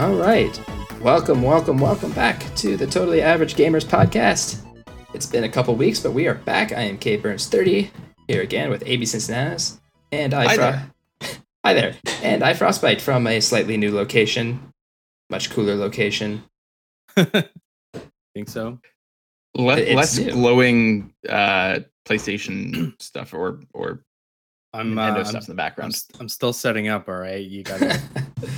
All right. Welcome, welcome, welcome back to the Totally Average Gamers podcast. It's been a couple weeks, but we are back. I am K Burns 30 here again with AB Cincinnati. And I Hi Fro- there. Hi there. And I Frostbite from a slightly new location, much cooler location. Think so? Le- It's less new. glowing uh, PlayStation stuff or or I'm uh, Nintendo I'm, stuff in the I'm, background. st- I'm still setting up. All right, you gotta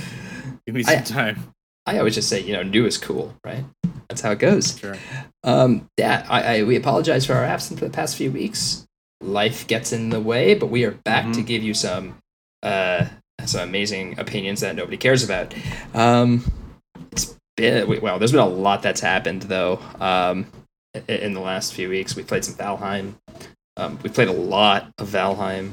give me some I- time. I always just say, you know, new is cool, right? That's how it goes. Sure. Um, yeah, I, I we apologize for our absence for the past few weeks. Life gets in the way, but we are back to Mhm. give you some uh some amazing opinions that nobody cares about. Um, it's been well, there's been a lot that's happened though. Um, in the last few weeks, we played some Valheim. Um, we played a lot of Valheim.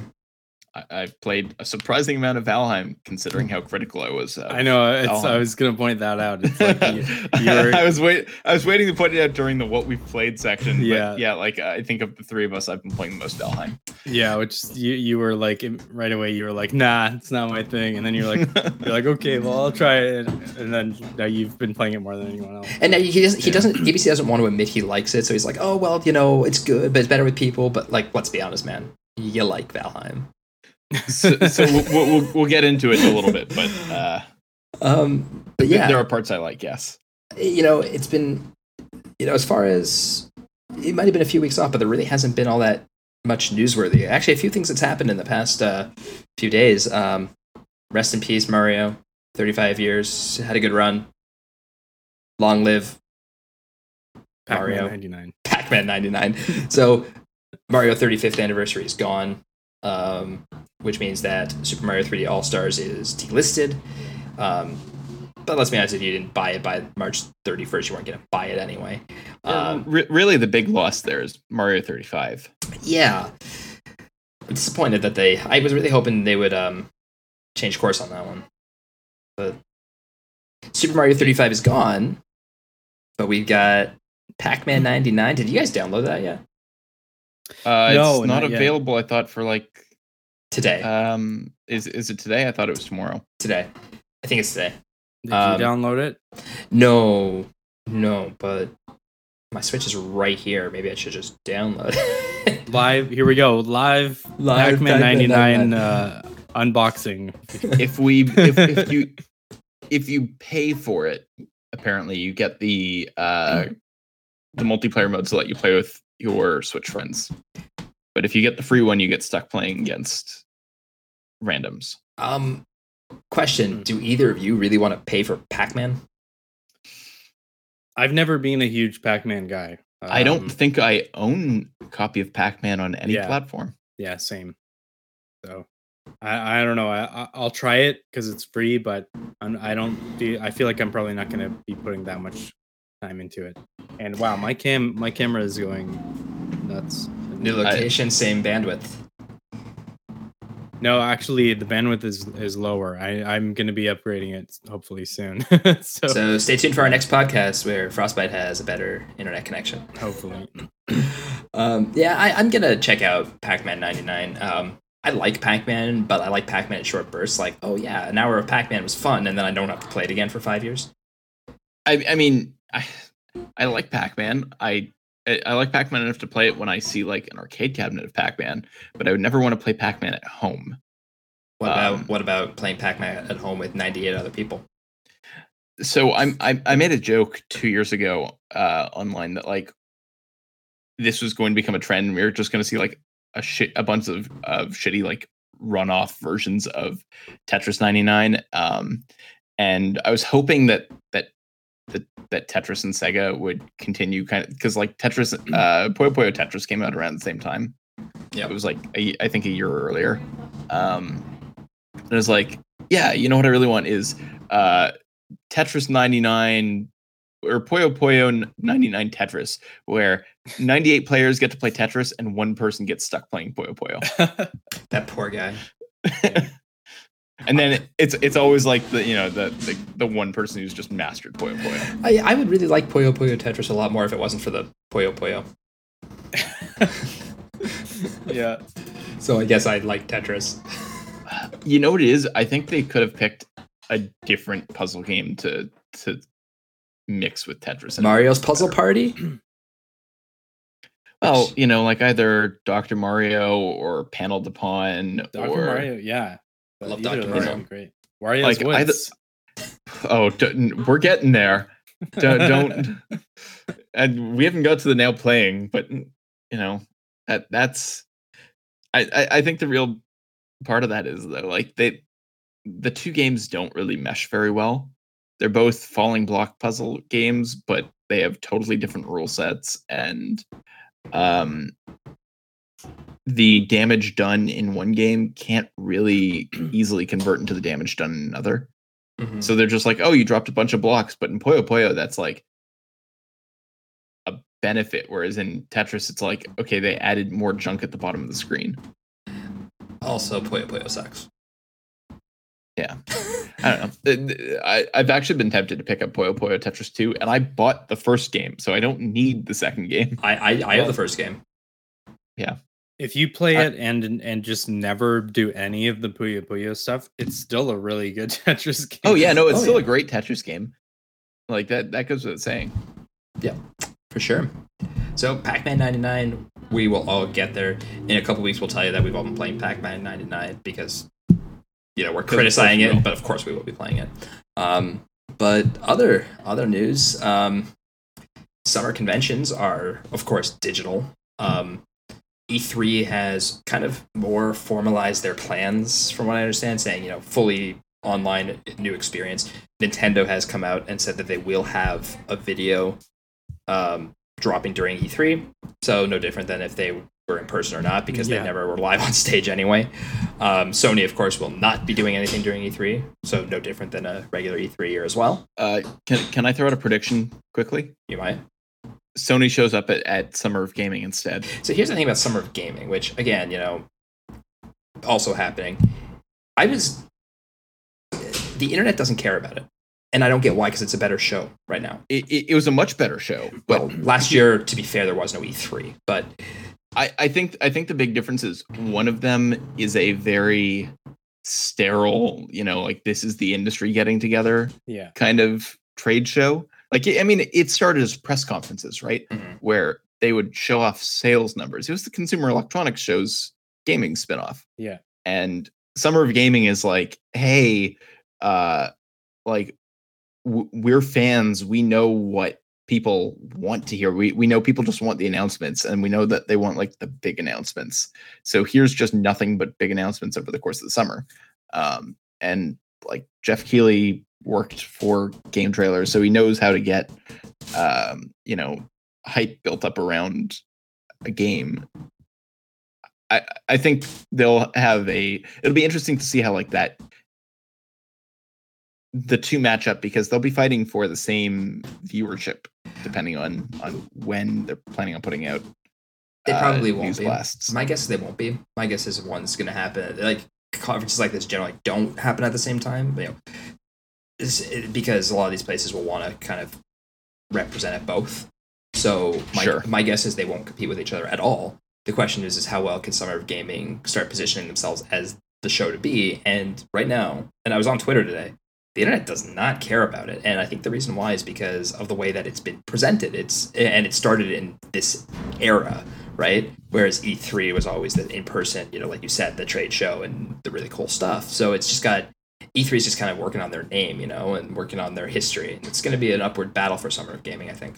I, I've played a surprising amount of Valheim considering how critical I was. Uh, I know. It's, I was gonna point that out. It's like you, you're, I was wait. I was waiting to point it out during the what we've played section. but Yeah. yeah. Like uh, I think of the three of us, I've been playing the most Valheim. yeah, which you you were like right away. You were like, nah, it's not my thing. And then you're like, you're like, okay, well, I'll try it. And then now you've been playing it more than anyone else. And now he doesn't. He doesn't. ABC doesn't want to admit he likes it, so he's like, "Oh well, you know, it's good, but it's better with people." But like, let's be honest, man, you like Valheim. So so we'll, we'll, we'll we'll get into it in a little bit, but uh, Um, but yeah, there are parts I like. Yes. you know, it's been, you know, as far as it might have been a few weeks off, but there really hasn't been all that much newsworthy. Actually, a few things that's happened in the past uh, few days. Um, rest in peace, Mario. Thirty-five years, had a good run. Long live Pac-Man Mario. 99. Pac-Man 99. so Mario 35th anniversary is gone, um, which means that Super Mario 3D All Stars is delisted. Um, but let's be honest, if you didn't buy it by March 31st, you weren't going to buy it anyway. Um, Re- really, the big loss there is Mario 35. yeah, I'm disappointed that they. I was really hoping they would um, change course on that one, but Super Mario 35 is gone. But we've got Pac-Man 99. Did you guys download that yet? Uh, No, it's not, not yet. available. I thought for like Today. um is is it today? I thought it was tomorrow. today. I think it's today. Did Um, you download it? No, no, but my Switch is right here. Maybe I should just download. Live. Here we go. Live. Live Pac-Man Pac-Man 99 99. uh, unboxing. If we if, if you if you pay for it, apparently you get the uh the multiplayer mode to let you play with your Switch friends. But if you get the free one, you get stuck playing against randoms. um, question. Do either of you really want to pay for Pac-Man? I've never been a huge Pac-Man guy. I don't Um, think I own a copy of Pac-Man on any Yeah. platform. Yeah, same. So I, I don't know. I, I- I'll try it because it's free, but I'm, I don't. Feel, I feel like I'm probably not going to be putting that much time into it. And wow, my cam my camera is going nuts. New location, same bandwidth. No, actually, the bandwidth is is lower. I I'm going to be upgrading it hopefully soon. so, So stay tuned for our next podcast where Frostbite has a better internet connection. hopefully, Um, yeah, I, I'm gonna check out Pac-Man 99. Um, I like Pac-Man, but I like Pac-Man in short bursts. Like, oh yeah, an hour of Pac-Man was fun, and then I don't have to play it again for five years. I, I mean, I, I like Pac-Man. I, I like Pac-Man enough to play it when I see like an arcade cabinet of Pac-Man, but I would never want to play Pac-Man at home. What about Um, what about playing Pac-Man at home with 98 other people? So I'm I, I made a joke two years ago uh, online that like this was going to become a trend. and We were just going to see like a shit a bunch of of shitty like runoff versions of Tetris 99. Um, and I was hoping that that that that Tetris and Sega would continue kind of because like Tetris uh Puyo Puyo Tetris came out around the same time. Yeah. it was like a, I think a year earlier. Um, and it was like, yeah, you know what I really want is uh Tetris 99 or Puyo Puyo 99 Tetris, where 98 players get to play Tetris and one person gets stuck playing Puyo Puyo. That poor guy. and then it's it's always like the you know the the, the one person who's just mastered Puyo Puyo. I, I would really like Puyo Puyo Tetris a lot more if it wasn't for the Puyo Puyo. yeah. So I guess I'd like Tetris. You know what it is? I think they could have picked a different puzzle game to to mix with Tetris. and- Mario's Puzzle Party. Well, you know, like either Dr. Mario or Panel de Pon Dr. or Mario, yeah. But Love either Dr. of those Mario. would be Great. Wario's Like, either- Woods. oh, d- we're getting there. don't, don't and we haven't got to the nail playing but you know that that's I, I i think the real part of that is though like they the two games don't really mesh very well they're both falling block puzzle games but they have totally different rule sets and um the damage done in one game can't really easily convert into the damage done in another Mhm. so they're just like, oh, you dropped a bunch of blocks, but in Puyo Puyo, that's like a benefit. Whereas in Tetris, it's like, okay, they added more junk at the bottom of the screen. Also, Puyo Puyo sucks. Yeah. I don't know. I, I've actually been tempted to pick up Puyo Puyo Tetris 2, and I bought the first game, so I don't need the second game. I I, I have the first game. If you play I- it and and just never do any of the Puyo Puyo stuff, it's still a really good Tetris game. Oh yeah, no, it's Oh, still yeah. a great Tetris game. Like that that goes without saying. Yeah, for sure. So Pac-Man 99, we will all get there. In a couple weeks, we'll tell you that we've all been playing Pac-Man 99 because, you know, we're criticizing it, but of course we will be playing it. Um, but other other news, um, summer conventions are, of course, digital. Um, E3 has kind of more formalized their plans, from what I understand, saying, you know, fully online new experience. Nintendo has come out and said that they will have a video um, dropping during E3. So no different than if they were in person or not, because Yeah. they never were live on stage anyway. Um, Sony, of course, will not be doing anything during E3. So no different than a regular E3 year as well. Uh, can can I throw out a prediction quickly? You might. Sony shows up at, at Summer of Gaming instead. So here's the thing about Summer of Gaming, which again, you know, also happening. I was the internet doesn't care about it, and I don't get why because it's a better show right now. It, it, it was a much better show, but Well, last year, to be fair, there was no E3, but I, I think I think the big difference is one of them is a very sterile, you know, like this is the industry getting together yeah. kind of trade show. Like I mean, it started as press conferences, right? Mhm. Where they would show off sales numbers. It was the Consumer Electronics Show's gaming spinoff. Yeah. And Summer of Gaming is like, hey, uh, like w- we're fans. We know what people want to hear. We we know people just want the announcements, and we know that they want like the big announcements. So here's just nothing but big announcements over the course of the summer. Um, and like Geoff Keighley worked for GameTrailers, so he knows how to get um, you know hype built up around a game. I I think they'll have a. It'll be interesting to see how like that the two match up because they'll be fighting for the same viewership depending on on when they're planning on putting out. they uh, probably won't news be. blasts. My guess is they won't be. My guess is one's going to happen. Like conferences like this generally don't happen at the same time. You know, it- because a lot of these places will want to kind of represent it both. So my Sure. my guess is they won't compete with each other at all. The question is, is how well can Summer of Gaming start positioning themselves as the show to be? And right now, and I was on Twitter today, the internet does not care about it, and I think the reason why is because of the way that it's been presented. It's and it started in this era, right? Whereas E3 was always the in person, you know, like you said, the trade show and the really cool stuff. So it's just got E3 is just kind of working on their name, you know, and working on their history. And it's going to be an upward battle for Summer of Gaming, I think.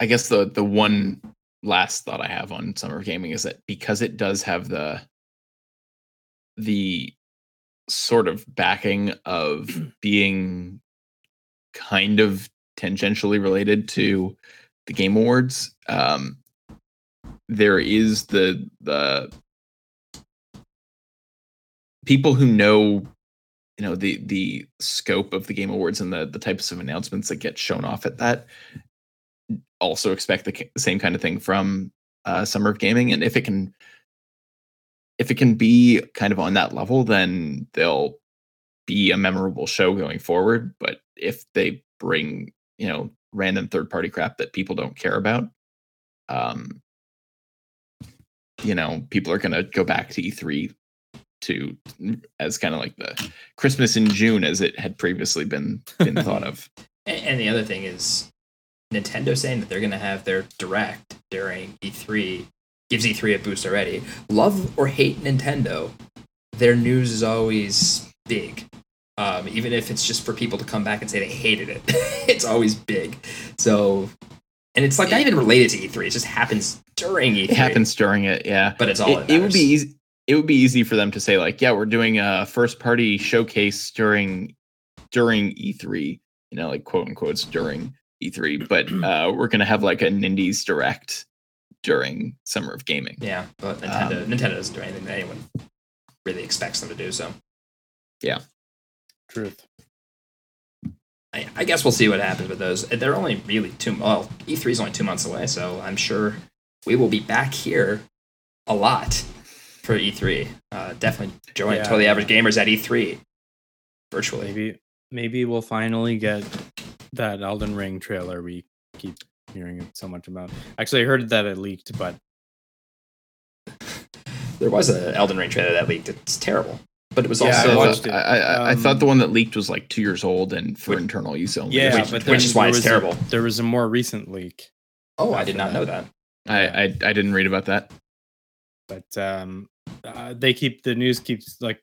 I guess the the one last thought I have on Summer of Gaming is that because it does have the the sort of backing of being kind of tangentially related to the Game Awards, um, there is the the people who know you know the the scope of the game awards and the the types of announcements that get shown off at that also expect the same kind of thing from uh, summer of gaming. And if it can if it can be kind of on that level then they'll be a memorable show going forward. But if they bring you know random third party crap that people don't care about um you know people are going to go back to e3 to as kind of like the christmas in june as it had previously been been thought of And, and the other thing is Nintendo saying that they're going to have their direct during E3 gives E3 a boost already. Love or hate Nintendo, their news is always big. Um, even if it's just for people to come back and say they hated it, it's always big. So, and it's like not even related to E3. It just happens during E3. it happens during it yeah but it's all. it, it would be easy it would be easy for them to say like yeah we're doing a first party showcase during during e3 you know like quote unquote during e3 but uh we're gonna have like a nindies direct during summer of gaming Yeah, but Nintendo, Um, Nintendo doesn't do anything that anyone really expects them to do. So, yeah, Truth. I, I guess we'll see what happens with those. They're only really two. Well, E3 is only two months away, so I'm sure we will be back here a lot for E3. Uh, definitely join Yeah. Totally Average Gamers at E3 virtually. Maybe maybe we'll finally get that Elden Ring trailer we keep hearing so much about. Actually, I heard that it leaked, but There was a Elden Ring trailer that leaked. It's terrible, but it was Yeah, I also I, watched I, it. I, I thought Um, the one that leaked was like two years old and for Which- internal use only yeah, which- but which is why there it's was a- terrible. there was a more recent leak, oh, I did not that. know that. I, I i didn't read about that but um, uh, they keep the news keeps like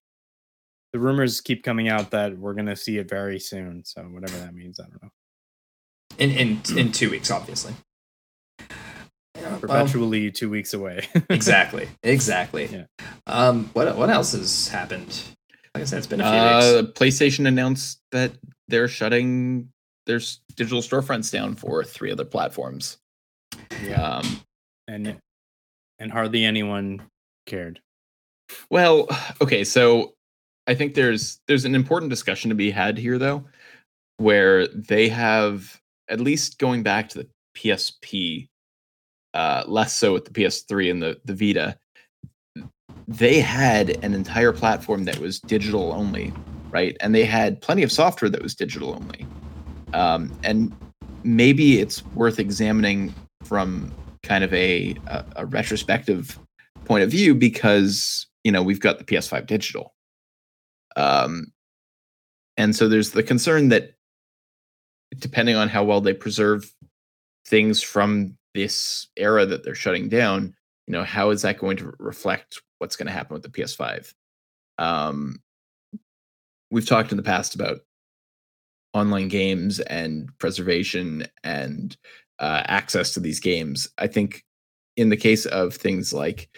the rumors keep coming out that we're gonna see it very soon. So whatever that means, I don't know. In in in two weeks, obviously. Yeah, well, Perpetually two weeks away. exactly, exactly. Yeah. Um, what what else has happened? Like I said, it's been a few uh weeks. playstation announced that they're shutting their digital storefronts down for three other platforms yeah, um and and hardly anyone cared. Well, okay, so I think there's there's an important discussion to be had here though, where they have at least going back to the PSP, uh, less so with the PS3 and the the Vita. They had an entire platform that was digital only, right? And they had plenty of software that was digital only. Um, and maybe it's worth examining from kind of a, a, a retrospective point of view because you know we've got the PS5 digital. Um, and so there's the concern that depending on how well they preserve things from this era that they're shutting down, you know, how is that going to reflect what's going to happen with the PS5? Um, we've talked in the past about online games and preservation and uh, access to these games. I think in the case of things like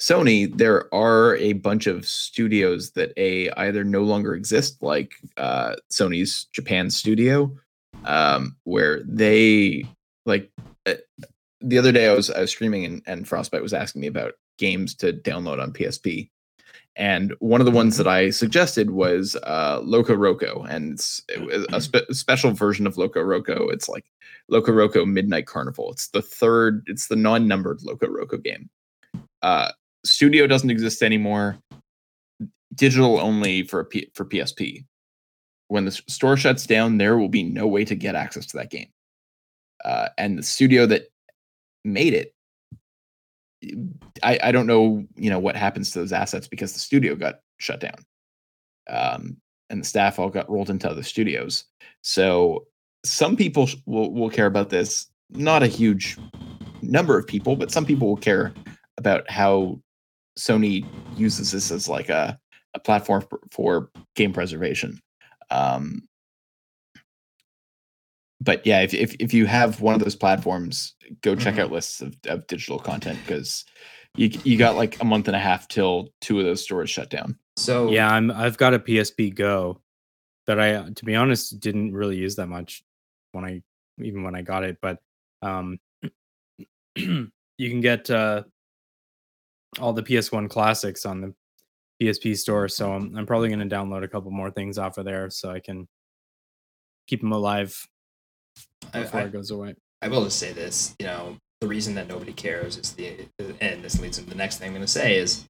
Sony, there are a bunch of studios that a either no longer exist, like uh, Sony's Japan studio, um, where they like. Uh, the other day, I was I was streaming and, and Frostbite was asking me about games to download on PSP, and one of the ones that I suggested was uh, Loco Roco, and it's a spe- special version of Loco Roco. It's like Loco Roco Midnight Carnival. It's the third. It's the non-numbered Loco Roco game. Uh, studio doesn't exist anymore. Digital only for for PSP. When the store shuts down, there will be no way to get access to that game. Uh, and the studio that made it, I, I don't know, you know, what happens to those assets because the studio got shut down, um, and the staff all got rolled into other studios. So some people will will care about this. Not a huge number of people, but some people will care about how Sony uses this as like a, a platform for, for game preservation. Um, but yeah, if, if if you have one of those platforms, go check Mhm. out lists of, of digital content because you you got like a month and a half till two of those stores shut down. So Yeah, I'm. I've got a PSP Go that I, to be honest, didn't really use that much when I even when I got it. But um, you can get uh, all the PS1 classics on the PSP store. So I'm, I'm probably going to download a couple more things off of there so I can keep them alive I, before I, it goes away. I will just say this, you know, the reason that nobody cares is the, and this leads into the next thing I'm going to say is,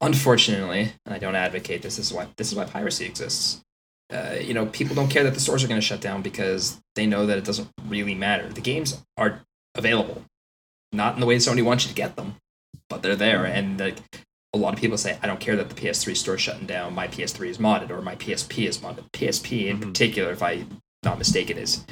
unfortunately, and I don't advocate this. This is why this is why piracy exists. Uh, you know, people don't care that the stores are going to shut down because they know that it doesn't really matter. The games are available, not in the way Sony wants you to get them, but they're there. And like a lot of people say, I don't care that the PS3 store is shutting down. My PS3 is modded or my PSP is modded. PSP in Mhm. particular, if I'm not mistaken, is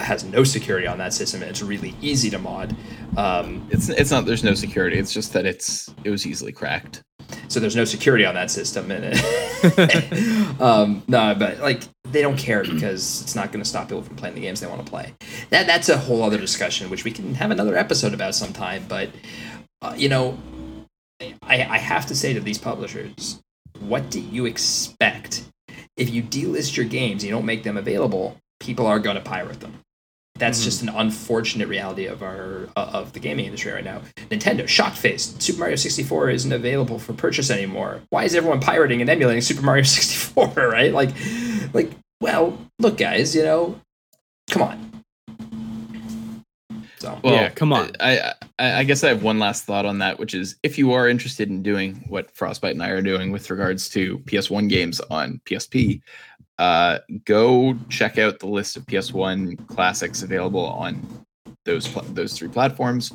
has no security on that system and it's really easy to mod. Um, It's it's not. There's no security. It's just that it's it was easily cracked. so there's no security on that system and it, um, no but like they don't care because it's not going to stop people from playing the games they want to play that that's a whole other discussion which we can have another episode about sometime but uh, you know I, I have to say to these publishers what do you expect if you delist your games you don't make them available people are going to pirate them that's Mhm. just an unfortunate reality of our uh, of the gaming industry right now. Nintendo shocked faced. Super Mario 64 isn't available for purchase anymore. Why is everyone pirating and emulating Super Mario 64? Right? Like, like, well, look, guys, you know, come on. So Well, Yeah, come on. I, I I guess I have one last thought on that, which is if you are interested in doing what Frostbite and I are doing with regards to PS1 games on PSP, uh, go check out the list of PS1 classics available on those pl- those three platforms,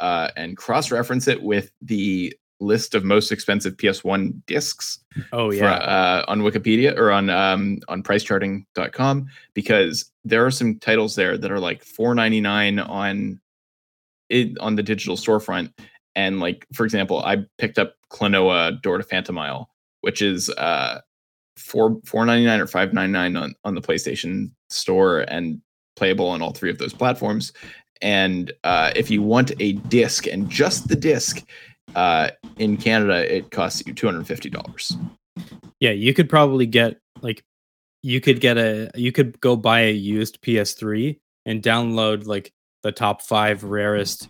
uh, and cross reference it with the list of most expensive PS1 discs Oh yeah, uh, on Wikipedia or on um, on pricecharting.com because there are some titles there that are like 4.99 on it on the digital storefront. And like for example I picked up Klonoa Door to Phantomile which is uh 4 4.99 or 5.99 on on the PlayStation store and playable on all three of those platforms and uh, if you want a disc and just the disc uh, in Canada it costs you $250 yeah. You could probably get like you could get a you could go buy a used PS3 and download like the top five rarest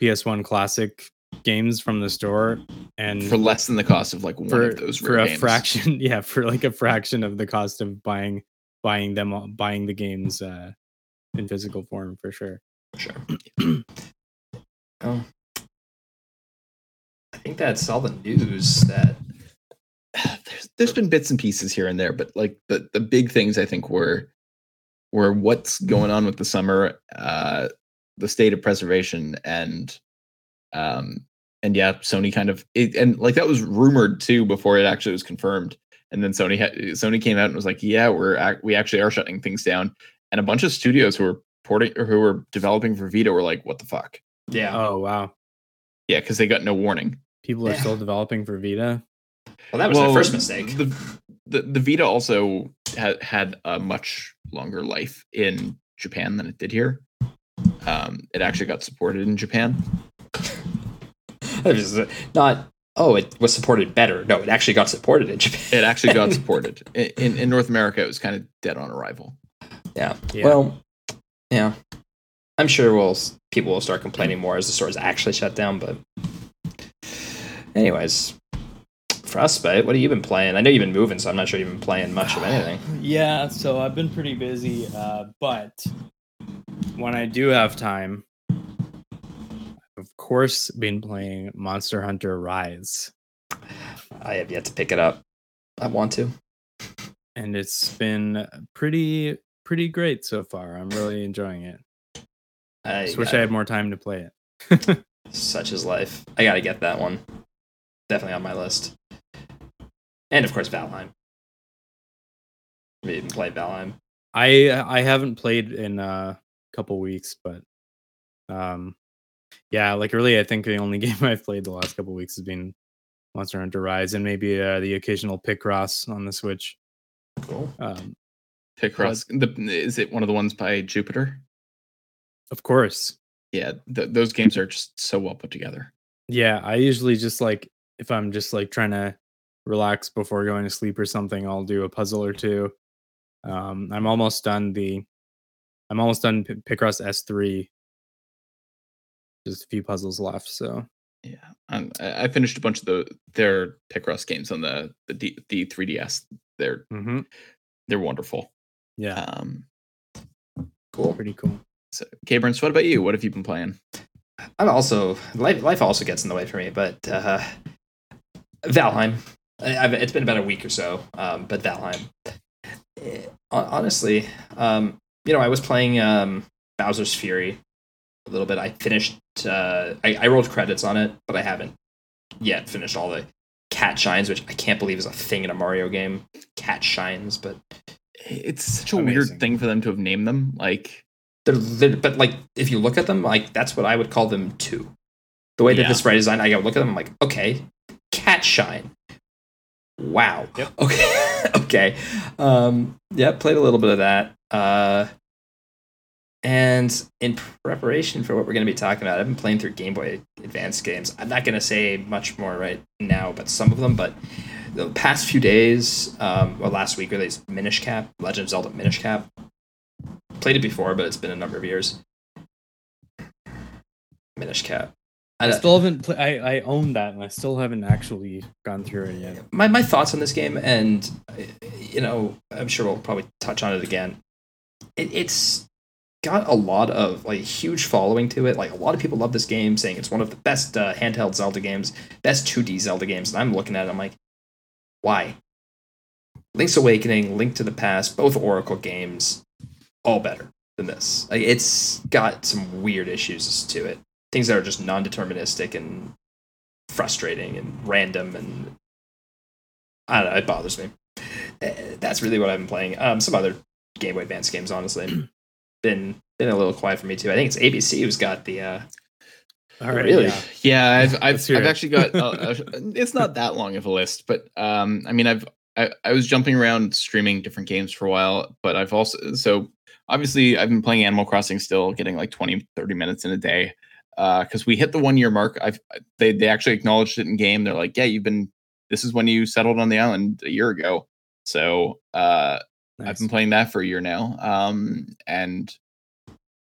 PS1 classic games from the store and for less than the cost of like one for, of those for rare a games. fraction yeah for like a fraction of the cost of buying buying them buying the games uh in physical form for sure sure. oh, I think that's all the news that There's, there's been bits and pieces here and there, but like the the big things I think were were what's going on with the summer, uh, the state of preservation, and um, and yeah, Sony kind of it, and like that was rumored too before it actually was confirmed. And then Sony had Sony came out and was like, "Yeah, we're ac- we actually are shutting things down." And a bunch of studios who were porting or who were developing for Vita were like, "What the fuck?" yeah. oh wow Yeah, because they got no warning. people are Yeah. still developing for vita Well, that was Well, my first mistake. The, the the Vita also had had a much longer life in Japan than it did here. Um, it actually got supported in Japan. It was not. Oh, it was supported better. No, it actually got supported in Japan. It actually got supported in, in in North America. It was kind of dead on arrival. Yeah. Yeah. Well, yeah. I'm sure we'll people will start complaining more as the stores actually shut down. But, anyways, Frostbite, what have you been playing? I know you've been moving, so I'm not sure you've been playing much of anything. yeah so i've been pretty busy uh but when i do have time I've of course been playing monster hunter rise I have yet to pick it up. I want to. and it's been pretty pretty great so far i'm really enjoying it I just wish gotta- i had more time to play it Such is life. I got to get that one. Definitely on my list. And of course, Valheim. We didn't play Valheim. I I haven't played in a couple weeks, but um, yeah, like really, I think the only game I've played the last couple weeks has been Monster Hunter Rise and maybe uh, the occasional Picross on the Switch. Cool. Um, Picross, the, is it one of the ones by Jupiter? of course, Yeah, th- those games are just so well put together. yeah. I usually just like if I'm just like trying to relax before going to sleep or something, I'll do a puzzle or two. Um, I'm almost done the. I'm almost done P- Picross S three. Just a few puzzles left, so Yeah, um, I, I finished a bunch of the their Picross games on the the D, the 3DS. They're Mm-hmm. they're wonderful. Yeah, Um, Cool. pretty cool. so, Cabrins, what about you? What have you been playing? I'm also life. Life also gets in the way for me, but uh, Valheim. I, I've, it's been about a week or so, um, but Valheim. Eh, honestly, um, you know, I was playing um, Bowser's Fury a little bit. I finished. Uh, I, I rolled credits on it, but I haven't yet finished all the cat shines, which I can't believe is a thing in a Mario game. Cat shines, but It's such a Amazing. weird thing for them to have named them. Like, they're, they're but like if you look at them, like that's what I would call them too. The way that Yeah. this sprite design, I go look at them, I'm like, okay, cat shine. Wow. Yep. Okay. okay. Um, yeah, played a little bit of that. Uh, and in preparation for what we're going to be talking about, I've been playing through Game Boy Advance games. I'm not going to say much more right now, but some of them. But the past few days, um, or last week, released Minish Cap, Legend of Zelda Minish Cap. Played it before, but it's been a number of years. Minish Cap. I I- still haven't. Pl- I I own that, and I still haven't actually gone through it yet. my my thoughts on this game, and you know, I'm sure we'll probably touch on it again. It, it's got a lot of like huge following to it. Like a lot of people love this game, saying it's one of the best uh, handheld Zelda games, best 2D Zelda games. And I'm looking at it, I'm like, why? Link's Awakening, Link to the Past, both Oracle games, all better than this. Like it's got some weird issues to it. Things that are just non-deterministic and frustrating and random and I don't know, it bothers me. Uh, That's really what I've been playing. Um, some other Game Boy Advance games, honestly, been been a little quiet for me too. I think it's ABC who's got the. Uh, All right, Really? yeah. yeah, I've I've, I've actually got. A, a, it's not that long of a list, but um, I mean, I've I, I was jumping around streaming different games for a while, but I've also so obviously I've been playing Animal Crossing still, getting like 20, 30 minutes in a day. Because we hit the one year mark. I've they they actually acknowledged it in game. They're like, yeah, you've been. This is when you settled on the island a year ago. So uh, I've been playing that for a year now. Um, and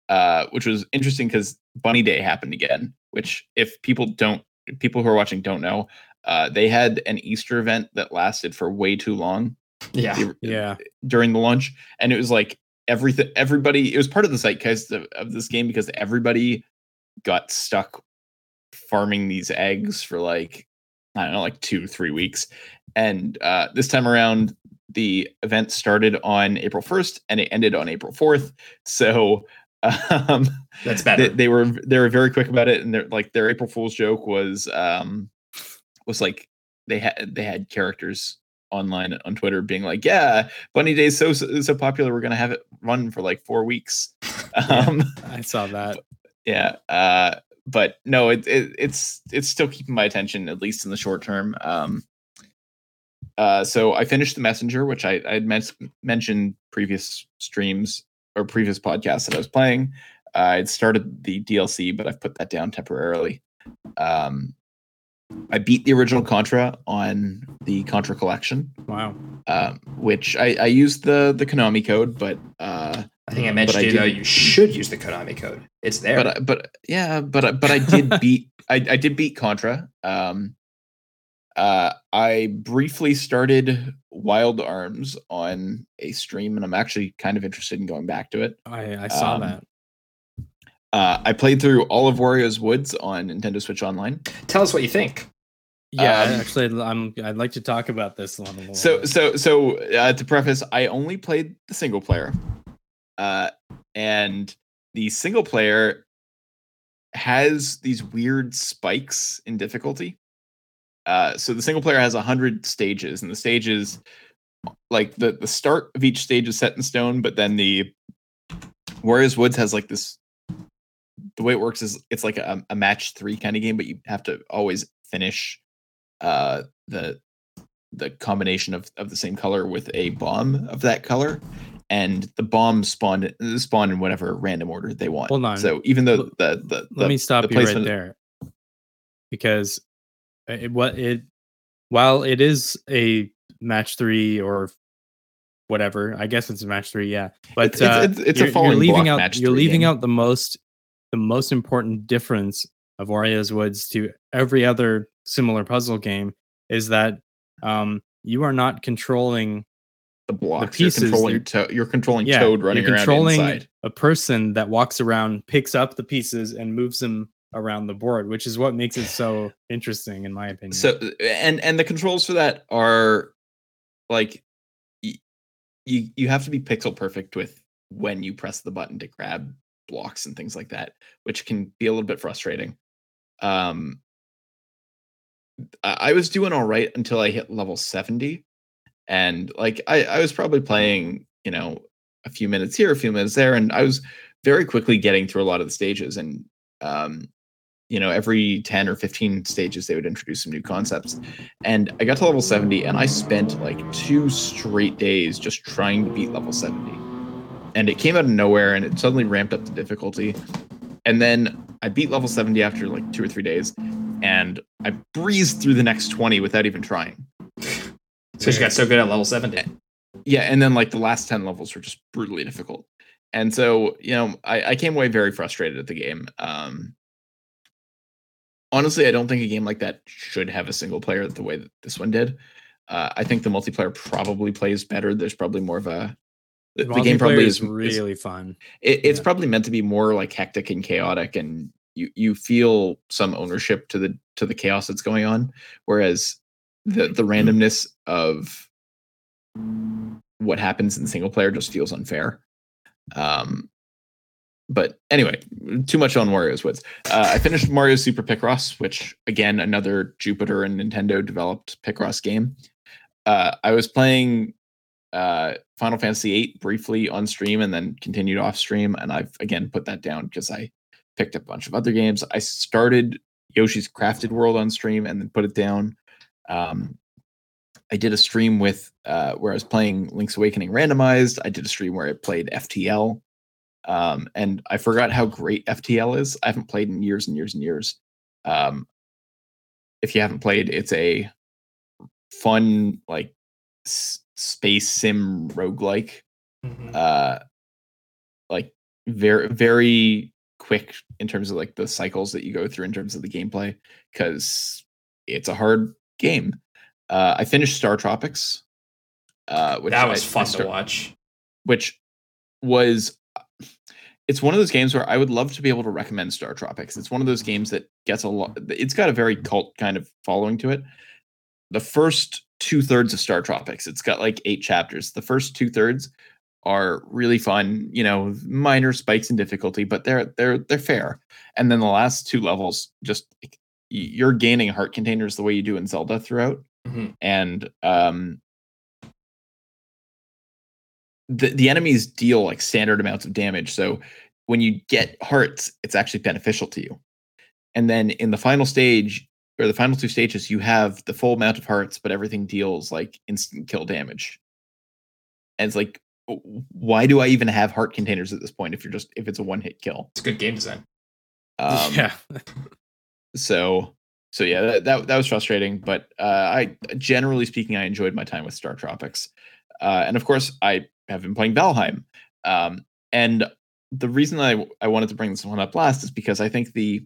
uh, which was interesting because Bunny Day happened again. Which, if people don't, people who are watching don't know, uh, they had an Easter event that lasted for way too long yeah, They- Yeah, during the launch, and it was like everything. Everybody, it was part of the zeitgeist of, of this game because everybody got stuck farming these eggs for like I don't know, like two, three weeks. And uh, this time around, the event started on April 1st and it ended on April 4th. So um, that's they, they were they were very quick about it, and their like their April Fool's joke was um, was like they had they had characters online on Twitter being like, "Yeah, Bunny Day's so so popular, we're gonna have it run for like four weeks." Um, I saw that. yeah uh but no it, it it's it's still keeping my attention at least in the short term um uh so i finished the messenger which i i had men- mentioned previous streams or previous podcasts that i was playing uh, i'd started the dlc but i've put that down temporarily um i beat the original contra on the contra collection Wow. um which i i used the the konami code but uh I think I mentioned I to you though didn't- you should use the Konami code. It's there. but I- but yeah but I- but i did beat I, I did beat contra um uh i briefly started wild arms on a stream and i'm actually kind of interested in going back to it I I saw Um, that. uh i played through all of wario's woods on nintendo switch online Tell us what you think. Yeah, um, actually, I'm. I'd like to talk about this one a little. so bit. so so uh, to preface i only played the single player uh and the single player has these weird spikes in difficulty uh so the single player has 100 stages and the stages like the the start of each stage is set in stone but then the Wario's Woods has like this the way it works is it's like a, a match three kind of game but you have to always finish uh the the combination of, of the same color with a bomb of that color and the bombs spawn spawn in whatever random order they want Hold on. so even though L- the the, let me stop the you right there, because it, what it while it is a match three or whatever, I guess it's a match three, yeah. But It's- it's- uh, it's- it's a you're, you're falling leaving out match you're leaving game. out the most the most important difference of Wario's Woods to every other similar puzzle game is that um, you are not controlling The blocks. pieces, you're controlling. To- you're controlling yeah, Toad running you're around controlling inside. a person that walks around, picks up the pieces, and moves them around the board, which is what makes it so interesting, in my opinion. So and and the controls for that are like y- you you have to be pixel perfect with when you press the button to grab blocks and things like that, which can be a little bit frustrating. Um I I was doing all right until I hit level 70 and like I I was probably playing, you know, a few minutes here, a few minutes there and I was very quickly getting through a lot of the stages and um you know every 10 or 15 stages they would introduce some new concepts. And i got to level 70 and i spent like two straight days just trying to beat level 70 and it came out of nowhere and it suddenly ramped up the difficulty. And then i beat level 70 after like two or three days and i breezed through the next 20 without even trying. So she got so good at level 70. yeah and then like the last 10 levels were just brutally difficult. And so you know i, I came away very frustrated at the game. Um honestly i don't think a game like that should have a single player the way that this one did uh, i think the multiplayer probably plays better there's probably more of a the, the game probably is is, is- really fun. it, it's yeah. probably meant to be more like hectic and chaotic and you you feel some ownership to the to the chaos that's going on whereas the the randomness of what happens in single player just feels unfair um but anyway too much on mario's woods uh, i finished mario super picross which again another jupiter and nintendo developed picross game uh, i was playing uh, Final Fantasy VIII briefly on stream and then continued off stream. And I've again put that down because I picked up a bunch of other games. I started Yoshi's Crafted World on stream and then put it down. Um, I did a stream with uh, where I was playing Link's Awakening randomized. I did a stream where I played FTL. Um, and I forgot how great FTL is. I haven't played in years and years and years. Um, if you haven't played, it's a fun, like, s- space sim roguelike uh like very very quick in terms of like the cycles that you go through in terms of the gameplay because it's a hard game uh i finished star tropics uh which That was I fun star- to watch. which was it's one of those games where I would love to be able to recommend Star Tropics. It's one of those games that gets a lot. It's got a very cult kind of following to it. The first two thirds of Star Tropics, it's got like eight chapters. The first two thirds are really fun. You know, minor spikes in difficulty, but they're they're they're fair. And then the last two levels, just you're gaining heart containers the way you do in Zelda throughout, Mhm. and um, the the enemies deal like standard amounts of damage. So when you get hearts, it's actually beneficial to you. And then in the final stage or the final two stages, you have the full amount of hearts, but everything deals like instant kill damage. And it's like, why do I even have heart containers at this point if you're just if it's a one hit kill? It's good game design. Um, yeah. so so yeah that, that that was frustrating but uh i generally speaking i enjoyed my time with star tropics uh and of course i have been playing valheim um and the reason i i wanted to bring this one up last is because i think the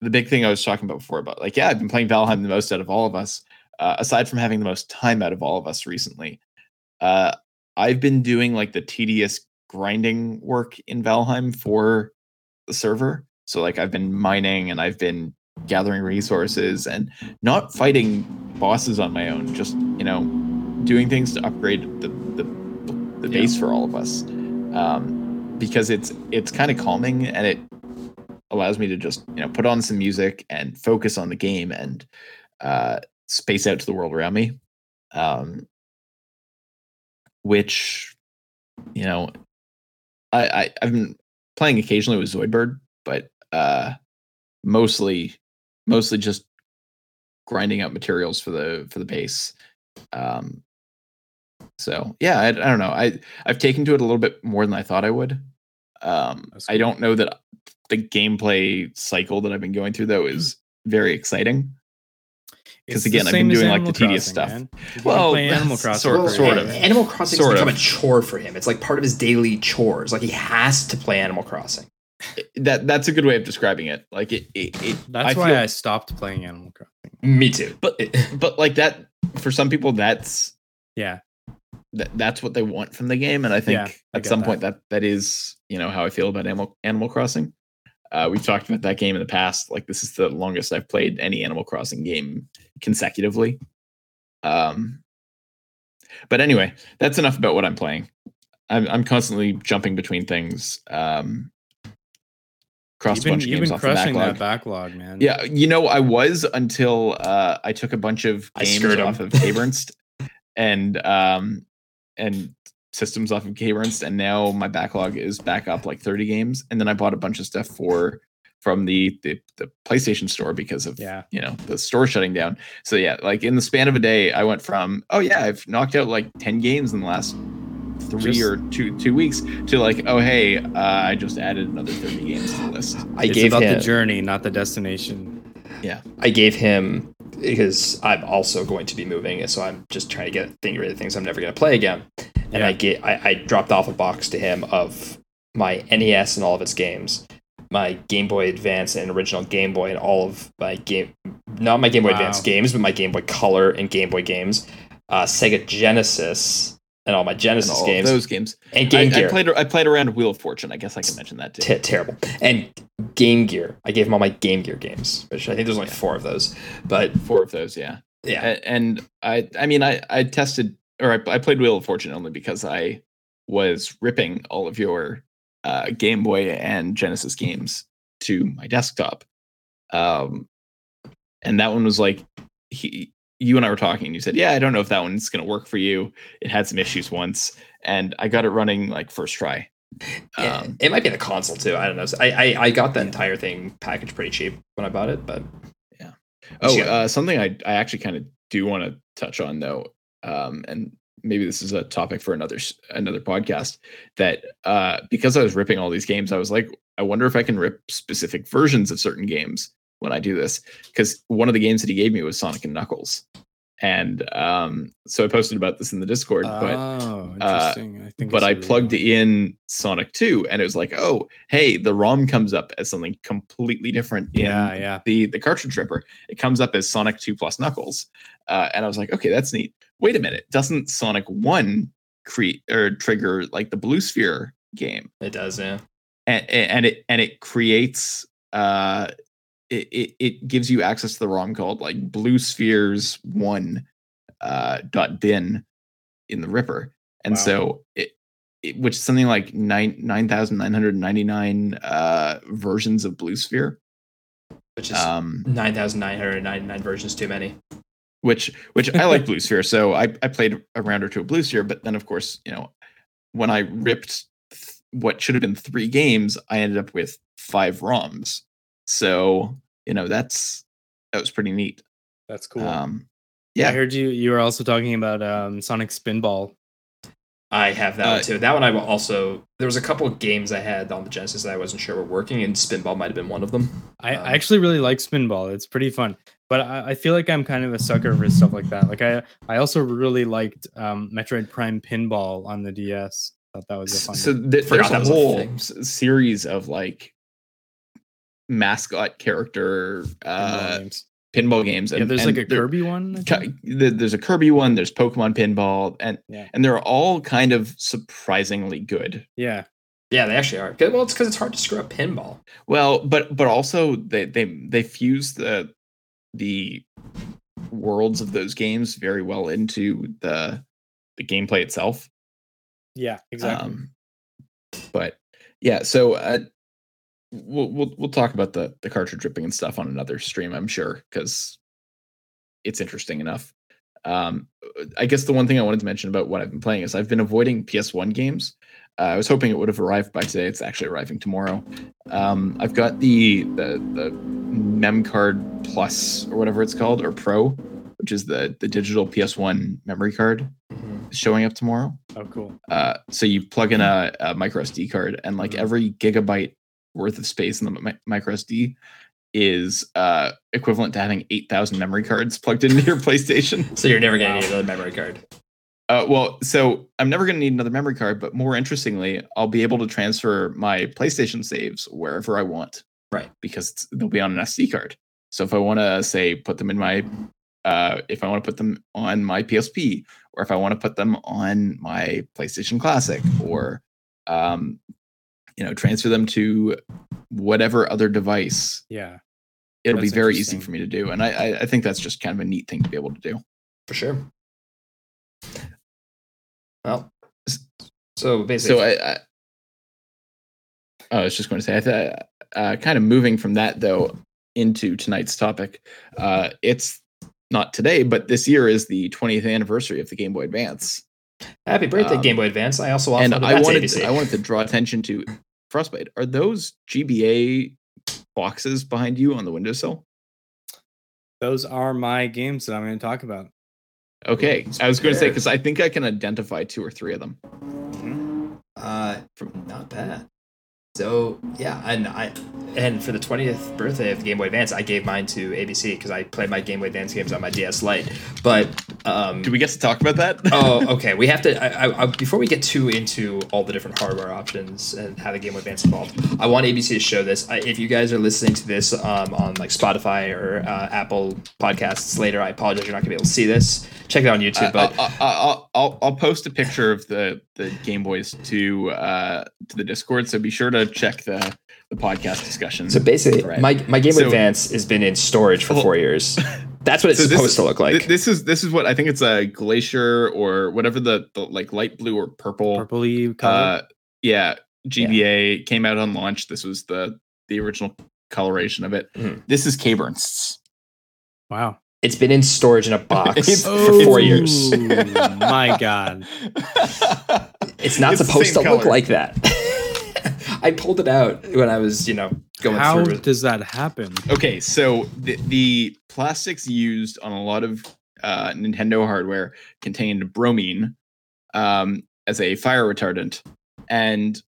the big thing i was talking about before about like yeah i've been playing valheim the most out of all of us uh, aside from having the most time out of all of us recently uh i've been doing like the tedious grinding work in valheim for the server. So like I've been mining and I've been gathering resources and not fighting bosses on my own, just you know, doing things to upgrade the the, the Yeah. base for all of us. Um, because it's it's kind of calming and it allows me to just you know put on some music and focus on the game and uh, space out to the world around me. Um, which you know I, I I've been playing occasionally with Zoidbird, but uh mostly mostly just grinding out materials for the for the base. Um so yeah, I, I don't know. I I've taken to it a little bit more than I thought I would. Um That's I don't know that the gameplay cycle that I've been going through though is very exciting. Because again, I've been doing, like, the Animal tedious Crossing, stuff. man. Did you Well, Animal Crossing. sort- for- sort A- of. Animal Crossing Sort has become of. a chore for him. It's like part of his daily chores. Like he has to play Animal Crossing. that that's a good way of describing it. Like it, it, it That's I why feel- I stopped playing Animal Crossing. Me too. But- but like that for some people that's Yeah, that, that's what they want from the game and i think Yeah, I at get some that. point that that is you know how i feel about animal animal crossing. Uh, we've talked about that game in the past like this is the longest i've played any animal crossing game consecutively. Um but anyway that's enough about what i'm playing. I'm, I'm constantly jumping between things um crossed you've a been, bunch of you've games been off the crushing backlog that backlog, man. yeah, you know, I was until uh, I took a bunch of I games off of Kabernst and um, and systems off of Kabernst, and now my backlog is back up like 30 games. And then I bought a bunch of stuff for from the the, the PlayStation Store because of yeah. you know the store shutting down. So yeah, like in the span of a day, I went from oh yeah, I've knocked out like 10 games in the last three Just- or two two weeks to like oh hey, uh, I just added another 30 games to the list. I it's gave about him. the journey, not the destination. I gave him because I'm also going to be moving, and so I'm just trying to get think rid of things I'm never going to play again. And I get I, I dropped off a box to him of my NES and all of its games, my Game Boy Advance and original Game Boy and all of my game, not my Game Boy Advance games, but my Game Boy Color and Game Boy games, uh, Sega Genesis and all my Genesis all games those games. and I, Game I Gear. played I played around Wheel of Fortune. I guess I can mention that too. T- terrible. And Game Gear. I gave him all my Game Gear games, which I think there's only Yeah. four of those. But Four of those, yeah. yeah, And I I mean I I tested or I, I played Wheel of Fortune only because I was ripping all of your uh, Game Boy and Genesis games to my desktop. Um, and that one was like he you and I were talking and you said, "Yeah, I don't know if that one's going to work for you. It had some issues once." And I got it running like first try. Yeah, Um, it might be the console too. I don't know. I, I I got the entire thing packaged pretty cheap when I bought it, but yeah. Oh, Yeah. uh, something I I actually kind of do want to touch on though, um, and maybe this is a topic for another another podcast. That uh, because I was ripping all these games, I was like, I wonder if I can rip specific versions of certain games when I do this. Because one of the games that he gave me was Sonic and Knuckles, and um, so I posted about this in the Discord, but oh, uh, interesting. I think. but I really plugged cool. in Sonic 2 and it was like, oh, hey, the ROM comes up as something completely different in Yeah, yeah. the the cartridge ripper. It comes up as Sonic 2 plus Knuckles. Uh, and I was like, okay, that's neat. Wait a minute, doesn't Sonic 1 create or trigger like the blue sphere game? it does. Yeah, And, and it and it creates uh it, it, it gives you access to the ROM called like blue spheres one uh dot bin in the ripper and Wow. so it, it which is something like nine nine thousand nine hundred ninety nine uh versions of blue sphere which is um nine thousand nine hundred ninety nine versions too many. which which i like blue sphere so i i played a round or two of blue sphere but then of course you know when i ripped th- what should have been three games i ended up with five roms so you know that's that was pretty neat That's cool. um I heard you. You were also talking about um, Sonic Spinball. I have that Uh, one too. That one I will also. There was a couple of games I had on the Genesis that I wasn't sure were working, and Spinball might have been one of them. I, Um, I actually really like Spinball. It's pretty fun. But I, I feel like I'm kind of a sucker for stuff like that. Like I, I also really liked um, Metroid Prime Pinball on the DS. Thought that was a fun. so one. th- there's a was a whole series of like mascot character Pinball uh games. pinball games Yeah, there's and like a they're- Kirby one. I Ki- think? th- there's a Kirby one, there's Pokemon Pinball, and Yeah. and they're all kind of surprisingly good. Yeah, Yeah, they actually are. 'Cause- Well, it's because it's hard to screw up pinball. Well, but but also they they they fuse the the worlds of those games very well into the the gameplay itself. yeah, exactly. Um, but yeah, so uh, we'll we'll we'll talk about the the cartridge ripping and stuff on another stream, I'm sure, because it's interesting enough. Um, I guess the one thing I wanted to mention about what I've been playing is I've been avoiding PS1 games. Uh, I was hoping it would have arrived by today. It's actually arriving tomorrow. Um, I've got the the the Mem Card Plus or whatever it's called or Pro, which is the the digital PS1 memory card showing up tomorrow. oh, cool. Uh, so you plug in a, a micro SD card, and like Mhm. every gigabyte worth of space in the mi- micro SD is uh, equivalent to having eight thousand memory cards plugged into your PlayStation. So you're never getting Wow. Need another memory card. Uh, well, so I'm never going to need another memory card, but more interestingly, I'll be able to transfer my PlayStation saves wherever I want. Right. Because it's- they'll be on an SD card. So if I want to say put them in my, uh, if I want to put them on my PSP, or if I want to put them on my PlayStation Classic, or, um, you know, transfer them to whatever other device, Yeah. it'll be very easy for me to do. And I, I, I think that's just kind of a neat thing to be able to do. For sure. Well, so basically, so I, I, I was just going to say, I th- uh, kind of moving from that though into tonight's topic. Uh, it's not today, but this year is the 20th anniversary of the Game Boy Advance, happy birthday, um, Game Boy Advance. I also and I that to wanted I wanted to draw attention to Frostbite. Are those GBA boxes behind you on the windowsill? Those are my games that I'm going to talk about. Okay, I was going to say because I think I can identify two or three of them. Uh, from not bad. So yeah, and I and for the twentieth birthday of the Game Boy Advance, I gave mine to ABC because I play my Game Boy Advance games on my DS Lite. But um, Do we get to talk about that? oh, okay. We have to. I, I, I, before we get too into all the different hardware options and how the Game Boy Advance evolved, I want ABC to show this. I, if you guys are listening to this um, on like Spotify or uh, Apple Podcasts later, I apologize. You're not gonna be able to see this. Check it out on YouTube. Uh, but I'll, I'll, I'll, I'll post a picture of the, the Game Boys to uh, to the Discord, so be sure to check the, the podcast discussion. So basically, thread. my, my Game Boy So- Advance has been in storage for Well- four years. That's what it's So supposed is- to look like. Th- this is this is what I think it's a glacier or whatever the, the like light blue or purple. Purpley color. Uh, yeah, GBA came out on launch. This was the the original coloration of it. Mhm. This is K-Burn's. wow. it's been in storage in a box for four years. My God. It's not It's supposed to same look like that. I pulled it out when I was, you know, going How through. How does that happen? Okay, so the, the plastics used on a lot of uh, Nintendo hardware contained bromine um, as a fire retardant, and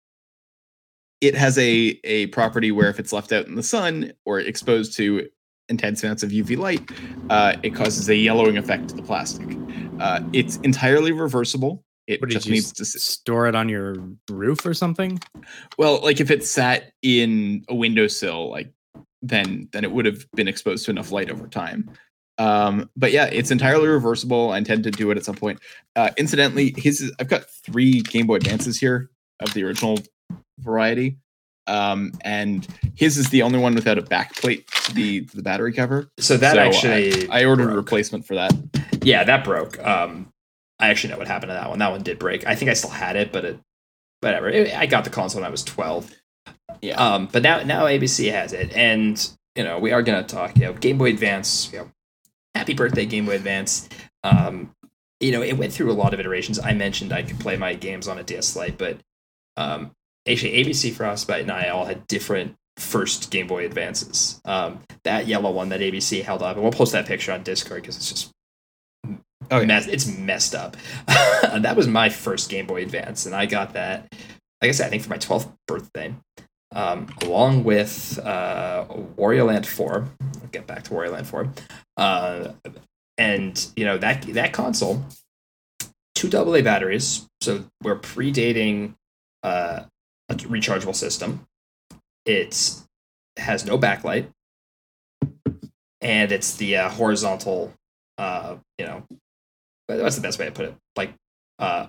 it has a a property where if it's left out in the sun or exposed to intense amounts of UV light, uh, it causes a yellowing effect to the plastic. Uh, it's entirely reversible. It What did just you needs to s- store it on your roof or something? well, like if it sat in a windowsill, like then then it would have been exposed to enough light over time. Um, but yeah, it's entirely reversible. I intend to do it at some point. Uh, incidentally, his I've got three Game Boy Advances here of the original variety, um, and his is the only one without a back plate to the to the battery cover. so that So, uh, actually, I ordered a replacement for that. Yeah, that broke. Um, I actually know what happened to that one. That one did break. I think I still had it, but it, whatever. It- I got the console when I was twelve. Yeah. Um, but now now ABC has it, and you know we are gonna talk. You know, Game Boy Advance. You know, happy birthday, Game Boy Advance. Um, you know, it went through a lot of iterations. I mentioned I could play my games on a DS Lite, but um, actually ABC Frostbite and I all had different first Game Boy Advances. Um, that yellow one that ABC held up, and we'll post that picture on Discord because it's just Oh, yeah. mess, it's messed up. that was my first Game Boy Advance, and I got that, like I said, I think for my 12th birthday, um, along with uh, Wario Land 4. I'll get back to Wario Land 4. Uh, and, you know, that, that console, two AA batteries, so we're predating uh, a rechargeable system. It's has no backlight, and it's the uh, horizontal, uh, you know, that's the best way to put it, like uh,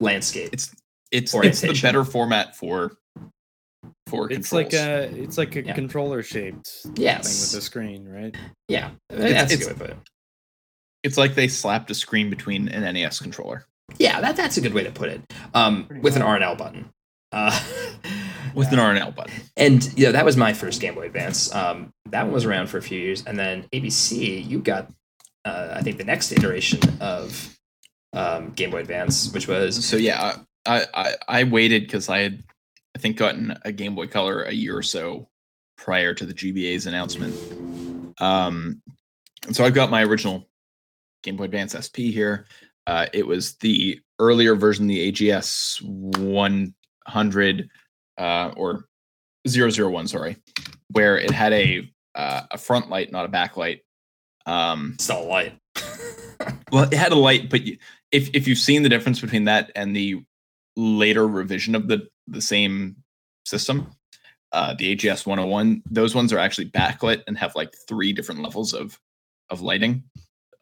landscape. It's it's it's the better format for for It's controls. like a it's like a Yeah. controller shaped thing yes, with a screen, right? yeah, that's a it's- good way to put it. it's like they slapped a screen between an NES controller. Yeah, that that's a good way to put it. Um, Pretty with an much. R and L button. Uh, with an R and L button. and you know that was my first Game Boy Advance. Um, that one was around for a few years, and then ABC, you got, uh, I think the next iteration of um, Game Boy Advance, which was So yeah, I I, I waited because I had I think gotten a Game Boy Color a year or so prior to the GBA's announcement. Um, so I've got my original Game Boy Advance SP here. Uh, it was the earlier version, the AGS 100 uh, or 001, sorry, where it had a uh, a front light, not a back light. Um, still a light. well, it had a light, but you, if if you've seen the difference between that and the later revision of the the same system, uh, the AGS 101, those ones are actually backlit and have like three different levels of of lighting.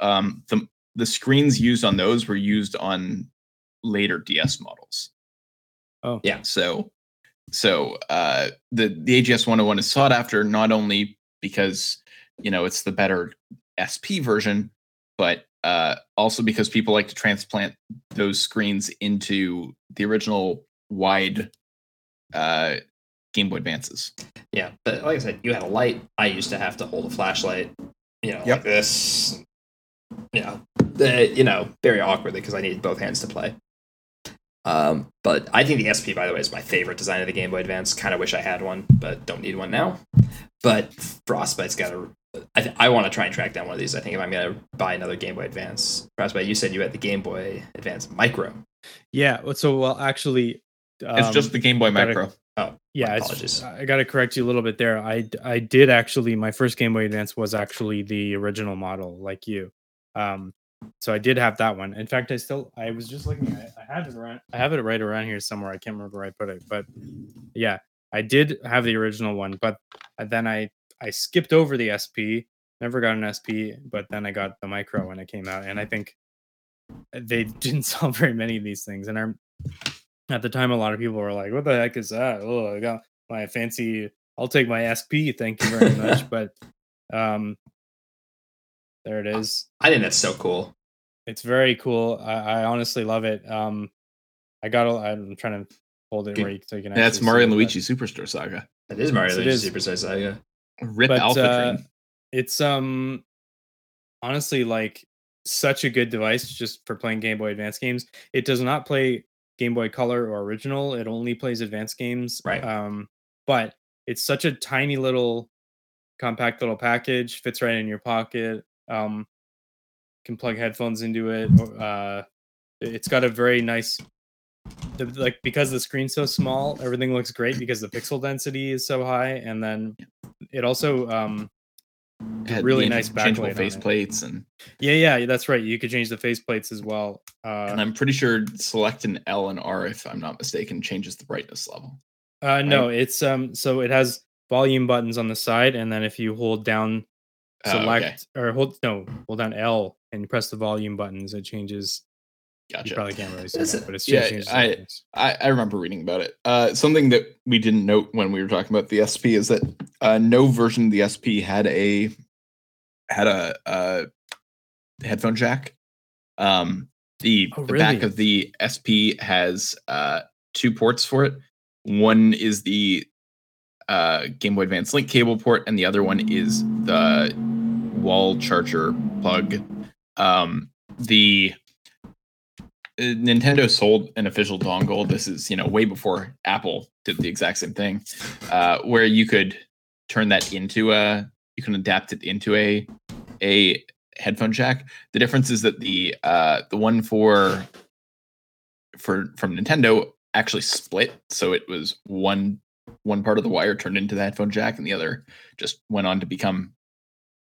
Um, the the screens used on those were used on later DS models. Oh. Yeah. So so uh, the the AGS 101 is sought after not only because you know it's the better SP version, but uh, also because people like to transplant those screens into the original wide uh, Game Boy Advances. Yeah, but like I said, you had a light. I used to have to hold a flashlight, you know, like this. You know, the, you know, very awkwardly because I needed both hands to play. Um, but I think the SP, by the way, is my favorite design of the Game Boy Advance. Kind of wish I had one, but don't need one now. But Frostbite's got a. I, th- I want to try and track down one of these. I think if I'm gonna buy another Game Boy Advance, Frostbite, you said you had the Game Boy Advance Micro. Yeah. So well, actually, It's um, just the Game Boy gotta- Micro. yeah. apologies. I got to correct you a little bit there. I, I did actually my first Game Boy Advance was actually the original model, like you. Um, so I did have that one. In fact, I still I was just looking at it. I have it around. I have it right around here somewhere. I can't remember where I put it, but yeah, I did have the original one. But then I I skipped over the SP. Never got an SP, but then I got the micro when it came out, and I think they didn't sell very many of these things. And I'm at the time, a lot of people were like, "What the heck is that? Oh, I got my fancy. I'll take my SP. Thank you very much." but um, there it is. I think that's so cool. It's very cool. I, I honestly love it. Um, I got. a- I'm trying to hold it Good. where you, so you can. That's Mario and it, but- Luigi Superstar Saga. That is Mario Yes, Luigi Superstar Saga. Rip But, Alpha uh, Train. it's um honestly like such a good device just for playing Game Boy Advance games. It does not play Game Boy Color or original. It only plays advanced games. Right. Um, but it's such a tiny little compact little package, fits right in your pocket. Um, can plug headphones into it. Uh, it's got a very nice the, like because the screen's so small, everything looks great because the pixel density is so high, and then it also um Had really nice backlight face plates and yeah yeah that's right you could change the faceplates as well uh and I'm pretty sure select an L and R if I'm not mistaken changes the brightness level. uh no it's um so it has volume buttons on the side and then if you hold down Oh, okay. select or hold no hold down l and you press the volume buttons it changes you Gotcha. probably can't really see that but it's yeah, I- I, I remember reading about it. Uh, something that we didn't note when we were talking about the SP is that uh, no version of the SP had a had a, uh headphone jack. Um, the, Oh, the back of the SP has uh, two ports for it. One is the uh, Game Boy Advance link cable port, and the other one is the wall charger plug. Um, the Nintendo sold an official dongle. This is, you know, way before Apple did the exact same thing, uh, where you could turn that into a, you can adapt it into a, a headphone jack. The difference is that the, uh, the one for, for from Nintendo actually split, so it was one, one part of the wire turned into the headphone jack, and the other just went on to become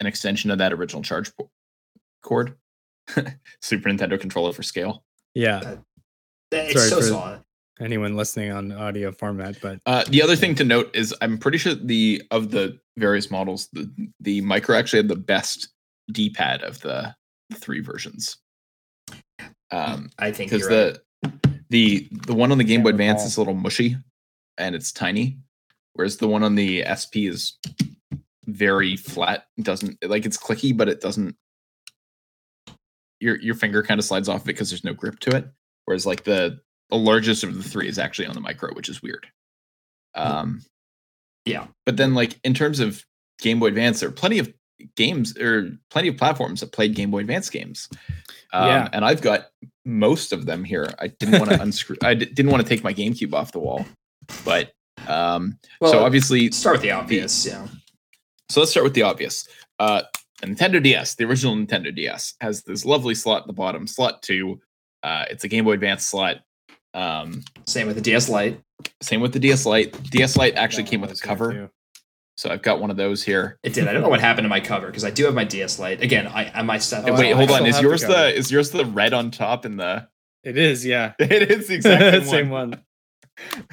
an extension of that original charge cord. Super Nintendo controller for scale. Yeah It's Sorry so for- small. anyone listening on audio format but Uh, the other thing to note is I'm pretty sure the of the various models, the the micro actually had the best D-pad of the three versions. Um, I think because you're right. the the the one on the Game Can't Boy Advance is a little mushy, and it's tiny, whereas the one on the SP is very flat. It doesn't like it's clicky, but it doesn't. Your your finger kind of slides off because there's no grip to it. Whereas like the the largest of the three is actually on the micro, which is weird. Um, Yeah. but then like in terms of Game Boy Advance, there are plenty of games or plenty of platforms that played Game Boy Advance games. Um, Yeah. and I've got most of them here. I didn't want to unscrew. I d- didn't want to take my GameCube off the wall, but um, Well, so obviously, start with the obvious. Yeah. so let's start with the obvious. Uh, the Nintendo DS, the original Nintendo DS, has this lovely slot at the bottom, slot two. Uh, it's a Game Boy Advance slot. Um, Same with the DS Lite. same with the DS Lite. DS Lite actually came with a cover. So I've got one of those here. It did. I don't know what happened to my cover because I do have my DS Lite. Again, I, I my stuff. Oh, Wait, hold on. Is have the yours the is yours the red on top and the? It is, yeah. It is the exact same, Same one.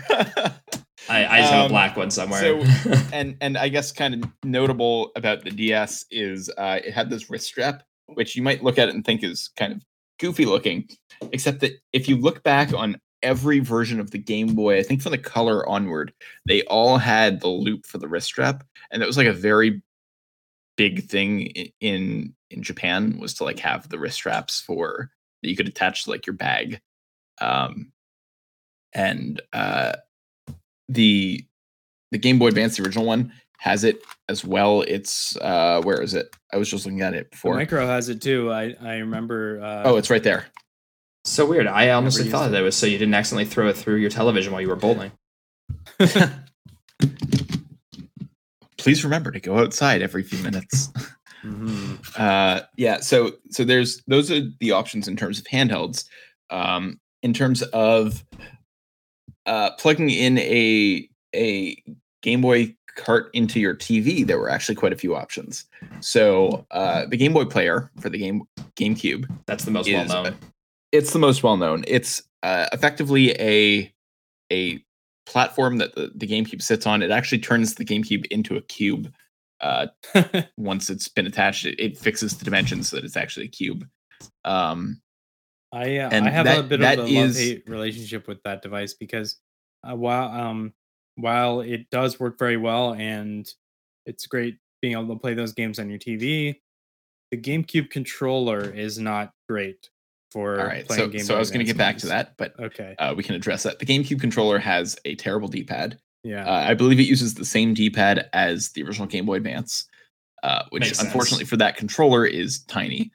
I, I just have a Um, black one somewhere. so- and and I guess kind of notable about the DS is uh, it had this wrist strap, which you might look at it and think is kind of goofy looking, except that if you look back on every version of the Game Boy, I think from the color onward, they all had the loop for the wrist strap, and that was like a very big thing in in Japan was to like have the wrist straps for that you could attach to like your bag, um, and uh, the the Game Boy Advance, the original one, has it as well. It's uh where is it? I was just looking at it The before. micro has it too. I I remember. Uh, oh, it's right there. so weird. I honestly thought it. that it was so you didn't accidentally throw it through your television while you were bowling. Please remember to go outside every few minutes. mhm. uh yeah so so there's those are the options in terms of handhelds um in terms of uh plugging in a a game boy cart into your tv there were actually quite a few options so uh the game boy player for the game gamecube That's the most well known. it's the most well known it's uh effectively a a platform that the, the gamecube sits on it actually turns the gamecube into a cube uh once it's been attached, it, it fixes the dimensions so that it's actually a cube. Um, I uh, I have a bit that of a is- love hate relationship with that device because uh, while um while it does work very well and it's great being able to play those games on your TV, the GameCube controller is not great for all right, playing so so I was going to get back to that, but Okay, uh, we can address that. The GameCube controller has a terrible D-pad. yeah, Uh, I believe it uses the same D-pad as the original Game Boy Advance, uh, which Makes sense. unfortunately for that controller is tiny.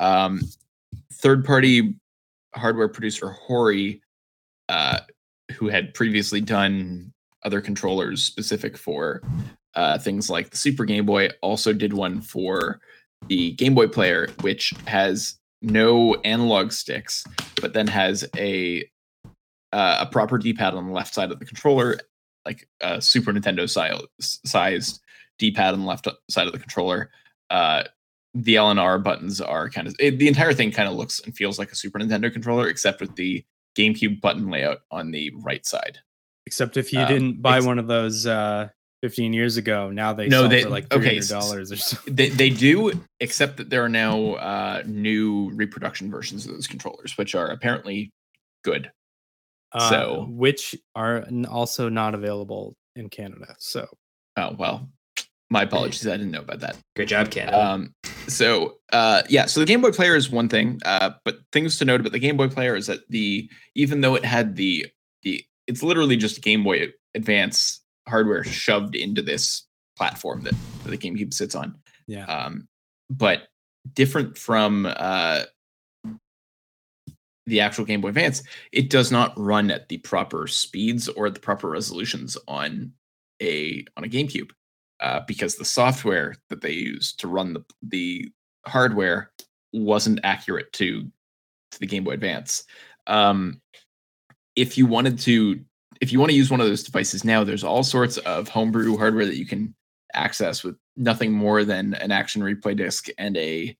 Um, third-party hardware producer Hori, uh, who had previously done other controllers specific for uh, things like the Super Game Boy, also did one for the Game Boy Player, which has no analog sticks, but then has a uh, a proper D-pad on the left side of the controller, like a Super Nintendo si- sized D-pad on the left side of the controller. Uh, the L and R buttons are kind of it, the entire thing kind of looks and feels like a Super Nintendo controller, except with the GameCube button layout on the right side. except if you um, didn't buy ex- one of those uh 15 years ago, now they No, they- like okay, $300 or so. They they do, except that there are now uh, new reproduction versions of those controllers, which are apparently good. Uh, So- which are also not available in Canada. So Oh well, my apologies. I didn't know about that. Great job, Ken. Um, so uh, yeah, so the Game Boy Player is one thing, uh, but things to note about the Game Boy Player is that the even though it had the the it's literally just Game Boy Advance hardware shoved into this platform that, that the GameCube sits on. yeah, Um, but different from uh, the actual Game Boy Advance, it does not run at the proper speeds or the proper resolutions on a on a GameCube uh, because the software that they used to run the the hardware wasn't accurate to to the Game Boy Advance. Um, if you wanted to, if you want to use one of those devices now, there's all sorts of homebrew hardware that you can access with nothing more than an action replay disc and a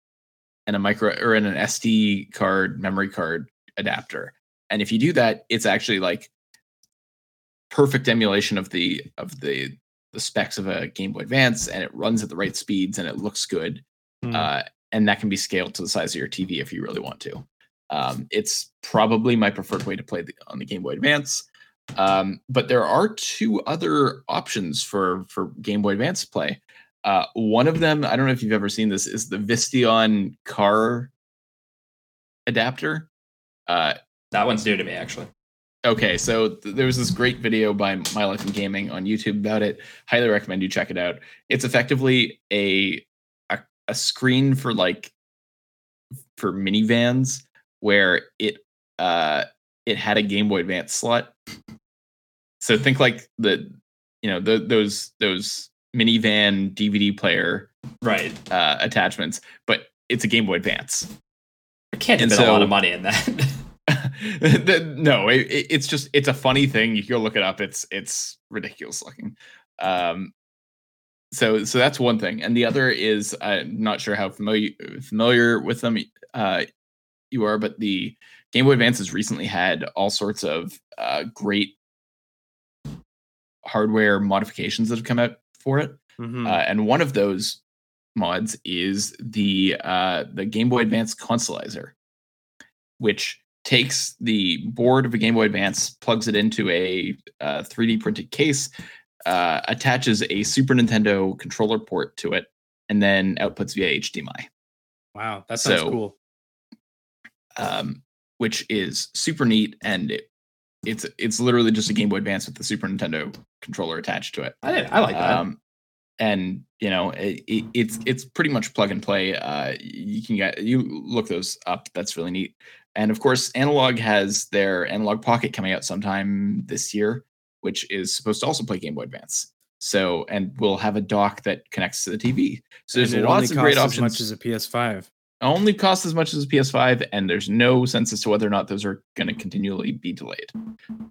and a micro or in an SD card memory card adapter. And if you do that, it's actually like perfect emulation of the of the the specs of a Game Boy Advance, and it runs at the right speeds and it looks good. Hmm. Uh, and that can be scaled to the size of your TV if you really want to. Um, it's probably my preferred way to play the, on the Game Boy Advance. Um, but there are two other options for for Game Boy Advance play. Uh, one of them, I don't know if you've ever seen this, is the Visteon car adapter. Uh, that one's new to me, actually. Okay, so th- there was this great video by My Life in Gaming on YouTube about it. Highly recommend you check it out. It's effectively a a, a screen for like for minivans where it uh it had a Game Boy Advance slot. So think like the you know the, those those minivan DVD player Right. uh, attachments, but it's a Game Boy Advance. I can't spend a lot of money in that. No, it, it- it's just it's a funny thing. You can go look it up. It's it's ridiculous looking. Um, so so that's one thing, and the other is I'm not sure how familiar familiar with them uh, you are, but the Game Boy Advance has recently had all sorts of uh, great hardware modifications that have come out for it, Mhm. uh, and one of those mods is the uh, the Game Boy Advance Consolizer, which takes the board of a Game Boy Advance, plugs it into a uh, 3D printed case, uh, attaches a Super Nintendo controller port to it, and then outputs via HDMI, wow, that sounds so- cool. um, which is super neat. And it, it's it's literally just a Game Boy Advance with the Super Nintendo controller attached to it. I, I like that. Um, and you know it, it, it's it's pretty much plug and play. Uh, you can get you look those up. That's really neat. And of course, Analogue has their Analogue Pocket coming out sometime this year, which is supposed to also play Game Boy Advance. So and we'll have a dock that connects to the TV. So there's And it lots of great options. As much as a PS5. only costs as much as a PS5, and there's no sense as to whether or not those are going to continually be delayed.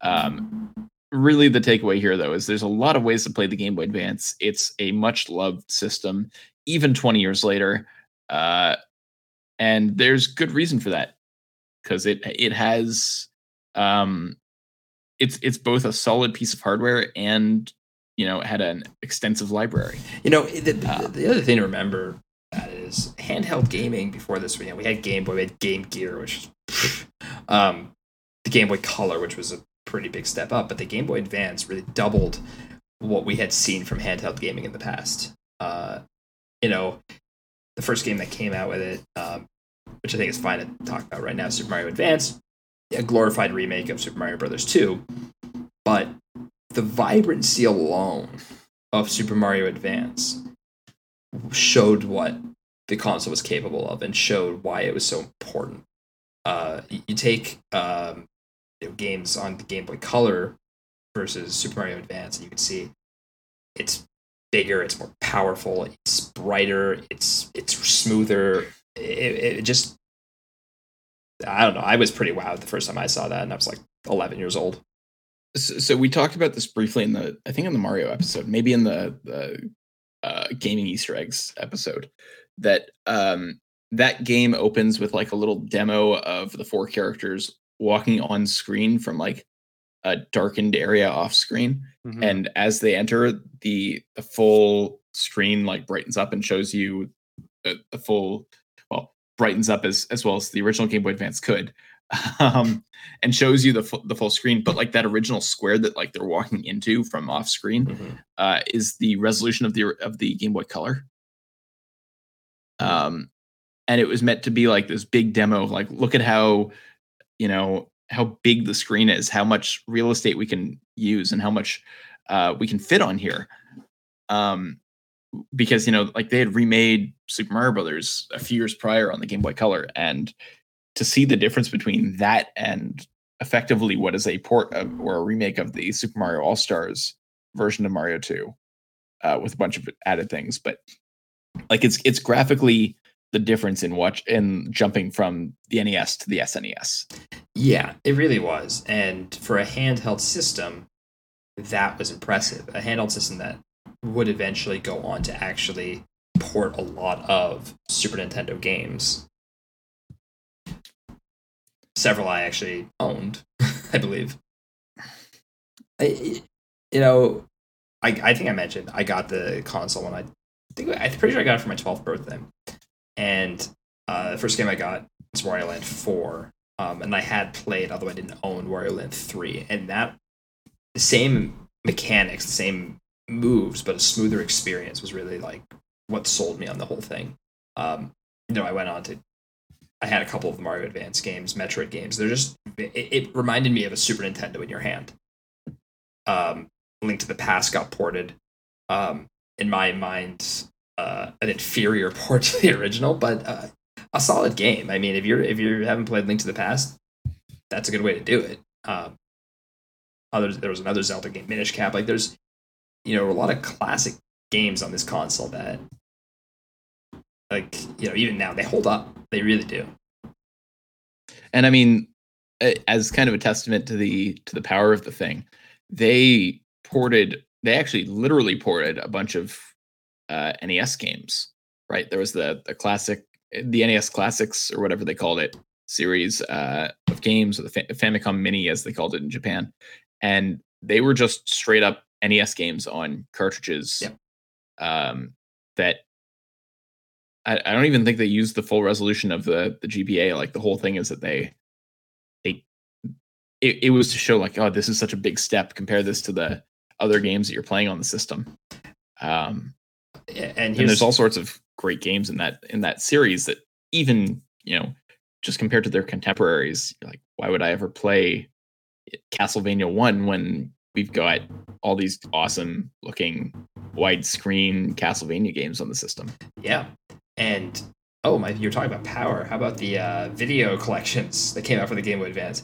Um, really, the takeaway here, though, is there's a lot of ways to play the Game Boy Advance. It's a much loved system, even 20 years later, uh, and there's good reason for that because it it has um, it's it's both a solid piece of hardware and you know it had an extensive library. You know, the, the, Uh, the other thing to remember that is handheld gaming before this. You know, we had Game Boy, we had Game Gear, which um, the Game Boy Color, which was a pretty big step up, but the Game Boy Advance really doubled what we had seen from handheld gaming in the past. Uh, you know, the first game that came out with it, um, which I think is fine to talk about right now, Super Mario Advance, a glorified remake of Super Mario Brothers 2, but the vibrancy alone of Super Mario Advance showed what the console was capable of and showed why it was so important. Uh, you take um, you know, games on the Game Boy Color versus Super Mario Advance, and you can see it's bigger, it's more powerful, it's brighter, it's it's smoother. It, it just I don't know. I was pretty wowed the first time I saw that, and I was like 11 years old. so, so we talked about this briefly in the i think in the mario episode maybe in the the uh, gaming easter eggs episode that um that game opens with like a little demo of the four characters walking on screen from like a darkened area off screen Mhm. and as they enter the the full screen like brightens up and shows you the, the full well brightens up as as well as the original game boy advance could um and shows you the full, the full screen but like that original square that like they're walking into from off screen uh is the resolution of the of the game boy color. Um and it was meant to be like this big demo of like look at how you know how big the screen is how much real estate we can use and how much uh we can fit on here. Um because you know like they had remade super mario brothers a few years prior on the game boy color and to see the difference between that and effectively what is a port of or a remake of the super mario all stars version of mario 2 uh, with a bunch of added things but like it's it's graphically the difference in watch in jumping from the nes to the snes Yeah, it really was. And for a handheld system, that was impressive. A handheld system that would eventually go on to actually port a lot of Super Nintendo games. Several I actually owned, I believe. I, you know, I, I think I mentioned I got the console when I, I think I'm pretty sure I got it for my 12th birthday. And uh, the first game I got was Wario Land 4 um, and I had played, although I didn't own Wario Land 3, and that the same mechanics, the same moves, but a smoother experience was really like what sold me on the whole thing. Um, you know, I went on to, I had a couple of Mario Advance games, Metroid games. They're just, it, it reminded me of a Super Nintendo in your hand. Um, Link to the Past got ported. Um, in my mind, uh, an inferior port to the original, but uh, a solid game. I mean, if you're if you haven't played Link to the Past, that's a good way to do it. Um, others there was another Zelda game, Minish Cap. Like there's you know a lot of classic games on this console that like you know even now they hold up. They really do. and i mean as kind of a testament to the to the power of the thing they ported they actually literally ported a bunch of uh, NES games, right? There was the the classic, the NES Classics or whatever they called it series uh, of games, or the Fa- Famicom Mini as they called it in Japan, and they were just straight up NES games on cartridges. Yep. Um, that I, I don't even think they use the full resolution of the the GBA. Like the whole thing is that they they it, it was to show like oh this is such a big step. Compare this to the other games that you're playing on the system. Um, and and there's all sorts of great games in that in that series that even you know just compared to their contemporaries, you're like why would I ever play Castlevania One when we've got all these awesome looking widescreen Castlevania games on the system? Yeah. And oh my you're talking about power. How about the uh, video collections that came out for the Game Boy Advance?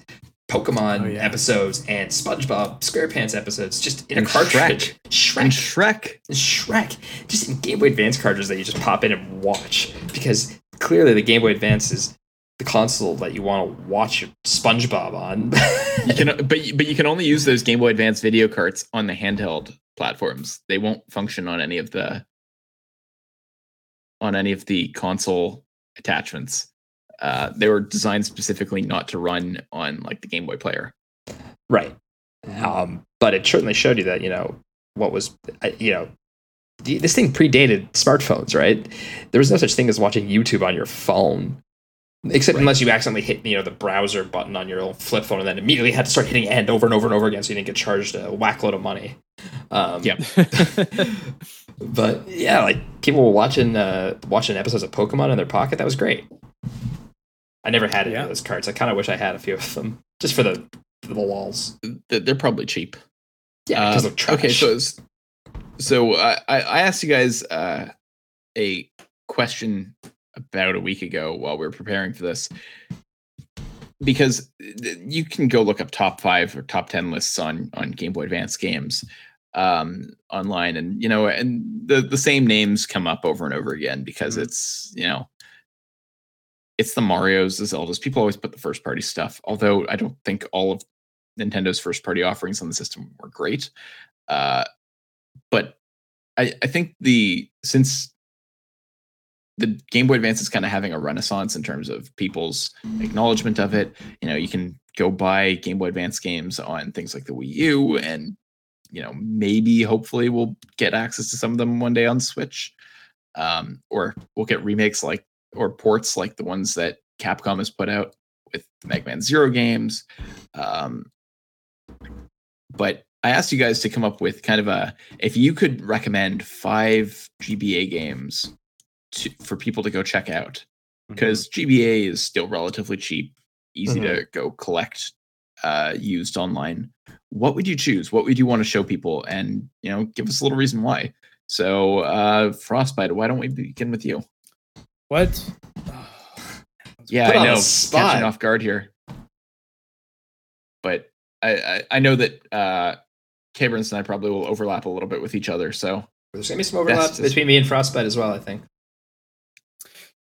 Pokemon Oh, yeah. episodes and SpongeBob SquarePants episodes just in a And cartridge. And Shrek. Shrek. Shrek. Just in Game Boy Advance cartridges that you just pop in and watch. Because clearly the Game Boy Advance is the console that you want to watch SpongeBob on. You can, but but you can only use those Game Boy Advance video carts on the handheld platforms. They won't function on any of the on any of the console attachments. Uh, they were designed specifically not to run on like the Game Boy player. Right. Um, but it certainly showed you that, you know, what was, uh, you know, this thing predated smartphones, right? There was no such thing as watching YouTube on your phone, except unless you accidentally hit, you know, the browser button on your old flip phone and then immediately had to start hitting end over and over and over again so you didn't get charged a whack load of money. Um, Yep. but yeah, like people were watching uh, watching episodes of Pokemon in their pocket. That was great. I never had any Yeah. of those cards. I kind of wish I had a few of them just for the for the walls. They're probably cheap. Yeah, because Uh, trash. Okay, so it's- so I I I asked you guys uh, a question about a week ago while we were preparing for this because you can go look up top five or top ten lists on on Game Boy Advance games um online and you know and the the same names come up over and over again because Mhm. it's you know it's the Mario's, the Zeldas. People always put the first party stuff, although I don't think all of Nintendo's first party offerings on the system were great. Uh, but I, I think the since the Game Boy Advance is kind of having a renaissance in terms of people's acknowledgement of it. You know, you can go buy Game Boy Advance games on things like the Wii U, and you know, maybe hopefully we'll get access to some of them one day on Switch, um, or we'll get remakes like or ports like the ones that Capcom has put out with the Mega Man Zero games. Um, but I asked you guys to come up with kind of a if you could recommend five GBA games to, for people to go check out because GBA is still relatively cheap, easy to go collect uh, used online. What would you choose? What would you want to show people? And you know, give us a little reason why. So, uh, Frostbite, why don't we begin with you? what? Yeah, I on the know, catching off guard here. But I, I, I know that uh, Cabrins and I probably will overlap a little bit with each other. So There's gonna be some overlap between me and Frostbite as well. I think.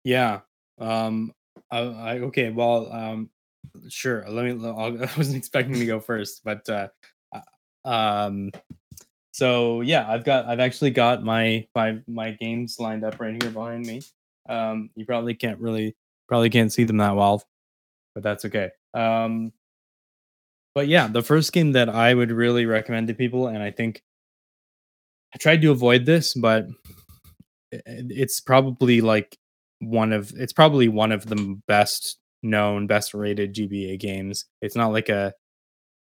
Yeah. Um. I, I okay. Well. Um. Sure. Let me. I'll, I wasn't expecting to go first, but uh, uh, um. So yeah, I've got. I've actually got my five my games lined up right here behind me. Um. You probably can't really probably can't see them that well, but that's okay. Um. But yeah, the first game that I would really recommend to people, and I think I tried to avoid this, but it's probably like one of it's probably one of the best known, best rated GBA games. It's not like a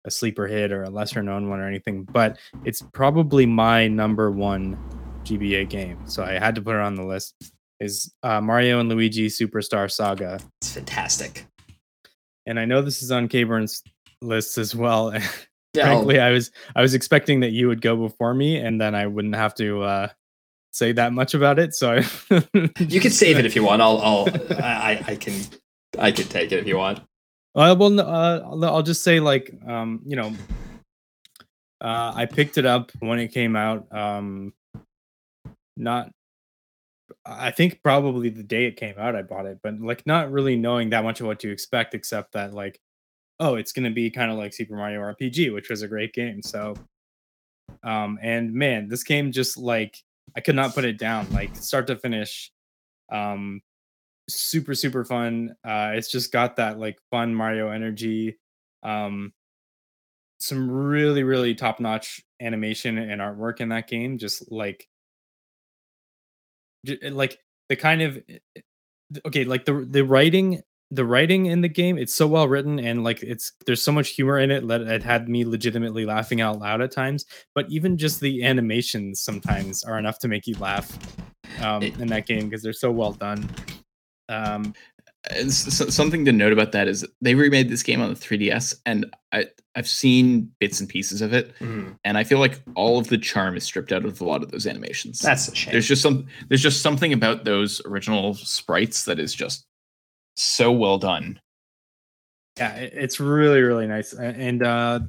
a sleeper hit or a lesser known one or anything, but it's probably my number one GBA game. So I had to put it on the list. Is uh, Mario and Luigi Superstar Saga, It's fantastic. and I know this is on Caburn's list as well. Frankly, I was I was expecting that you would go before me, and then I wouldn't have to uh, say that much about it. So you can save it if you want. I'll. I'll. I, I- can. I can take it if you want. Uh, well, uh, I'll- I'll just say like, um, you know, uh, I picked it up when it came out. Um, not, I think probably the day it came out, I bought it, but like not really knowing that much of what to expect, except that like, oh, it's gonna be kind of like Super Mario RPG, which was a great game. So, um, and man, this game just like I could not put it down. Like start to finish, um, super super fun. Uh, it's just got that like fun Mario energy. Um, some really really top notch animation and artwork in that game. Just like, j- like the kind of eh, eh, okay, like the the writing the writing in the game it's so well written and like it's there's so much humor in it that it had me legitimately laughing out loud at times but even just the animations sometimes are enough to make you laugh um, It- in that game because they're so well done um And s- s- something to note about that is they remade this game on the 3DS, and I I've seen bits and pieces of it, Mhm. and I feel like all of the charm is stripped out of a lot of those animations. That's a shame. there's just some there's just something about those original sprites that is just so well done. yeah it's really really nice and uh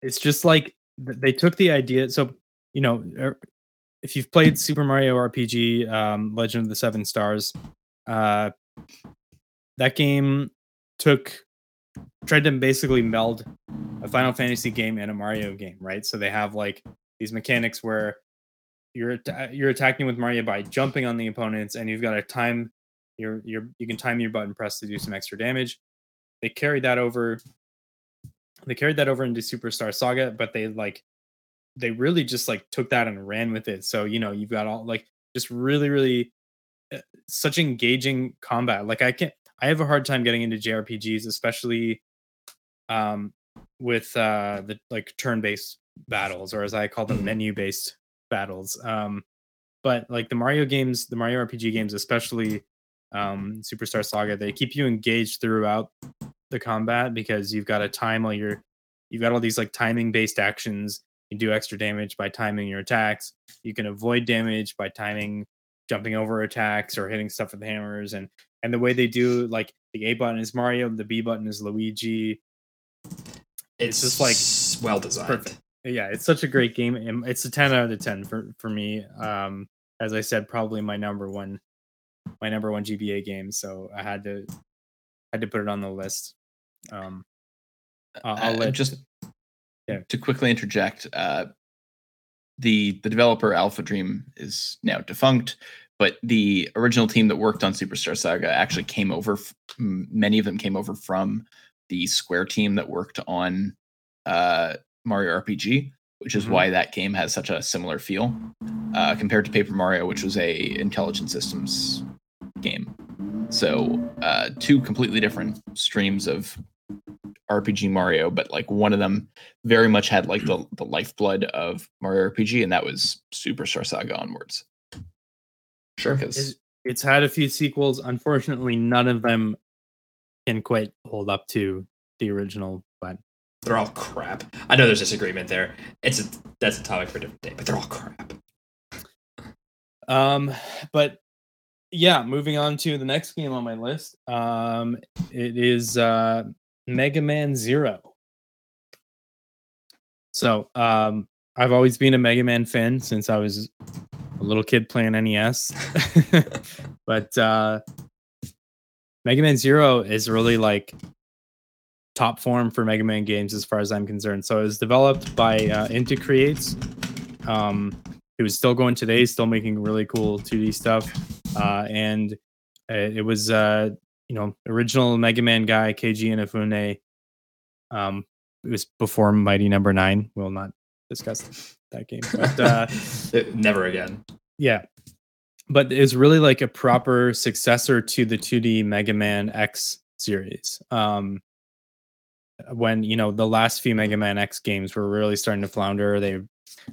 it's just like they took the idea so you know er, if you've played super mario rpg um legend of the seven stars uh that game took tried to basically meld a final fantasy game and a mario game right so they have like these mechanics where you're you're attacking with mario by jumping on the opponents and you've got to time your your you can time your button press to do some extra damage. They carried that over they carried that over into superstar saga but they like they really just like took that and ran with it. So you know you've got all like just really really uh, such engaging combat. Like i can't i have a hard time getting into jrpgs especially um with uh the like turn-based battles or as i call them Mhm. menu-based battles. Um but like the mario games the mario rpg games especially um superstar saga. They keep you engaged throughout the combat because you've got to time all your you've got all these like timing based actions. You do extra damage by timing your attacks. You can avoid damage by timing jumping over attacks or hitting stuff with hammers. And and the way they do like the a button is mario the b button is luigi. It's just, like, well designed. perfect. yeah it's such a great game. And it's a 10 out of 10 for for me. Um as i said probably my number one my number one gba game so i had to had to put it on the list um I'll- I'll Uh, just yeah. to quickly interject, uh, the the developer Alpha Dream is now defunct, but the original team that worked on Superstar Saga actually came over. Many of them came over from the Square team that worked on uh, Mario RPG, which is Mhm. why that game has such a similar feel uh, compared to Paper Mario, which was a Intelligent Systems game. So uh, two completely different streams of RPG Mario, but like one of them very much had like the, the lifeblood of Mario RPG, and that was Superstar Saga onwards. Sure. Because It's, it's had a few sequels. Unfortunately, none of them can quite hold up to the original. But They're all crap. I know there's disagreement there. It's a that's a topic for a different day, but they're all crap. um, but yeah, moving on to the next game on my list. Um, it is uh Mega Man Zero. So um, I've always been a Mega Man fan since I was a little kid playing NES. but uh Mega Man Zero is really like top form for Mega Man games as far as I'm concerned. So it was developed by uh, Inti Creates. Um, it was still going today, still making really cool 2D stuff. Uh, and uh, it was, uh, you know, original Mega Man guy, Keiji Inafune. Um, it was before Mighty Number Nine. We'll not discuss that game. But uh, Uh, Never again. yeah. But it's really like a proper successor to the 2D Mega Man X series. Um when, you know, the last few Mega Man X games were really starting to flounder, they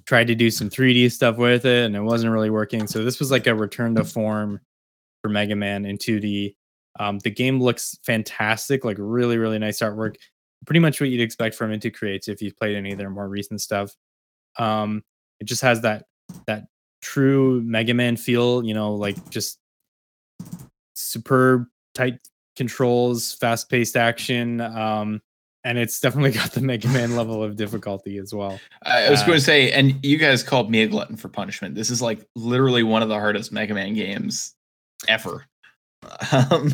tried to do some 3D stuff with it and it wasn't really working. So this was like a return to form for Mega Man in 2D. Um, the game looks fantastic, like really, really nice artwork. Pretty much what you'd expect from Inti Creates if you've played any of their more recent stuff. Um, it just has that that true Mega Man feel, you know, like just superb tight controls, fast paced action. Um, and it's definitely got the Mega Man level of difficulty as well. I was Uh, going to say, and you guys called me a glutton for punishment. This is like literally one of the hardest Mega Man games ever. Um,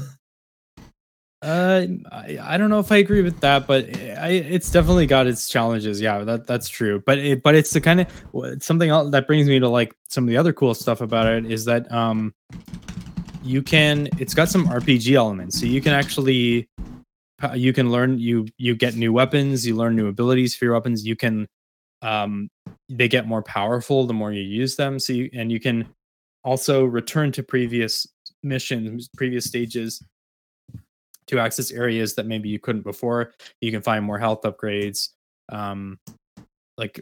Uh, I, I don't know if I agree with that, but I, it's definitely got its challenges. Yeah, that that's true. But it, but it's the kind of something else that brings me to like some of the other cool stuff about it is that um, you can it's got some RPG elements, so you can actually you can learn you you get new weapons, you learn new abilities for your weapons. You can um, they get more powerful the more you use them. So you and you can also return to previous missions, previous stages to access areas that maybe you couldn't before. You can find more health upgrades. Um, like,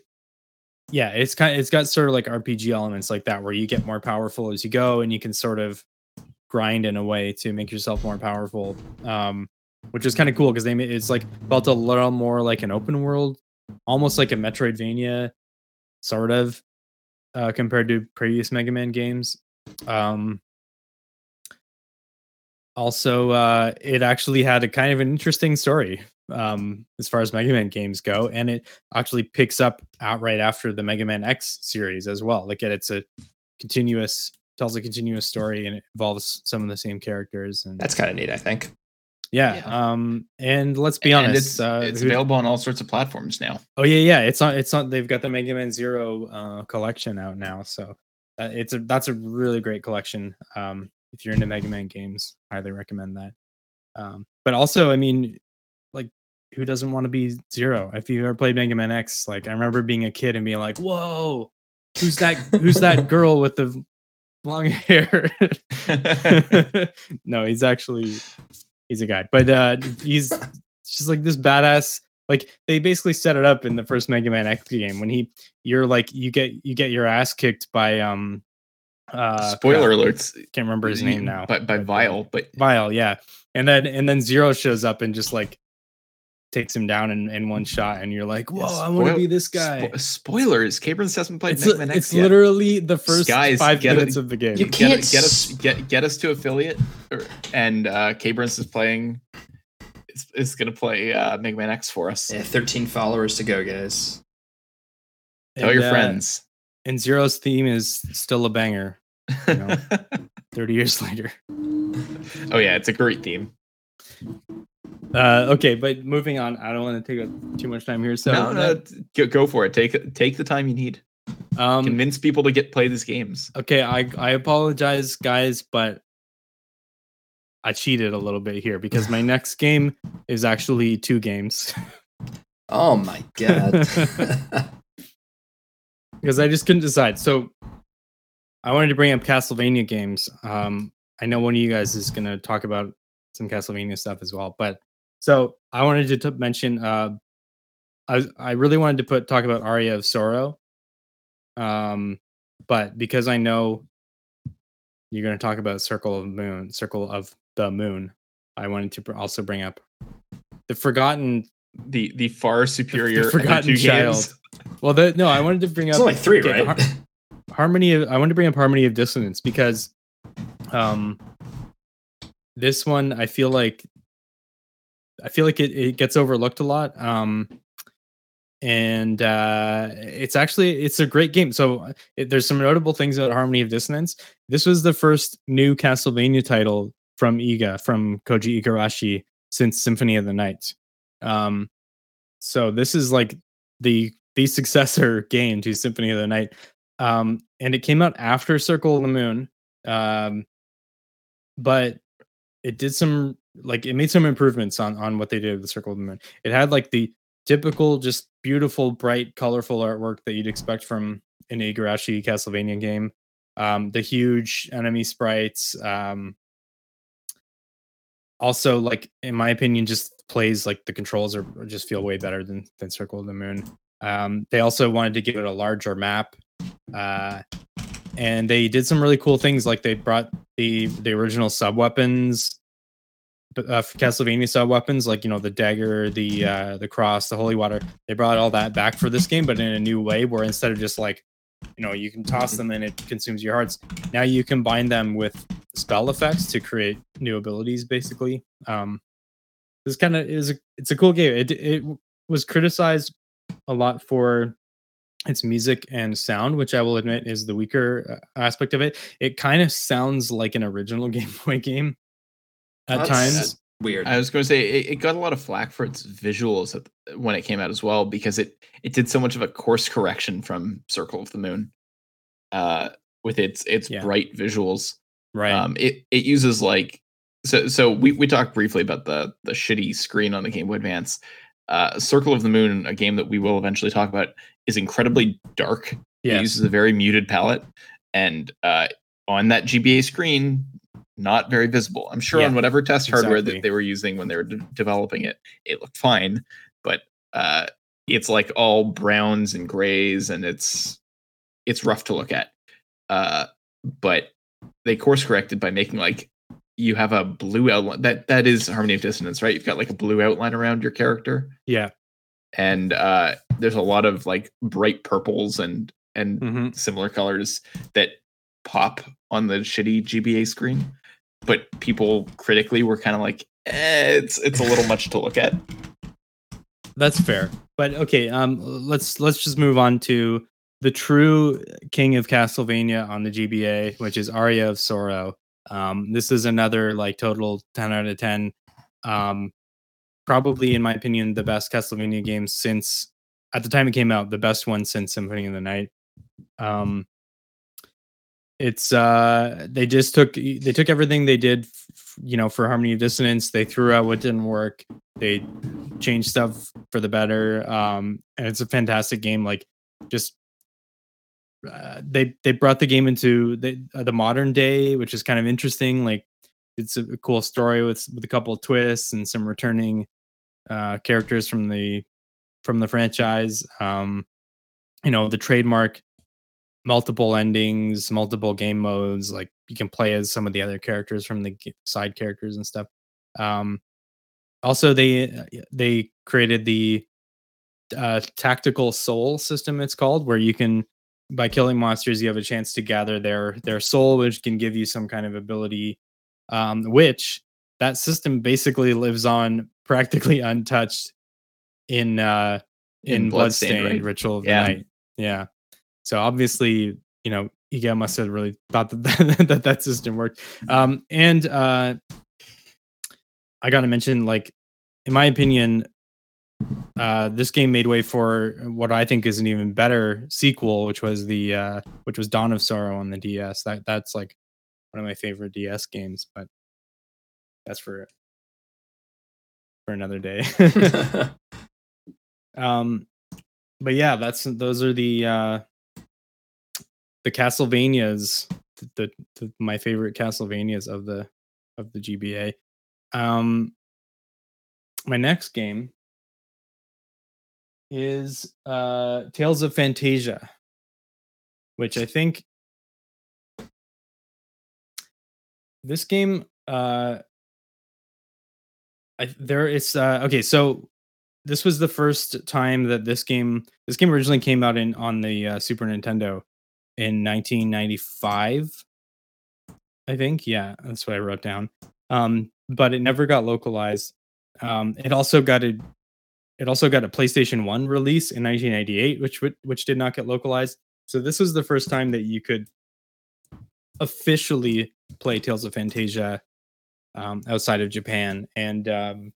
yeah, it's kind. Of, it's got sort of like RPG elements like that, where you get more powerful as you go, and you can sort of grind in a way to make yourself more powerful. Um, which is kind of cool because they it's like felt a little more like an open world, almost like a Metroidvania, sort of, uh, compared to previous Mega Man games. Um, also uh, it actually had a kind of an interesting story um, as far as Mega Man games go, and it actually picks up outright after the Mega Man X series as well. Like it's a continuous tells a continuous story and it involves some of the same characters and That's kind of neat, I think. Yeah, Yeah. um and let's be And honest it's, uh, it's who- available on all sorts of platforms now. oh yeah yeah it's on it's on they've got the mega man zero uh collection out now so uh, it's a that's a really great collection um if you're into mega man games highly recommend that um but also i mean like who doesn't want to be zero if you ever played mega man x like i remember being a kid and being like whoa who's that who's that girl with the long hair no he's actually he's a guy but uh he's just like this badass like they basically set it up in the first mega man x game when he you're like you get you get your ass kicked by um uh Spoiler crap, alerts. can't remember his name now By, by Vile, but Vile, yeah. And then and then Zero shows up and just like takes him down in, in one shot, and you're like, whoa, I want to be this guy. Spo- spoilers. Cabrins hasn't played it's Mega Man X it's yet. literally the first Guys, five get it- minutes of the game. You get, can't get us get get us to affiliate, or, and uh, Cabrins is playing. Is, is gonna play uh, Mega Man X for us. Yeah, 13 followers to go, guys. Tell And, your uh, friends. And Zero's theme is still a banger. know. Thirty years later. oh yeah, it's a great theme. Uh, okay, but moving on. I don't want to take up too much time here. So no, no, t- go, go for it. Take take the time you need. um, Convince people to get play these games. Okay, I I apologize, guys, but I cheated a little bit here because my next game is actually two games Oh my god. because I just couldn't decide. So I wanted to bring up Castlevania games. Um, I know one of you guys is going to talk about some Castlevania stuff as well, but so I wanted to t- mention. Uh, I I really wanted to put talk about Aria of Sorrow. Um, but because I know you're going to talk about Circle of Moon, Circle of the Moon, I wanted to br- also bring up the Forgotten. The the far superior of the Forgotten two Child. games. Well, the, no, I wanted to bring It's up only three, okay, right? Har- Harmony of I wanted to bring up Harmony of Dissonance because um this one I feel like I feel like it, it gets overlooked a lot. Um and uh it's actually it's a great game. So uh, it, there's some notable things about Harmony of Dissonance. This was the first new Castlevania title from Iga from Koji Igarashi since Symphony of the Night. Um so this is like the the successor game to Symphony of the Night. Um, and it came out after Circle of the Moon. Um, but it did some like it made some improvements on on what they did with the Circle of the Moon. It had like the typical, just beautiful, bright, colorful artwork that you'd expect from an Igarashi Castlevania game. Um, the huge enemy sprites. Um, also, like in my opinion, just plays like the controls are just feel way better than than Circle of the Moon. Um, they also wanted to give it a larger map, uh, and they did some really cool things. Like they brought the the original sub weapons, uh, Castlevania sub weapons, like you know the dagger, the uh, the cross, the holy water. They brought all that back for this game, but in a new way, where instead of just like you know you can toss them and it consumes your hearts, now you combine them with spell effects to create new abilities. Basically, um, this kind of is a, it's a cool game. It it was criticized a lot for its music and sound, which I will admit is the weaker uh, aspect of it. It kind of sounds like an original Game Boy game at That's- times. weird. I was going to say it, it got a lot of flack for its visuals when it came out as well because it it did so much of a course correction from Circle of the Moon, uh, with its its Yeah. bright visuals. Right. Um, it it uses like so so we we talked briefly about the the shitty screen on the Game Boy Advance. Uh, Circle of the Moon, a game that we will eventually talk about, is incredibly dark. It uses a very muted palette, and uh, on that GBA screen, not very visible. I'm sure on whatever test hardware exactly. that they were using when they were de- developing it, it looked fine, but uh, it's like all browns and grays, and it's it's rough to look at. Uh, but they course corrected by making like you have a blue outline. That that is Harmony of Dissonance, right? You've got like a blue outline around your character Yeah. and uh there's a lot of like bright purples and and hmm similar colors that pop on the shitty GBA screen but people critically were kind of like eh, it's it's a little much to look at That's fair. But okay, um let's let's just move on to the true king of Castlevania on the GBA, which is Aria of Sorrow. Um this is another like total 10 out of 10. Um probably in my opinion the best Castlevania game since at the time it came out, the best one since Symphony of the Night. Um it's uh they just took they took everything they did f- you know for harmony of dissonance. They threw out what didn't work. They changed stuff for the better. Um and it's a fantastic game. Like just uh, they they brought the game into the uh, the modern day which is kind of interesting. Like it's a cool story with with a couple of twists and some returning uh characters from the from the franchise um you know the trademark multiple endings multiple game modes like you can play as some of the other characters from the side characters and stuff. Um also they uh, they created the uh tactical soul system it's called where you can by killing monsters you have a chance to gather their their soul which can give you some kind of ability um which that system basically lives on practically untouched in uh in, In Bloodstained, bloodstained right? ritual of Yeah. the night. Yeah. So obviously you know Iga must have really thought that that, that, that system worked. Um and uh i gotta mention like in my opinion uh this game made way for what i think is an even better sequel which was the uh which was dawn of sorrow on the ds that that's like one of my favorite ds games but that's for for another day um but yeah that's those are the uh the castlevanias the, the my favorite castlevanias of the of the gba um my next game is uh tales of phantasia which i think this game uh I, there is uh okay so this was the first time that this game this game originally came out in on the uh, super nintendo in 1995 i think. Yeah that's what i wrote down. Um but it never got localized. Um it also got a it also got a playstation 1 release in 1998 which which did not get localized. So this was the first time that you could officially play tales of phantasia um, outside of japan. And um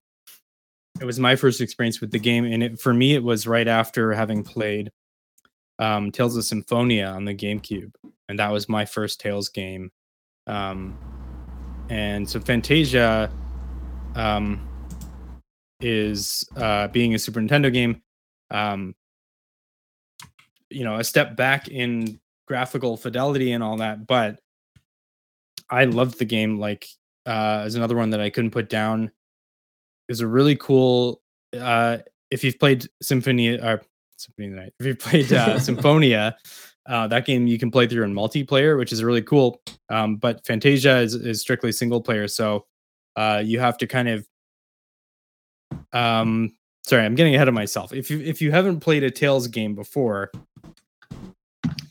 it was my first experience with the game and it for me it was right after having played um tales of symphonia on the gamecube and that was my first tales game. Um and so phantasia um is uh being a super nintendo game um you know a step back in graphical fidelity and all that but i loved the game like uh is another one that i couldn't put down is a really cool uh if you've played symphony or symphony of the night if you've played uh symphonia uh that game you can play through in multiplayer which is really cool. Um but phantasia is, is strictly single player so uh you have to kind of um sorry i'm getting ahead of myself. If you if you haven't played a tales game before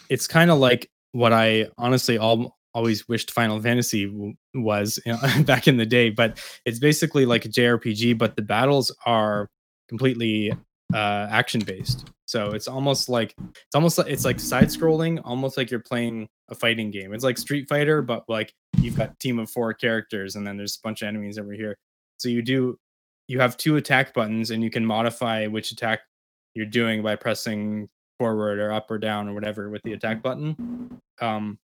it's kind of like what i honestly all always wished final fantasy w- was you know, back in the day but it's basically like a jrpg but the battles are completely uh action based so it's almost like it's almost like it's like side scrolling almost like you're playing a fighting game. It's like street fighter but like you've got a team of four characters and then there's a bunch of enemies over here. So you do you have two attack buttons and you can modify which attack you're doing by pressing forward or up or down or whatever with the attack button. Um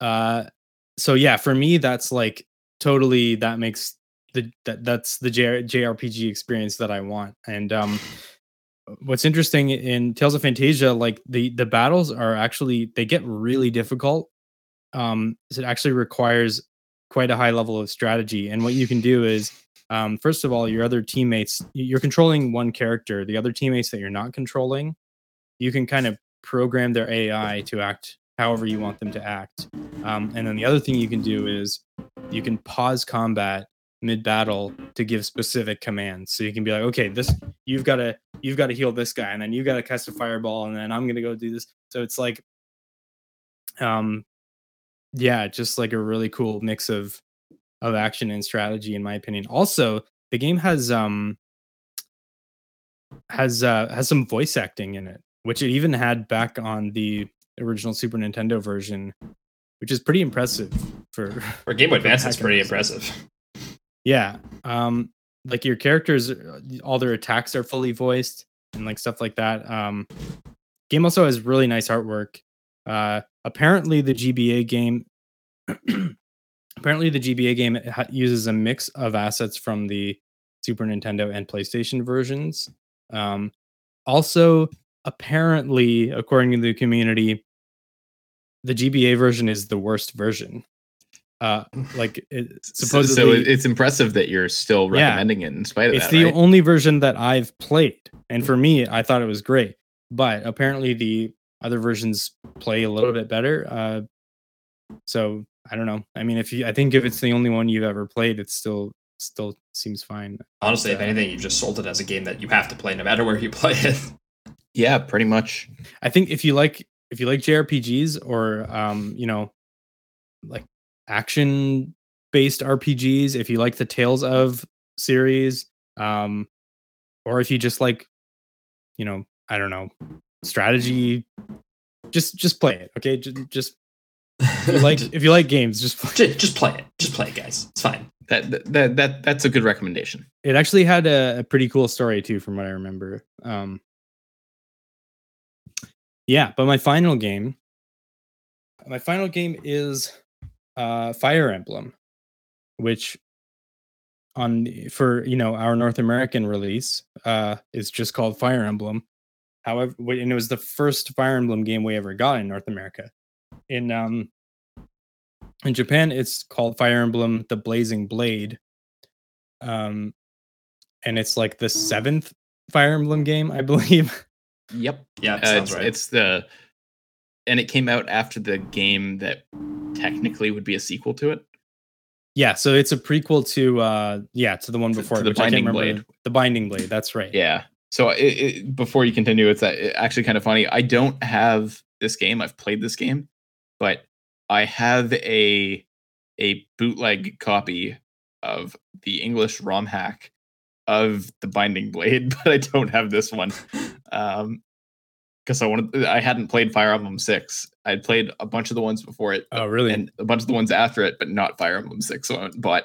uh so yeah, for me that's like totally that makes the that that's the J- JRPG experience that I want. And um what's interesting in Tales of Phantasia like the the battles are actually they get really difficult. Um so it actually requires quite a high level of strategy and what you can do is um, first of all your other teammates you're controlling one character the other teammates that you're not controlling you can kind of program their ai to act however you want them to act. Um, and then the other thing you can do is you can pause combat mid battle to give specific commands. So you can be like okay this you've got to you've got to heal this guy and then you've got to cast a fireball and then i'm going to go do this. So it's like um yeah just like a really cool mix of of action and strategy in my opinion. Also the game has um has uh has some voice acting in it which it even had back on the original super nintendo version which is pretty impressive for For Game Boy Advance, it's pretty impressive. yeah um like your characters uh, all their attacks are fully voiced and like stuff like that um game also has really nice artwork uh apparently the gba game apparently the gba game uses a mix of assets from the super nintendo and playstation versions um also apparently according to the community the gba version is the worst version uh like it, supposedly so it- it's impressive that you're still Yeah. recommending it in spite of it's that. It's the right? only version that I've played, and for me, I thought it was great. But apparently, the other versions play a little bit better. Uh, so I don't know. I mean, if you, I think if it's the only one you've ever played, it still still seems fine. Honestly, if anything, you just sold it as a game that you have to play no matter where you play it. yeah, pretty much. I think if you like if you like JRPGs or um, you know, like action based RPGs, if you like the Tales of series, um, or if you just like, you know, I don't know, strategy, just just play it. Okay, just, just if you like if you like games, just play. just, just play it. Just play it, guys. It's fine. That that that, that that's a good recommendation. It actually had a, a pretty cool story too, from what I remember. Um, yeah, but my final game, my final game is uh, Fire Emblem, which on for you know our North American release uh, is just called Fire Emblem. However, and it was the first Fire Emblem game we ever got in North America. In um, in Japan, it's called Fire Emblem: The Blazing Blade. Um, and it's like the seventh Fire Emblem game, I believe. Yep. Yeah, Uh, sounds it's, right. it's the and it came out after the game that technically would be a sequel to it. yeah, so it's a prequel to uh yeah, to the one To- before to it, the which I can't Binding remember. Blade. The Binding Blade, that's right. Yeah. So it, it, before you continue, it's uh, actually kind of funny. I don't have this game. I've played this game, but I have a a bootleg copy of the English ROM hack of the Binding Blade, but I don't have this one. Um, because I wanted, I hadn't played Fire Emblem Six. I'd played a bunch of the ones before it, Oh, really? and a bunch of the ones after it, but not Fire Emblem Six. So I bought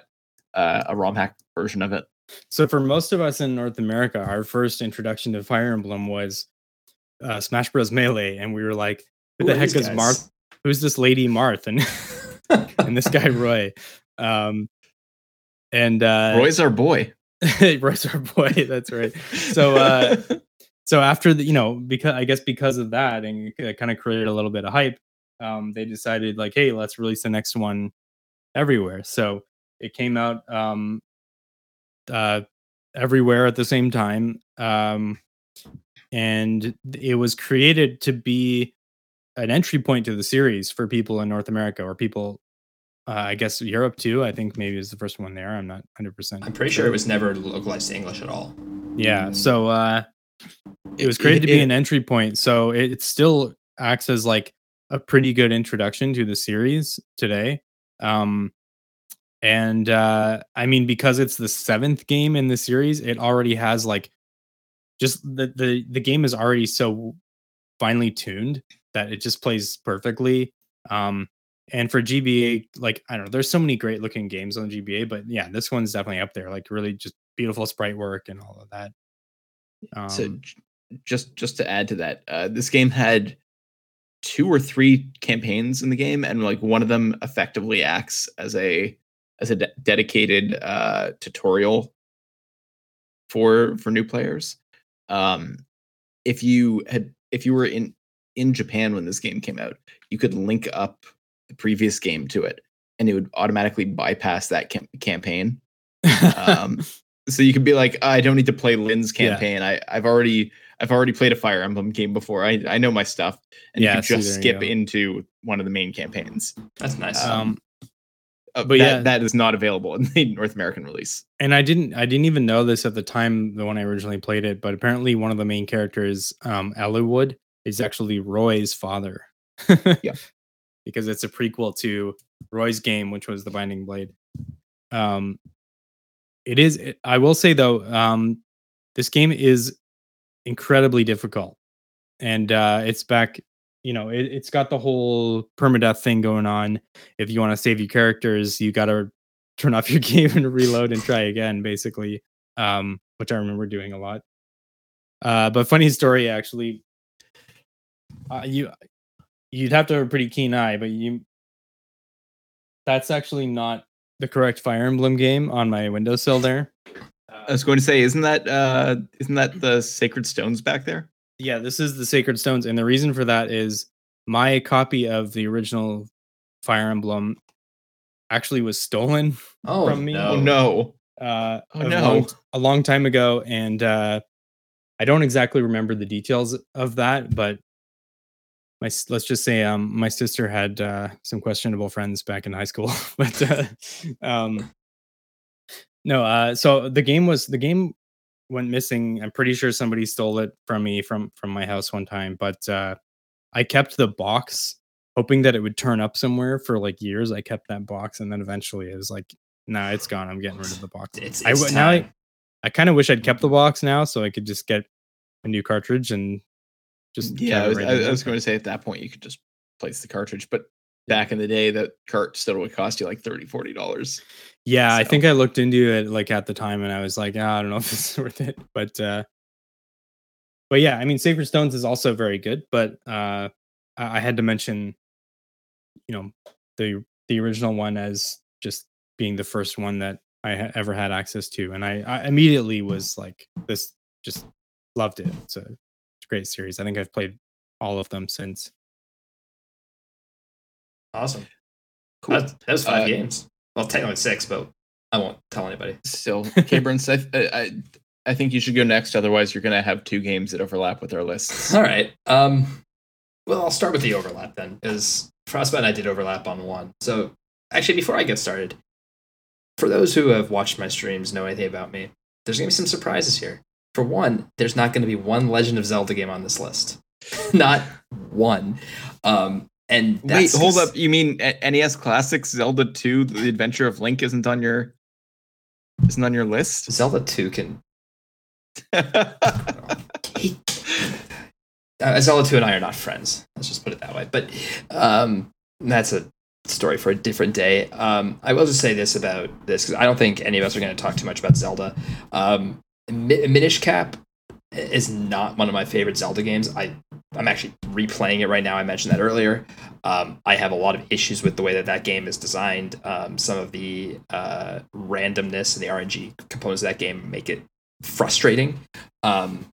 uh, a ROM hack version of it. So for most of us in North America, our first introduction to Fire Emblem was uh, Smash Bros. Melee, and we were like, "Who the heck is guys? Marth? Who's this lady Marth?" And and this guy Roy. Um, and uh, Roy's our boy. Roy's our boy. That's right. So uh, so after the you know because I guess because of that and it kind of created a little bit of hype, um, they decided like, hey, let's release the next one everywhere. So it came out um, uh, everywhere at the same time, um, and it was created to be an entry point to the series for people in North America or people. Uh, I guess Europe too. I think maybe is the first one there. I'm not 100. percent I'm pretty sure it was never localized to English at all. yeah. So uh it was created to be It- an entry point. So it, it still acts as like a pretty good introduction to the series today. Um and uh I mean because it's the seventh game in the series, it already has like just the the the game is already so finely tuned that it just plays perfectly. Um And for GBA, like I don't know, there's so many great looking games on GBA, but yeah, this one's definitely up there. Like really just beautiful sprite work and all of that. Um, so just just to add to that, uh, this game had two or three campaigns in the game, and like one of them effectively acts as a as a de- dedicated uh, tutorial for for new players. Um, if you had if you were in in Japan when this game came out, you could link up the previous game to it, and it would automatically bypass that cam- campaign. Um, so you could be like, I don't need to play Lyn's Yeah. campaign. I I've already I've already played a Fire Emblem game before. I I know my stuff, and Yeah, you see, could just there you skip go. into one of the main campaigns. That's nice. um, Uh, But that, yeah. that is not available in the North American release. and I didn't I didn't even know this at the time the when I originally played it, but apparently one of the main characters, um, Eliwood, is actually Roy's father. Yeah. Because it's a prequel to Roy's game, which was the Binding Blade. Um it is it- I will say though, um this game is incredibly difficult. And uh it's back, you know, it, it's got the whole permadeath thing going on. If you want to save your characters, you gotta turn off your game and reload and try again basically um which i remember doing a lot uh but funny story actually uh, you you'd have to have a pretty keen eye but you that's actually not the correct fire emblem game on my windowsill there I was going to say, isn't that uh isn't that the Sacred Stones back there? yeah this is the sacred stones and the reason for that is my copy of the original fire emblem actually was stolen oh from me. no. Oh no! uh, Oh, a, no. long, a long time ago, and uh, I don't exactly remember the details of that, but my let's just say um, my sister had uh, some questionable friends back in high school, but uh, um, no. Uh, so the game was the game went missing. I'm pretty sure somebody stole it from me from from my house one time, but uh, I kept the box. Hoping that it would turn up somewhere for like years, I kept that box, and then eventually it was like, "Nah, it's gone. I'm getting rid of the box." It's, I it's w- now I. I kind of wish I'd kept the box now so I could just get a new cartridge and just Yeah, I was, I. I was going to say at that point you could just place the cartridge, but back in the day, that cart still would cost you like 30 dollars. yeah, I think I looked into it like at the time and I was like, "Ah, I don't know if this is worth it, but uh, but yeah, I mean, Sacred Stones is also very good, but uh, I I had to mention, you know, the the original one as just being the first one that I ha- ever had access to, and I, I immediately was like, this just loved it. It's it's a great series. I think I've played all of them since. Awesome. Cool. That, that was five Uh, games. Well, technically six, but I won't tell anybody. Still, Cabrins, I, I I think you should go next. Otherwise, you're going to have two games that overlap with our lists. All right. Um, well, I'll start with the overlap then, because Frostbite and I did overlap on one. So, actually, before I get started, for those who have watched my streams, know anything about me, there's going to be some surprises here. For one, there's not going to be one Legend of Zelda game on this list. not one. Um, and Wait, that's hold up. You mean NES Classics Zelda 2: The Adventure of Link isn't on your isn't on your list? Zelda 2 can. Uh, Zelda 2 and I are not friends. Let's just put it that way. But um, that's a story for a different day. Um, I will just say this about this because I don't think any of us are going to talk too much about Zelda. Um, Minish Cap is not one of my favorite Zelda games. I I'm actually replaying it right now. I mentioned that earlier. Um, I have a lot of issues with the way that that game is designed. Um, some of the uh, randomness and the RNG components of that game make it frustrating. Um,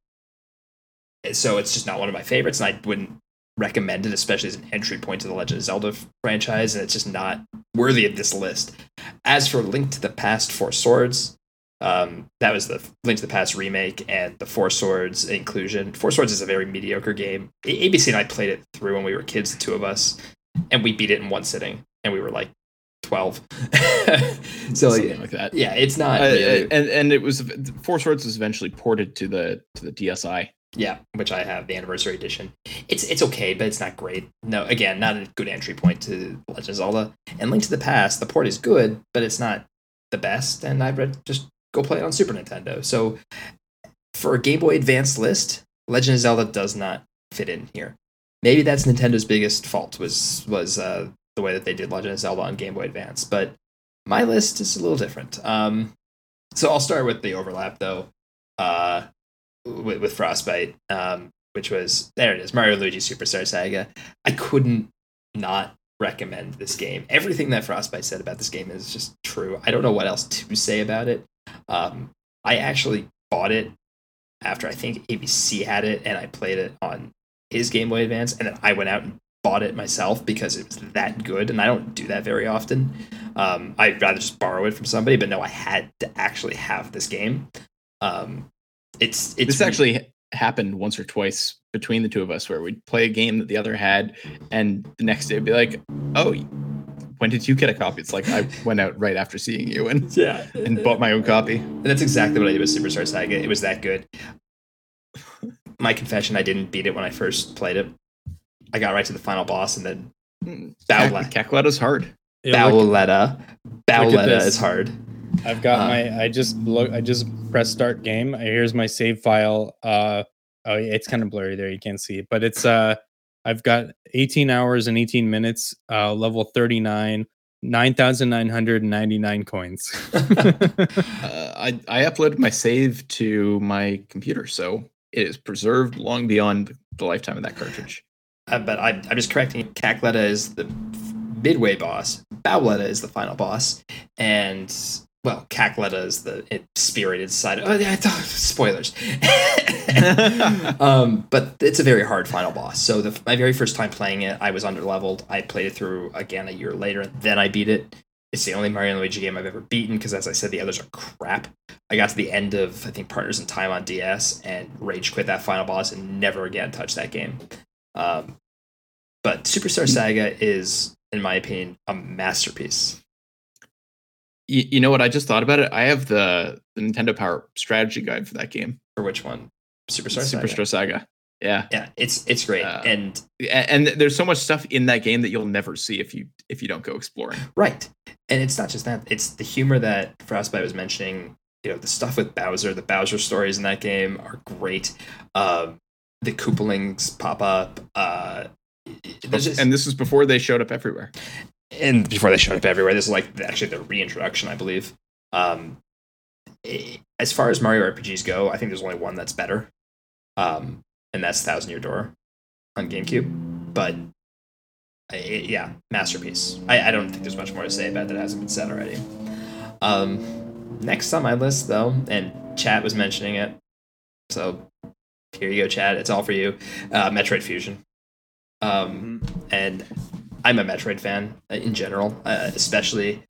so it's just not one of my favorites, and I wouldn't recommend it, especially as an entry point to the Legend of Zelda franchise. And it's just not worthy of this list. As for Link to the Past Four Swords, um, that was the Link to the Past remake and the Four Swords inclusion. Four Swords is a very mediocre game. ABC and I played it through when we were kids, the two of us, and we beat it in one sitting, and we were like twelve. so Something yeah, like that. yeah, it's not Uh, really, and and it was Four Swords was eventually ported to the to the DSi. yeah, which I have the anniversary edition. It's it's okay, but it's not great. No, again, not a good entry point to Legend of Zelda. And Link to the Past, the port is good, but it's not the best. And I'd read just go play it on Super Nintendo. So for a Game Boy Advance list, Legend of Zelda does not fit in here. Maybe that's Nintendo's biggest fault was was uh, the way that they did Legend of Zelda on Game Boy Advance. But my list is a little different. Um, so I'll start with the overlap though, uh, with, with Frostbite, um, which was there it is Mario Luigi Superstar Saga. I couldn't not recommend this game. Everything that Frostbite said about this game is just true. I don't know what else to say about it. Um, I actually bought it after I think ABC had it, and I played it on his Game Boy Advance, and then I went out and bought it myself because it was that good, and I don't do that very often. Um, I'd rather just borrow it from somebody, but no, I had to actually have this game. Um, it's it's this actually happened once or twice between the two of us where we'd play a game that the other had and the next day it'd be like oh when did you get a copy it's like i went out right after seeing you and yeah and bought my own copy and that's exactly what i did with superstar saga it was that good my confession i didn't beat it when i first played it i got right to the final boss and then Bowletta. Cackletta's hard. Bowletta. Bowletta is hard. I've got uh, my. I just look. I just press start game. Here's my save file. Uh, oh, it's kind of blurry there. You can't see, it, but it's uh, I've got 18 hours and 18 minutes. Uh, level 39. 9,999 coins. uh, I, I uploaded my save to my computer, so it is preserved long beyond the lifetime of that cartridge. Uh, but I, I'm just correcting. Cackletta is the midway boss. Bowletta is the final boss, and well, Cackletta is the spirited side. Oh, yeah, spoilers. um, but it's a very hard final boss. So the, my very first time playing it, I was underleveled. I played it through again a year later. Then I beat it. It's the only Mario and Luigi game I've ever beaten because, as I said, the others are crap. I got to the end of I think Partners in Time on DS and rage quit that final boss and never again touched that game. Um, but Superstar Saga is, in my opinion, a masterpiece you, you know what? I just thought about it. I have the, the Nintendo Power strategy guide for that game. For which one? Superstar Saga. Superstar Saga. Yeah, yeah, it's it's great, uh, and and there's so much stuff in that game that you'll never see if you if you don't go exploring. Right, and it's not just that; it's the humor that Frostbite was mentioning. You know, the stuff with Bowser, the Bowser stories in that game are great. Um, the Koopalings pop up. Uh, just, and this is before they showed up everywhere and before they showed up everywhere. This is like actually the reintroduction, I believe. Um, as far as Mario RPGs go, I think there's only one that's better, um, and that's Thousand Year Door on GameCube. But it, yeah, masterpiece. I, I, don't think there's much more to say about that hasn't been said already. Um, next on my list, though, and Chat was mentioning it, so here you go, Chad. It's all for you. Uh, Metroid Fusion. Um, mm-hmm. and I'm a Metroid fan uh, in general, uh, especially,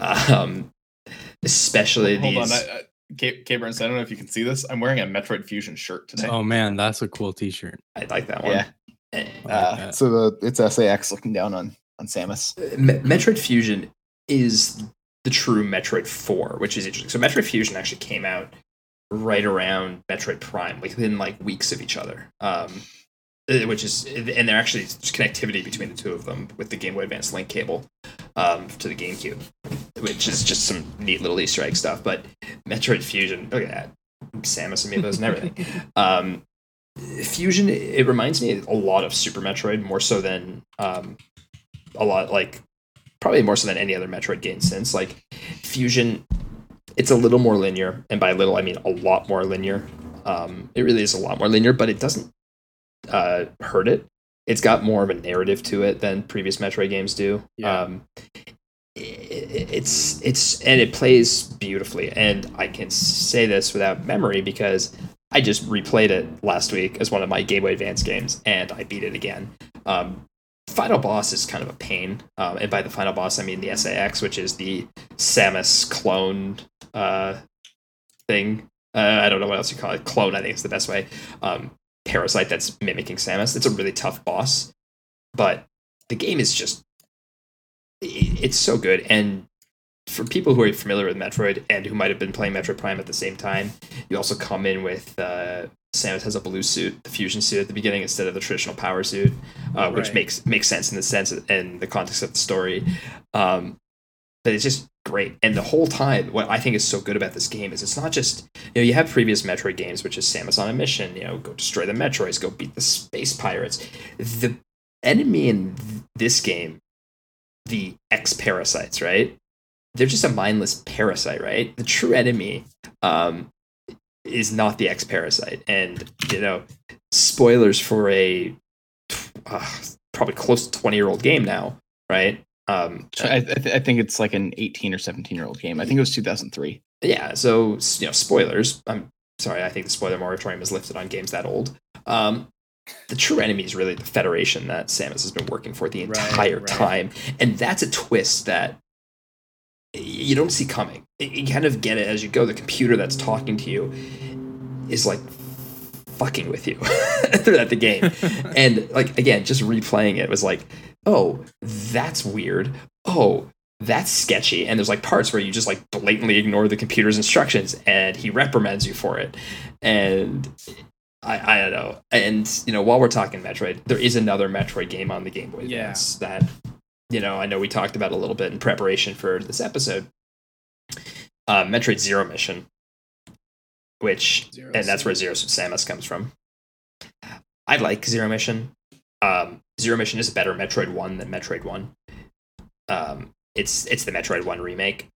um, especially Hold these. on, I, K- Burns, I don't know if you can see this. I'm wearing a Metroid Fusion shirt today. Oh man, that's a cool T-shirt. I like that one. Yeah. Eh, uh, so the it's SA-X looking down on on Samus. Uh, Me- Metroid Fusion is the true Metroid Four, which is interesting. So Metroid Fusion actually came out right around Metroid Prime, within like weeks of each other. Um, which is and there actually there's connectivity between the two of them with the Game Boy Advance link cable um, to the GameCube, which is just some neat little Easter egg stuff. But Metroid Fusion, look at that, Samus Amiibos and everything. Um, Fusion, it reminds me a lot of Super Metroid, more so than um, a lot like probably more so than any other Metroid game since. Like Fusion, it's a little more linear, and by little I mean a lot more linear. Um, it really is a lot more linear, but it doesn't uh, hurt it. It's got more of a narrative to it than previous Metroid games do. Yeah. Um, it, it's it's and it plays beautifully. And I can say this without memory because I just replayed it last week as one of my Game Boy Advance games, and I beat it again. Um, final boss is kind of a pain, um, and by the final boss I mean the SA-X, which is the Samus clone uh, thing. Uh, I don't know what else you call it. Clone, I think is the best way. Um, parasite that's mimicking Samus. It's a really tough boss, but the game is just it's so good. And for people who are familiar with Metroid and who might have been playing Metroid Prime at the same time, you also come in with uh, Samus has a blue suit, the fusion suit at the beginning instead of the traditional power suit, uh, which right. makes makes sense in the sense in the context of the story. Um, but it's just great. And the whole time, what I think is so good about this game is it's not just you know you have previous Metroid games, which is Samus on a mission, you know, go destroy the Metroids, go beat the space pirates. The enemy in this game the X parasites, right? They're just a mindless parasite, right? The true enemy um, is not the X parasite, and you know, spoilers for a uh, probably close to twenty year old game now, right? Um, I, I, th- I think it's like an 18 or 17 year old game. I think it was 2003. yeah so you know spoilers i'm sorry i think the spoiler moratorium is lifted on games that old um the true enemy is really the federation that samus has been working for the entire right. time and that's a twist that you don't see coming you kind of get it as you go the computer that's talking to you is like fucking with you throughout the game and like again just replaying it was like oh that's weird oh that's sketchy and there's like parts where you just like blatantly ignore the computer's instructions and he reprimands you for it and i i don't know and you know while we're talking metroid there is another metroid game on the game boy Yeah. advance that you know i know we talked about a little bit in preparation for this episode uh metroid zero mission which Zero and that's where Zero Samus comes from. I like Zero Mission. Um, Zero Mission is a better Metroid One than Metroid One. Um, it's it's the Metroid One remake,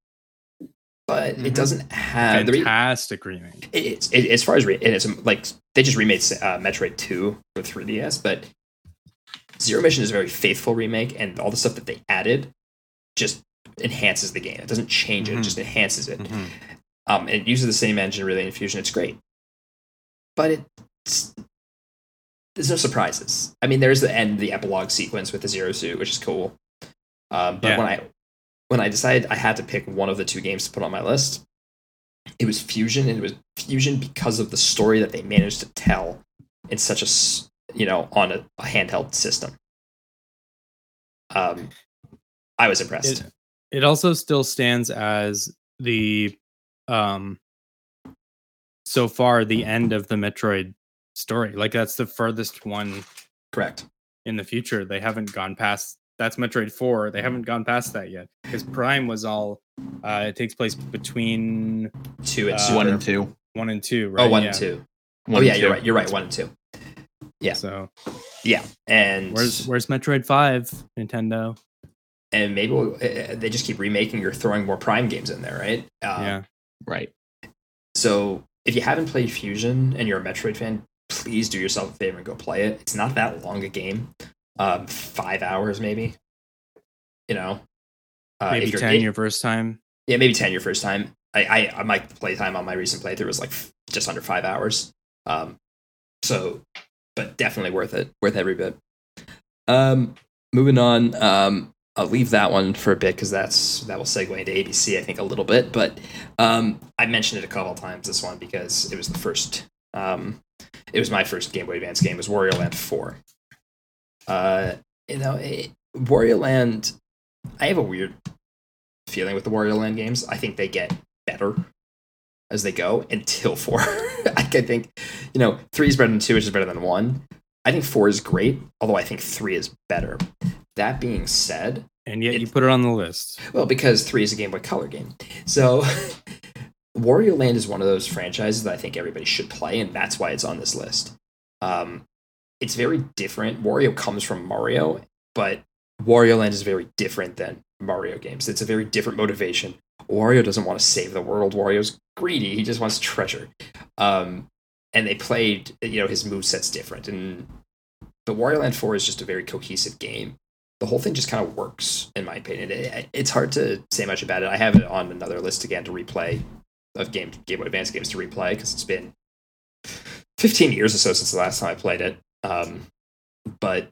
but Mhm. it doesn't have the re- Fantastic remake. it's it, as far as re- it is like they just remade uh, Metroid Two for 3DS, but Zero Mission is a very faithful remake, and all the stuff that they added just enhances the game. It doesn't change it; it Mhm. just enhances it. Mhm. Um, it uses the same engine really in Fusion. It's great, but it's there's no surprises. I mean, there's the end, the epilogue sequence with the zero suit, which is cool. Um, but Yeah. when I when I decided I had to pick one of the two games to put on my list, it was Fusion, and it was Fusion because of the story that they managed to tell in such a you know on a, a handheld system. Um, I was impressed. It, it also still stands as the um so far the end of the Metroid story. Like that's the furthest one Correct. in the future. They haven't gone past that's Metroid 4. They haven't gone past that yet. Because Prime was all uh it takes place between Two and Uh, one and two. one and two, right? Oh, one yeah. and two. One oh and yeah, you're right. You're right. One and two. yeah. So Yeah, and where's where's Metroid 5, Nintendo? and maybe we'll, uh, they just keep remaking or throwing more Prime games in there, right? Uh, yeah. Right. So if you haven't played Fusion and you're a Metroid fan, please do yourself a favor and go play it. It's not that long a game, um, five hours maybe. You know, uh, Maybe 10 it- your first time. yeah, maybe ten your first time. I, I my playtime on my recent playthrough was like f- just under five hours. Um, so, but definitely worth it, worth every bit. Um, moving on. Um, I'll leave that one for a bit because that's that will segue into ABC I think a little bit. But um, I mentioned it a couple times this one because it was the first. Um, it was my first Game Boy Advance game. It was Wario Land Four. Uh, you know, it, Wario Land. I have a weird feeling with the Wario Land games. I think they get better as they go until four. I think, you know, three is better than two, which is better than one. I think four is great, although I think three is better. That being said, And yet you put it on the list. well, because three is a Game Boy Color game. So Wario Land is one of those franchises that I think everybody should play, and that's why it's on this list. Um, it's very different. Wario comes from Mario, but Wario Land is very different than Mario games. It's a very different motivation. Wario doesn't want to save the world. Wario's greedy. He just wants treasure. Um, and they played, you know, his moveset's different. And the Wario Land 4 is just a very cohesive game the whole thing just kind of works in my opinion. It, it's hard to say much about it. I have it on another list again to replay of game Game Boy Advance games to replay because it's been 15 years or so since the last time I played it. Um, but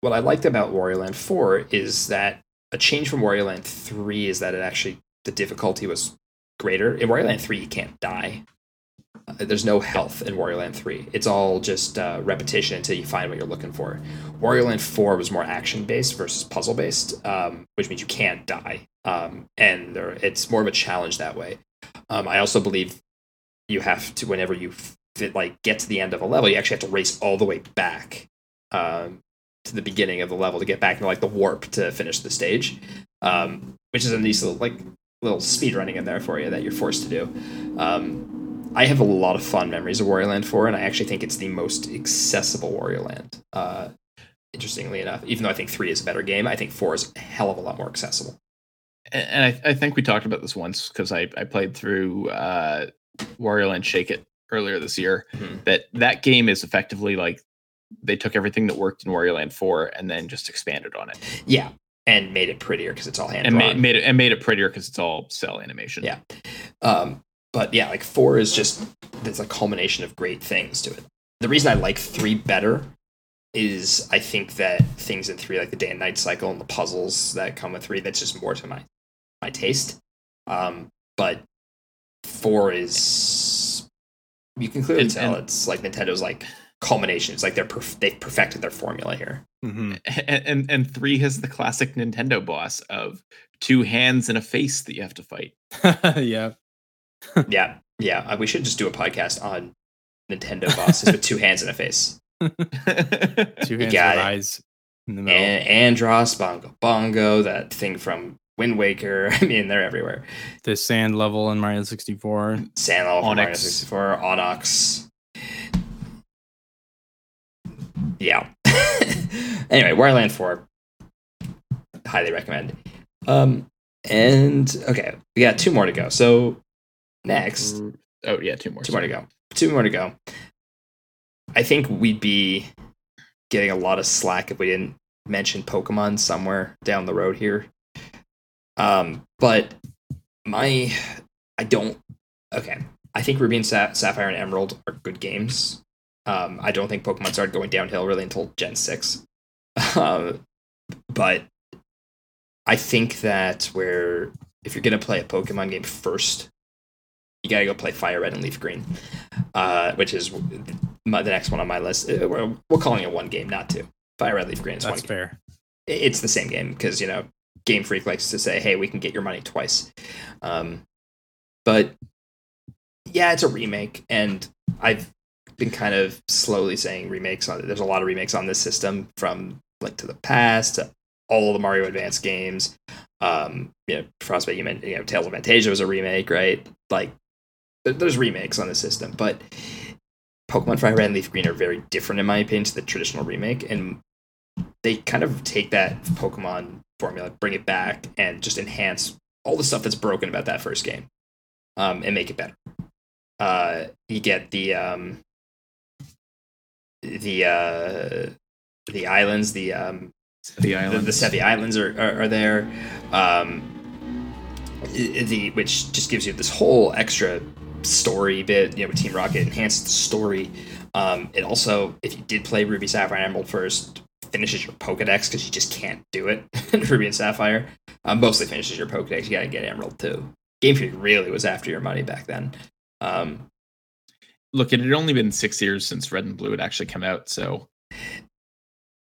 what I liked about Wario Land 4 is that a change from Wario Land 3 is that it actually the difficulty was greater. In Wario Land 3 you can't die. Uh, there's no health in Wario Land 3. It's all just uh, repetition until you find what you're looking for. Wario Land 4 was more action based versus puzzle based, um, which means you can't die. Um, and there, it's more of a challenge that way. Um, I also believe you have to, whenever you fit, like get to the end of a level, you actually have to race all the way back um, to the beginning of the level to get back into like the warp to finish the stage, um, which is a nice little like little speed running in there for you that you're forced to do. Um, I have a lot of fun memories of Wario Land 4, and I actually think it's the most accessible Wario Land. Uh, Interestingly enough, even though I think three is a better game, I think four is a hell of a lot more accessible. And I, I think we talked about this once because I, I played through uh, Wario Land Shake It earlier this year. Mhm. That that game is effectively like they took everything that worked in Wario Land 4 and then just expanded on it Yeah, and made it prettier because it's all hand and made, made it and made it prettier because it's all cell animation. Yeah. Um, but yeah, like four is just there's a culmination of great things to it. The reason I like three better is I think that things in three, like the day and night cycle and the puzzles that come with three, that's just more to my my taste. Um, but four is you can clearly And- tell and- it's like Nintendo's like culmination. It's like they're perf- they've perfected their formula here. hmm And, and and three has the classic Nintendo boss of two hands and a face that you have to fight. yeah. yeah, yeah. uh, We should just do a podcast on Nintendo bosses with two hands and a face. Two hands got with it. eyes in the middle. and Andross, Bongo Bongo, that thing from Wind Waker. I mean, they're everywhere. the sand level in Mario 64. Sand Level from Mario Onyx. 64, Onyx. Yeah. anyway, Wario Land 4. Highly recommend. Um, and okay, we got two more to go. So next, Oh yeah, two more. two more to go. Two more to go. I think we'd be getting a lot of slack if we didn't mention Pokemon somewhere down the road here. Um, but my, I don't. Okay, I think Ruby and Sa- Sapphire and Emerald are good games. Um, I don't think Pokemon started going downhill really until Gen six. Um, but I think that where if you're gonna play a Pokemon game first, you gotta go play Fire Red and Leaf Green, uh, which is my, the next one on my list. Uh, We're, we're calling it one game, not two. Fire Red Leaf Green is one. That's fair. It's the same game because you know Game Freak likes to say, "Hey, we can get your money twice." Um, but yeah, it's a remake, and I've been kind of slowly saying remakes on. There's a lot of remakes on this system from Link to the Past to all the Mario Advance games. Um, you know, Frostbite, you meant you know, Tales of Phantasia was a remake, right? Like, there's remakes on the system, but Pokemon Fire Red and Leaf Green are very different, in my opinion, to the traditional remake, and they kind of take that Pokemon formula, bring it back, and just enhance all the stuff that's broken about that first game, um, and make it better. Uh, you get the um, the uh, the islands, the um, The the, the Sevii Islands are, are, are there. Um, the which just gives you this whole extra story bit. You know, with Team Rocket enhances the story. Um, it also, if you did play Ruby Sapphire and Emerald first, finishes your Pokedex because you just can't do it in Ruby and Sapphire. Um, mostly finishes your Pokedex. You gotta get Emerald too. Game Freak really was after your money back then. Um, Look, it had only been six years since Red and Blue had actually come out, so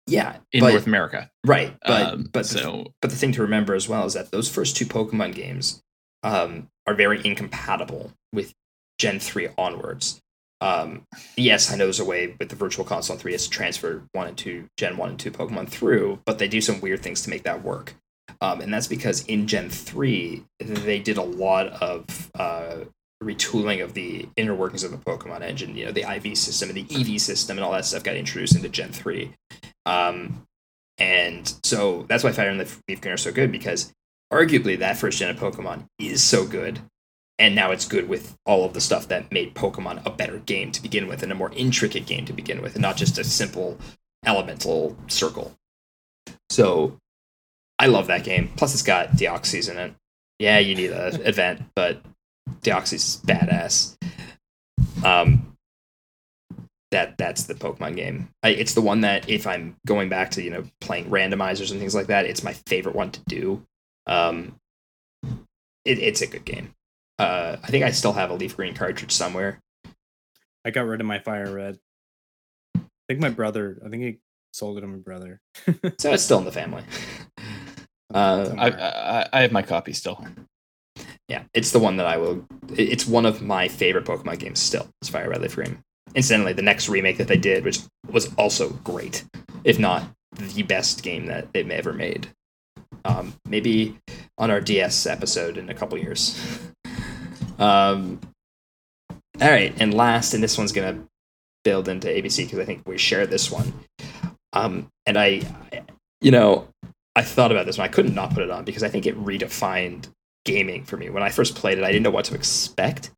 yeah, in but- North America. right, but Um, but the so But the thing to remember as well is that those first two Pokemon games um, are very incompatible with Gen 3 onwards. Um, yes, I know there's a way with the Virtual Console on 3DS to transfer 1 and 2, Gen 1 and 2 Pokemon through, but they do some weird things to make that work. Um, and that's because in Gen 3, they did a lot of uh, retooling of the inner workings of the Pokemon engine. You know, the IV system and the EV system and all that stuff got introduced into Gen 3. Um, and so that's why Fire and Leaf Green are so good because arguably that first gen of Pokemon is so good. And now it's good with all of the stuff that made Pokemon a better game to begin with and a more intricate game to begin with, and not just a simple elemental circle. So I love that game. Plus, it's got Deoxys in it. Yeah, you need an event, but Deoxys is badass. Um, that that's the Pokemon game. I, it's the one that if I'm going back to you know playing randomizers and things like that, it's my favorite one to do. Um, it, it's a good game. Uh, I think I still have a Leaf Green cartridge somewhere. I got rid of my fire red. I think my brother. I think he sold it to my brother. So it's still in the family. Uh, I, I, I have my copy still. Yeah, it's the one that I will. It's one of my favorite Pokemon games still. Is Fire Red Leaf Green. Incidentally, the next remake that they did, which was also great, if not the best game that they may ever made. Um, maybe on our DS episode in a couple years. um, all right, and last, and this one's gonna build into ABC because I think we share this one. Um, and I, you know, I thought about this one. I couldn't not put it on because I think it redefined gaming for me. When I first played it, I didn't know what to expect,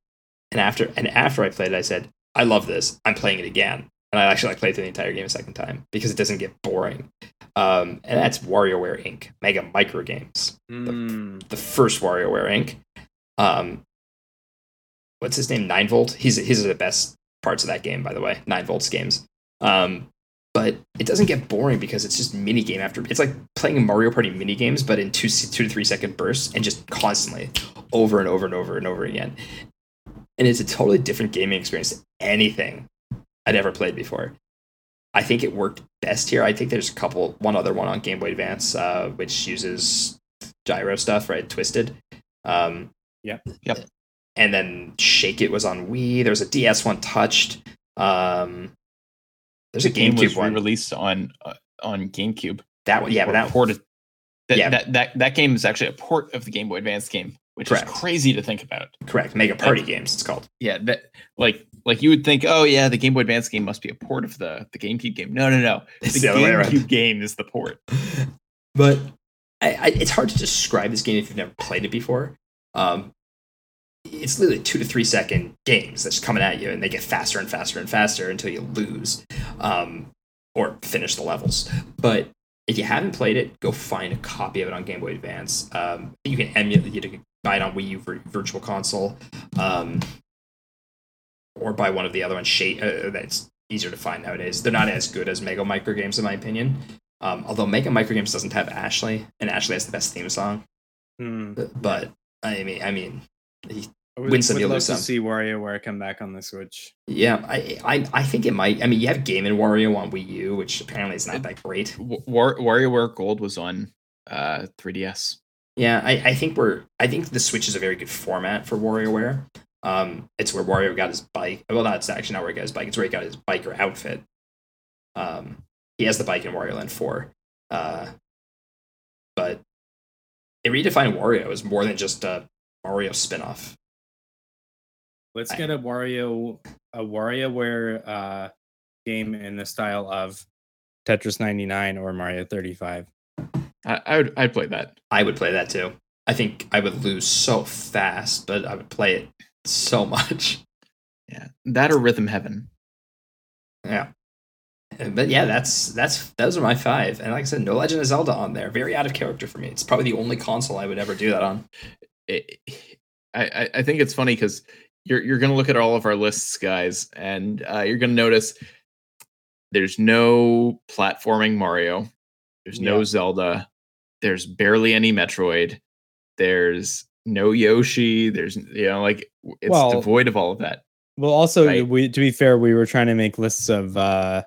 and after and after I played it, I said, "I love this. I'm playing it again." And I actually like played through the entire game a second time because it doesn't get boring. Um, and that's WarioWare Inc. Mega Micro Games, Mm. the first WarioWare Inc. Um, what's his name? Nine Volt. He's he's the best parts of that game, by the way. Nine Volt's games. Um, but it doesn't get boring because it's just mini game after. It's like playing Mario Party mini games, but in two two to three second bursts and just constantly over and over and over and over again. And it's a totally different gaming experience than anything I'd ever played before. I think it worked best here. I think there's a couple, one other one on Game Boy Advance, uh, which uses gyro stuff, right? Twisted. Um, Yep. Yep. And then Shake It was on Wii. There was a DS one touched. Um, there's a The game GameCube one. released on uh, on GameCube. That one, yeah, but that ported. That, Yeah. that that that game is actually a port of the Game Boy Advance game, which Correct. is crazy to think about. correct. Mega Party Games, it's called. Yeah, that like like you would think, oh yeah, the Game Boy Advance game must be a port of the the GameCube game. No, no, no. The the. GameCube game is the port. but I, I, it's hard to describe this game if you've never played it before. Um, it's literally two to three second games that's coming at you, and they get faster and faster and faster until you lose um, or finish the levels. But if you haven't played it, go find a copy of it on Game Boy Advance. Um, you can emulate, you can buy it on Wii U for Virtual Console, um, or buy one of the other ones. Shade, uh, that's easier to find nowadays. They're not as good as Mega Micro Games, in my opinion. Um, although Mega Micro Games doesn't have Ashley, and Ashley has the best theme song. Hmm. But I mean, I mean, I would, Win some, would you'll love lose to some. see WarioWare come back on the Switch. yeah, I, I, I think it might. I mean, you have Game and Wario on Wii U, which apparently is not that great. Wa- War, WarioWare Gold was on uh 3DS. Yeah, I, I think we're. I think the Switch is a very good format for WarioWare. Um, it's where Wario got his bike. Well, not it's actually not where he got his bike. It's where he got his biker outfit. Um, he has the bike in Wario Land Four. Uh, but it redefined Wario as more than just a Mario spin-off. Let's get a Wario a WarioWare uh, game in the style of Tetris 99 or Mario 35. I, I would I'd play that. I would play that too. I think I would lose so fast, but I would play it so much. Yeah, that or Rhythm Heaven. Yeah. But yeah, that's that's those are my five. And like I said, no Legend of Zelda on there. Very out of character for me. It's probably the only console I would ever do that on. It, I, I- I think it's funny because you're you're gonna look at all of our lists, guys, and uh, you're gonna notice there's no platforming Mario, there's no Yeah. Zelda, there's barely any Metroid, there's no Yoshi, there's you know like it's Well, devoid of all of that. Well, also Right. we to be fair, we were trying to make lists of uh,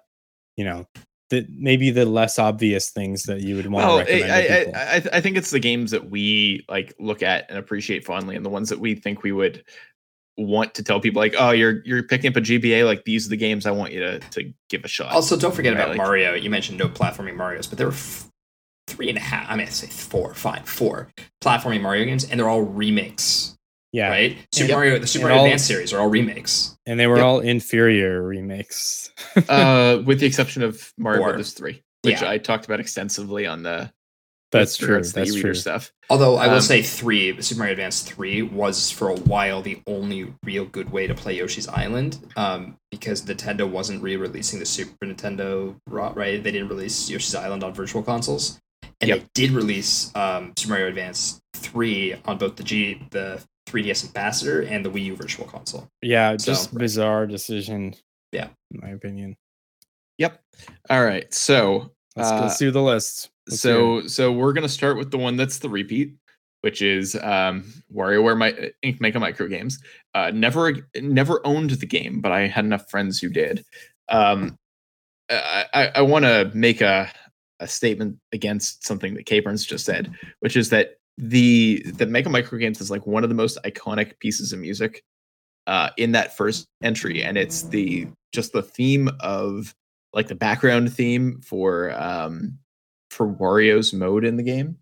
you know, the maybe the less obvious things that you would want Well, to recommend. I, to I. I, I- I think it's the games that we like look at and appreciate fondly, and the ones that we think we would want to tell people like, oh, you're you're picking up a GBA, like these are the games I want you to to give a shot. Also, don't forget Right, about like- Mario. You mentioned no platforming Mario's, but there were f- three and a half. I mean, I say four, fine, four platforming Mario games, and they're all remakes, yeah, right? Super Yep. Mario, the Super Mario all- Advance series are all remakes. and they were Yep. all inferior remakes. uh, with the exception of Mario Four. Brothers Three, which Yeah. I talked about extensively on the That's with true. regards to the That's true. stuff. Although I will Um, say three, Super Mario Advance three was for a while the only real good way to play Yoshi's Island, um, because Nintendo wasn't re-releasing the Super Nintendo, right? They didn't release Yoshi's Island on Virtual Consoles, and Yep. they did release um, Super Mario Advance three on both the G, the 3DS Ambassador, and the Wii U Virtual Console. Yeah, So- just bizarre decision. Yeah. in my opinion. Yep. All right. So Let's, Uh, do the list. Let's so so we're gonna start with the one that's the repeat, which is um, WarioWare My Inc. Mega Micro Games. Uh, never never owned the game, but I had enough friends who did. Um, I I, I want to make a a statement against something that Caperns just said, which is that the the Mega Micro Games is like one of the most iconic pieces of music uh, in that first entry, and it's the just the theme of like the background theme for um for Wario's mode in the game,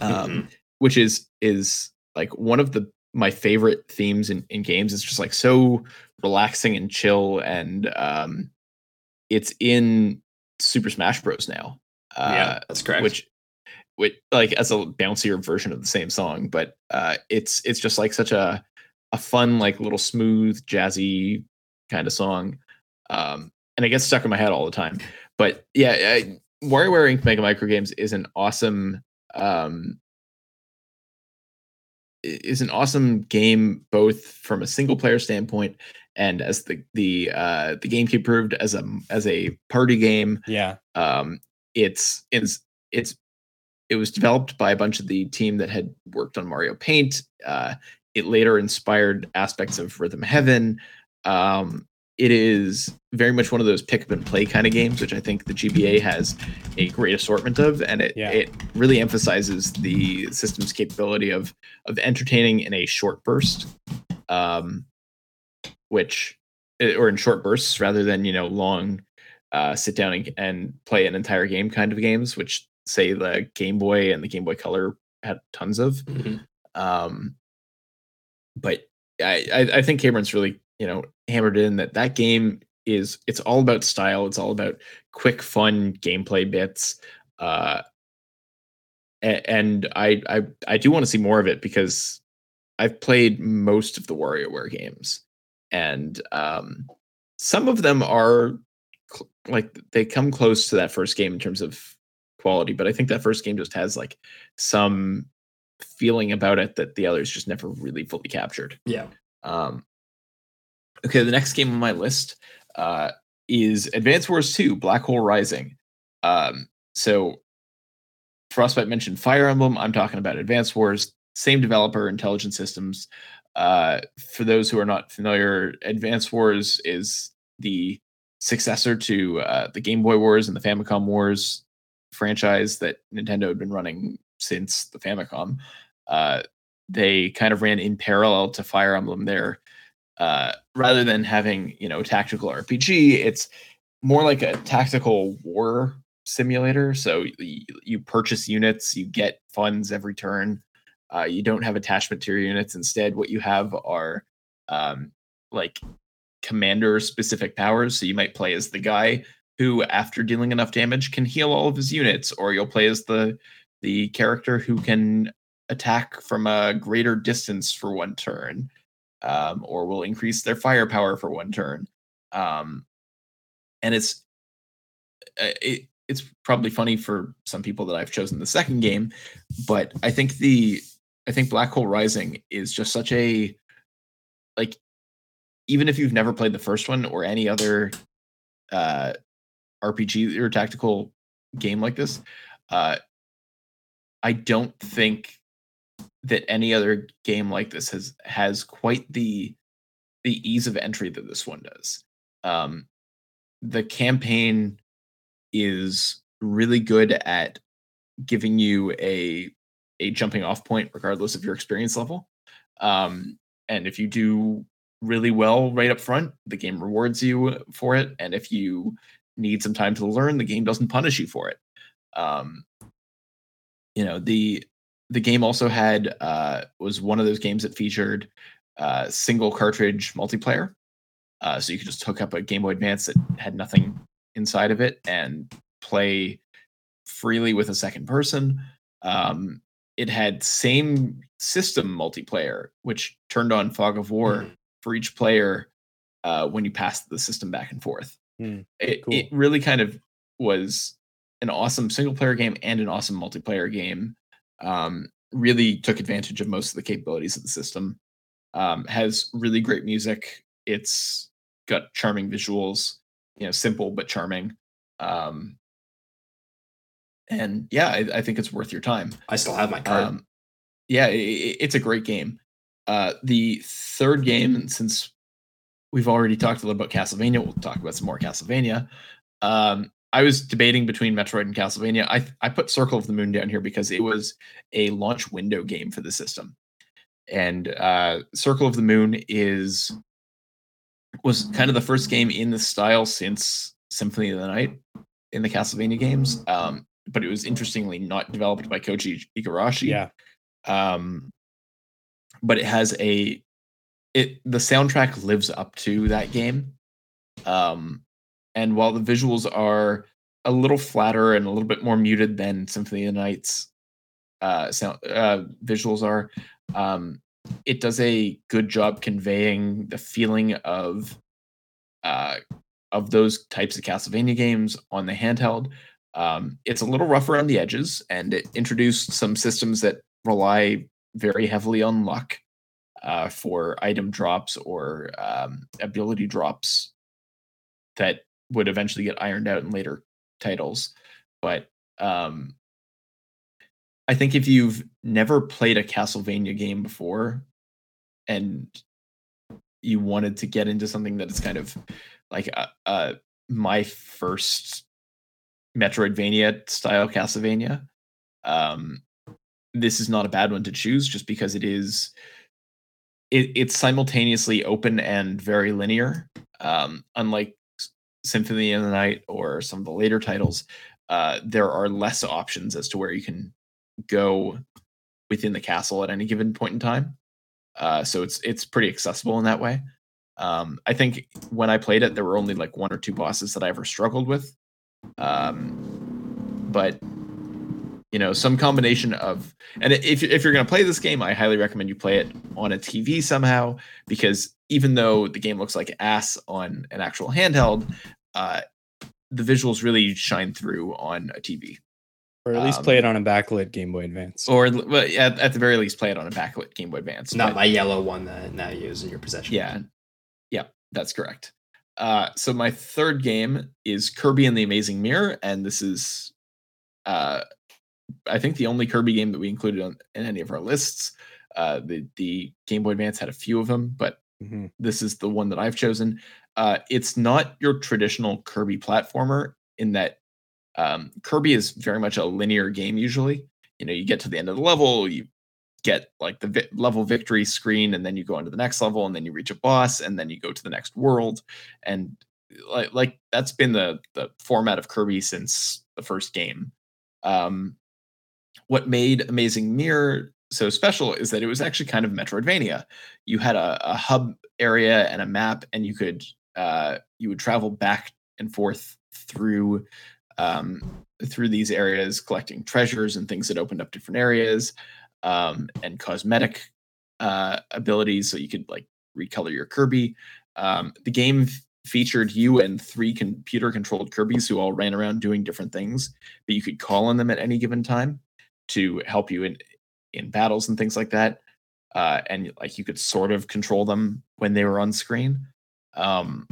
um, which is is like one of the my favorite themes in, in games. It's just like so relaxing and chill, and um, it's in Super Smash Bros. now. Uh, yeah, that's correct. Which, which like as a bouncier version of the same song, but uh, it's it's just like such a a fun, like little smooth, jazzy kind of song, um, and it gets stuck in my head all the time. But yeah, I, WarioWare Inc. Mega Micro Games is an awesome um, is an awesome game both from a single player standpoint and as the the uh the GameCube proved as a as a party game Yeah. um it's it's it's it was developed by a bunch of the team that had worked on Mario Paint uh it later inspired aspects of Rhythm Heaven um it is very much one of those pick up and play kind of games which I think the GBA has a great assortment of and it Yeah. it really emphasizes the system's capability of of entertaining in a short burst um which eh, or in short bursts rather than you know long uh sit down and, and play an entire game kind of games which say the game boy and the game boy color had tons of Mhm. um but I, I think cameron's really you know hammered in that that game is it's all about style. It's all about quick fun gameplay bits uh and i i i do want to see more of it because i've played most of the WarioWare games and um some of them are cl- like they come close to that first game in terms of quality but i think that first game just has like some feeling about it that the others just never really fully captured Yeah. um, okay, the next game on my list uh, is Advance Wars 2 Black Hole Rising. Um, so, Frostbite mentioned Fire Emblem. I'm talking about Advance Wars, same developer, Intelligent Systems. Uh, for those who are not familiar, Advance Wars is the successor to uh, the Game Boy Wars and the Famicom Wars franchise that Nintendo had been running since the Famicom. Uh, they kind of ran in parallel to Fire Emblem there. Uh, rather than having you know tactical RPG, it's more like a tactical war simulator. So you, you purchase units, you get funds every turn. Uh, you don't have attachment to your units. Instead, what you have are um, like commander specific powers. So you might play as the guy who, after dealing enough damage, can heal all of his units, or you'll play as the the character who can attack from a greater distance for one turn, um, or will increase their firepower for one turn. Um, and it's uh, it, it's probably funny for some people that I've chosen the second game, but I think the I think Black Hole Rising is just such a like even if you've never played the first one or any other uh RPG or tactical game like this, uh I don't think that any other game like this has has quite the the ease of entry that this one does. Um the campaign is really good at giving you a a jumping off point regardless of your experience level. Um and if you do really well right up front, the game rewards you for it and if you need some time to learn, the game doesn't punish you for it. Um you know, the the game also had uh was one of those games that featured uh single cartridge multiplayer. Uh so you could just hook up a Game Boy Advance that had nothing inside of it and play freely with a second person. Um it had same system multiplayer, which turned on Fog of War Mhm. for each player uh, when you passed the system back and forth. Hmm, It, cool. it really kind of was an awesome single player game and an awesome multiplayer game. Um, really took advantage of most of the capabilities of the system. Um, has really great music. It's got charming visuals. You know, simple but charming. Um, and yeah, I, I think it's worth your time. I still have my card. Um, yeah, i i- it's a great game. Uh, the third game, and since we've already talked a little about Castlevania, we'll talk about some more Castlevania. Um, I was debating between Metroid and Castlevania. I I put Circle of the Moon down here because it was a launch window game for the system, and uh, Circle of the Moon is was kind of the first game in the style since Symphony of the Night in the Castlevania games. Um, but it was interestingly not developed by Koji Igarashi Yeah. um but it has a it the soundtrack lives up to that game um and while the visuals are a little flatter and a little bit more muted than Symphony of the Night's uh, sound uh, visuals are. Um, it does a good job conveying the feeling of uh, of those types of Castlevania games on the handheld. Um, it's a little rough around the edges, and it introduced some systems that rely very heavily on luck uh, for item drops or um, ability drops that would eventually get ironed out in later titles. But um, I think if you've never played a Castlevania game before and you wanted to get into something that is kind of like my first Metroidvania style Castlevania, um, this is not a bad one to choose just because it is it, it's simultaneously open and very linear. Um, unlike Symphony of the Night or some of the later titles, uh, there are less options as to where you can go within the castle at any given point in time. Uh, so it's it's pretty accessible in that way. Um, I think when I played it, there were only like one or two bosses that I ever struggled with. Um, but you know, some combination of and if if you're going to play this game, I highly recommend you play it on a TV somehow because even though the game looks like ass on an actual handheld, uh, the visuals really shine through on a TV. Or at least Um, play it on a backlit Game Boy Advance. Or well, at, at the very least, play it on a backlit Game Boy Advance. Not but- my yellow one that now you use in your possession. Yeah. Yeah, that's correct. Uh, so my third game is Kirby and the Amazing Mirror, and this is, uh, I think, the only Kirby game that we included on, in any of our lists. Uh, the the Game Boy Advance had a few of them, but Mhm. this is the one that I've chosen. Uh, it's not your traditional Kirby platformer in that um, Kirby is very much a linear game. Usually, you know, you get to the end of the level, you get like the vi- level victory screen, and then you go on to the next level, and then you reach a boss, and then you go to the next world, and like like that's been the the format of Kirby since the first game. Um, what made Amazing Mirror so special is that it was actually kind of Metroidvania. You had a, a hub area and a map, and you could uh, you would travel back and forth through um, through these areas, collecting treasures and things that opened up different areas, um, and cosmetic uh, abilities, so you could like recolor your Kirby. Um, the game f- featured you and three computer controlled Kirby's who all ran around doing different things, but you could call on them at any given time to help you in in battles and things like that. Uh, and like you could sort of control them when they were on screen. Um,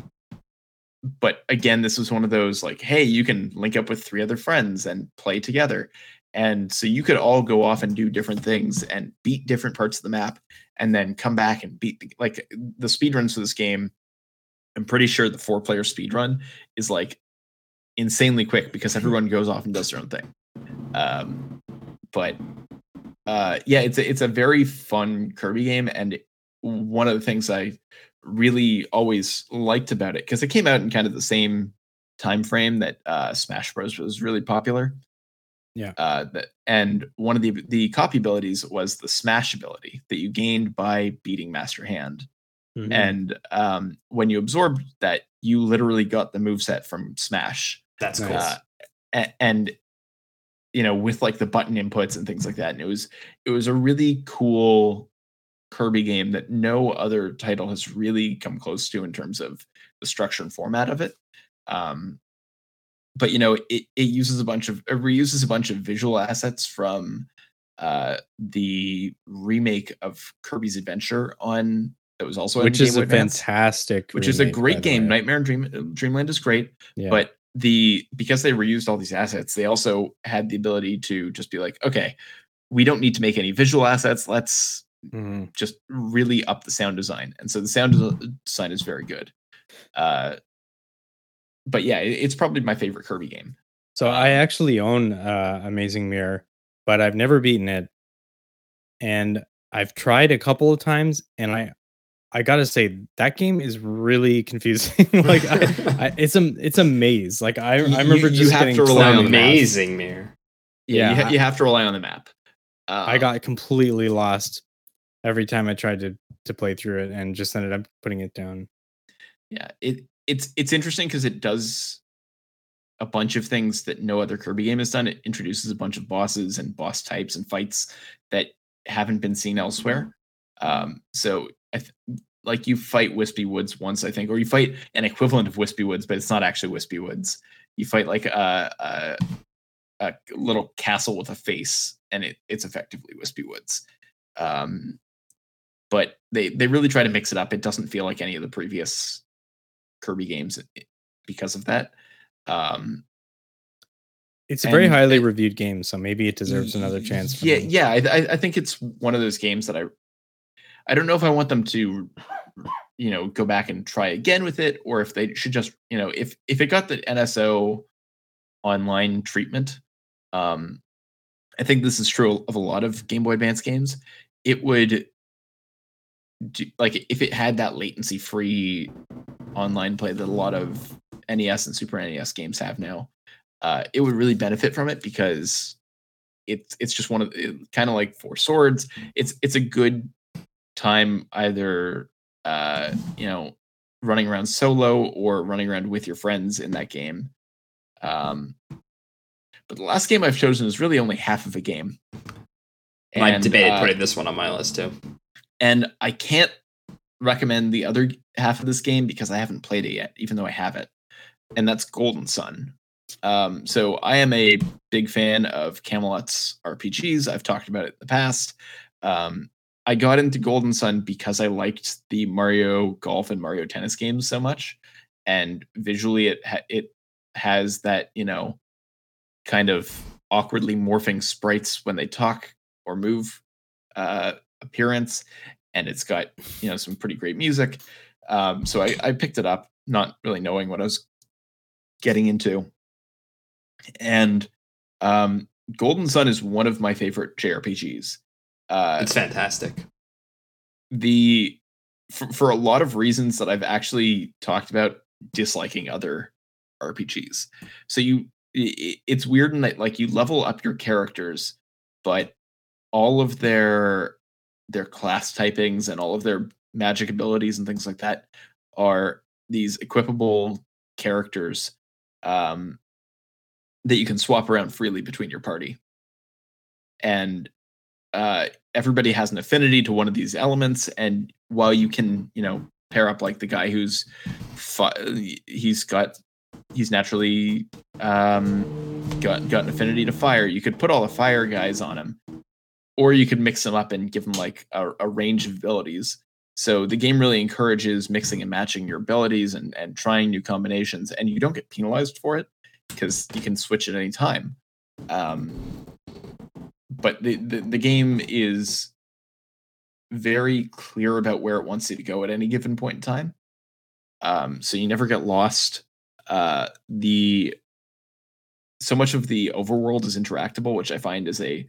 but again, this was one of those like, hey, you can link up with three other friends and play together. And so you could all go off and do different things and beat different parts of the map and then come back and beat the, like the speed runs for this game. I'm pretty sure the four player speed run is like insanely quick because everyone goes off and does their own thing. Um, but uh, yeah, it's a, it's a very fun Kirby game, and one of the things I really always liked about it because it came out in kind of the same time frame that uh, Smash Bros was really popular. Yeah. Uh, that and one of the the copy abilities was the Smash ability that you gained by beating Master Hand. Mhm. And um, when you absorbed that, you literally got the moveset from Smash. That's cool. Uh, a- and you know, with like the button inputs and things like that. And it was it was a really cool Kirby game that no other title has really come close to in terms of the structure and format of it. Um, but you know, it, it uses a bunch of it reuses a bunch of visual assets from uh, the remake of Kirby's Adventure on that was also which Game Which is a Advance, fantastic, which is a great game. Nightmare and Dream Dreamland is great, Yeah. but the because they reused all these assets, they also had the ability to just be like, okay, we don't need to make any visual assets. Let's Mhm. just really up the sound design. And so the sound design is very good. Uh, but yeah, it- it's probably my favorite Kirby game. So I actually own uh, Amazing Mirror, but I've never beaten it, and I've tried a couple of times, and I, I gotta say that game is really confusing. like I, I, it's a it's a maze. Like I, You- I remember you just have getting to It's rely on the thrown map. amazing mirror. Yeah, you, ha- you have to rely on the map. I Um, got completely lost every time I tried to to play through it, and just ended up putting it down. yeah it it's it's interesting because it does a bunch of things that no other Kirby game has done. It introduces a bunch of bosses and boss types and fights that haven't been seen elsewhere. Um, so I th- like you fight Wispy Woods once, I think, or you fight an equivalent of Wispy Woods, but it's not actually Wispy Woods. You fight like a, a, a little castle with a face, and it, it's effectively Wispy Woods. Um, but they they really try to mix it up. It doesn't feel like any of the previous Kirby games eh, because of that. Um, It's a very highly and- reviewed game, so maybe it deserves another chance. for Yeah, me. yeah. I, I I think it's one of those games that I I don't know if I want them to you know go back and try again with it or if they should just you know if if it got the NSO online treatment um I think this is true of a lot of Game Boy Advance games it would do, like if it had that latency free online play that a lot of NES and Super NES games have now uh it would really benefit from it because it's it's just one of kind of like Four Swords. It's it's a good time either uh you know running around solo or running around with your friends in that game. Um but the last game I've chosen is really only half of a game. And, I debated uh, putting this one on my list too. And I can't recommend the other half of this game because I haven't played it yet, even though I have it. And that's Golden Sun. Um, so I am a big fan of Camelot's RPGs. I've talked about it in the past. Um, I got into Golden Sun because I liked the Mario Golf and Mario Tennis games so much, and visually it ha- it has that you know kind of awkwardly morphing sprites when they talk or move uh, appearance, and it's got you know some pretty great music. Um, so I, I picked it up, not really knowing what I was getting into, and um, Golden Sun is one of my favorite JRPGs. Uh, It's fantastic. the for, for a lot of reasons that I've actually talked about disliking other RPGs. So you i- i- it's weird in that like you level up your characters, but all of their their class typings and all of their magic abilities and things like that are these equipable characters um, that you can swap around freely between your party. And uh, everybody has an affinity to one of these elements and while you can you know pair up like the guy who's he's got he's naturally um got got an affinity to fire you could put all the fire guys on him or you could mix them up and give them like a, a range of abilities so the game really encourages mixing and matching your abilities and and trying new combinations and you don't get penalized for it because you can switch at any time um but the, the the game is very clear about where it wants you to go at any given point in time. Um, so you never get lost. Uh, the so much of the overworld is interactable, which I find is a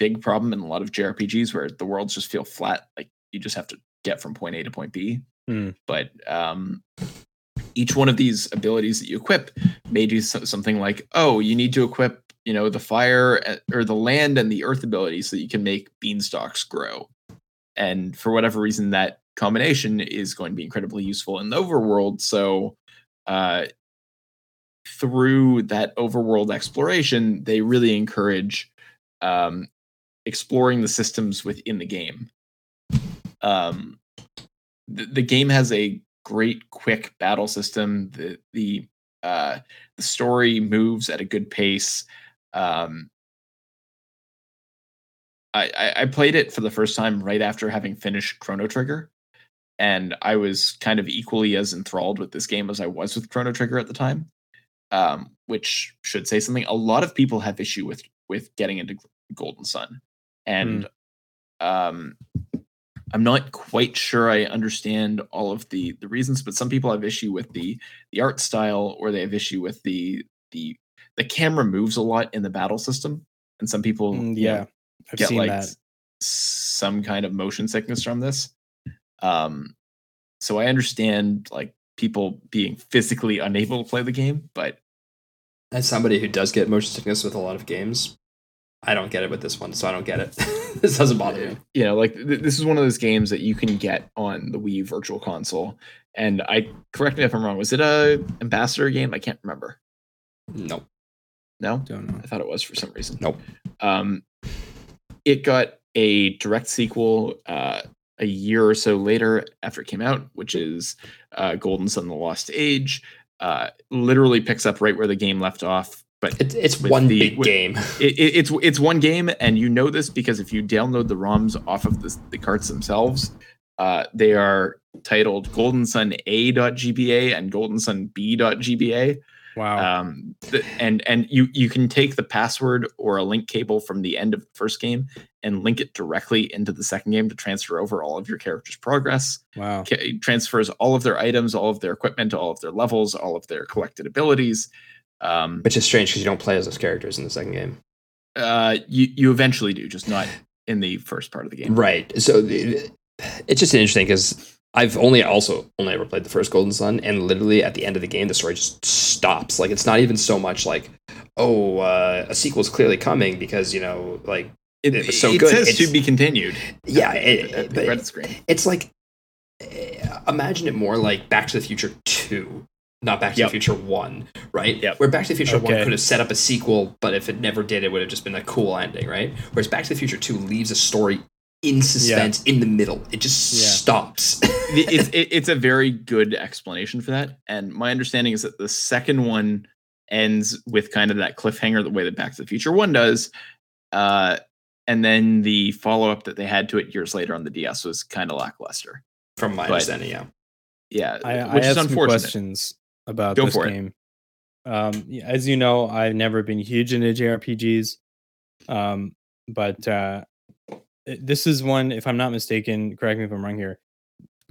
big problem in a lot of JRPGs where the worlds just feel flat. Like you just have to get from point A to point B. Hmm. But um, each one of these abilities that you equip may do so- something like, oh, you need to equip, you know, the fire uh, or the land and the earth ability so that you can make beanstalks grow. And for whatever reason, that combination is going to be incredibly useful in the overworld. So, uh, through that overworld exploration, they really encourage um, exploring the systems within the game. Um, the, the game has a great quick battle system. The the uh, the story moves at a good pace. Um, I, I played it for the first time right after having finished Chrono Trigger, and I was kind of equally as enthralled with this game as I was with Chrono Trigger at the time. Um, which should say something. A lot of people have issue with with getting into Golden Sun, and um, I'm not quite sure I understand all of the the reasons, but some people have issue with the the art style, or they have issue with the the the camera moves a lot in the battle system, and some people Mm, you know, yeah, I've get seen like that. some kind of motion sickness from this. Um, so I understand like people being physically unable to play the game, but As somebody who does get motion sickness with a lot of games, I don't get it with this one, so I don't get it. this doesn't bother me. you know, like th- this is one of those games that you can get on the Wii Virtual Console. And I correct me if I'm wrong. Was it a ambassador game? I can't remember. Nope. No, Don't know. I thought it was for some reason. Nope. Um, it got a direct sequel uh, a year or so later after it came out, which is uh, Golden Sun: The Lost Age. Uh, literally picks up right where the game left off, but It, it's one the- big with- game. it, it, it's it's one game, and you know this because if you download the ROMs off of the, the carts themselves, uh, they are titled Golden Sun A.GBA and Golden Sun B.GBA. Wow. Um, th- and and you you can take the password or a link cable from the end of the first game and link it directly into the second game to transfer over all of your character's progress. wow. Ca- transfers all of their items, all of their equipment, all of their levels, all of their collected abilities. Um, Which is strange because you don't play as those characters in the second game. uh, you you eventually do, just not in the first part of the game. Right. So the- it's just interesting because I've only also only ever played the first Golden Sun, and literally at the end of the game, the story just stops. Like it's not even so much like, oh, uh, a sequel is clearly coming because you know, like, It, It was so good. it good, says it's- to be continued. yeah, it, it- screen. it's like, eh, imagine it more like Back to the Future Two. Not Back to Yep. the Future One, right? Yep. Where Back to the Future One could have set up a sequel, but if it never did, it would have just been a cool ending, right? Whereas Back to the Future Two leaves a story in suspense in the middle. It just Yeah. stops. It's it, it's a very good explanation for that. And my understanding is that the second one ends with kind of that cliffhanger, the way that Back to the Future One does. Uh, and then the follow up that they had to it years later on the DS was kind of lackluster. From my But- understanding, yeah. Yeah, I, I which have is some unfortunate. questions about Go this game. Um, as you know, I've never been huge into JRPGs, um, but uh, this is one. If I'm not mistaken, correct me if I'm wrong here.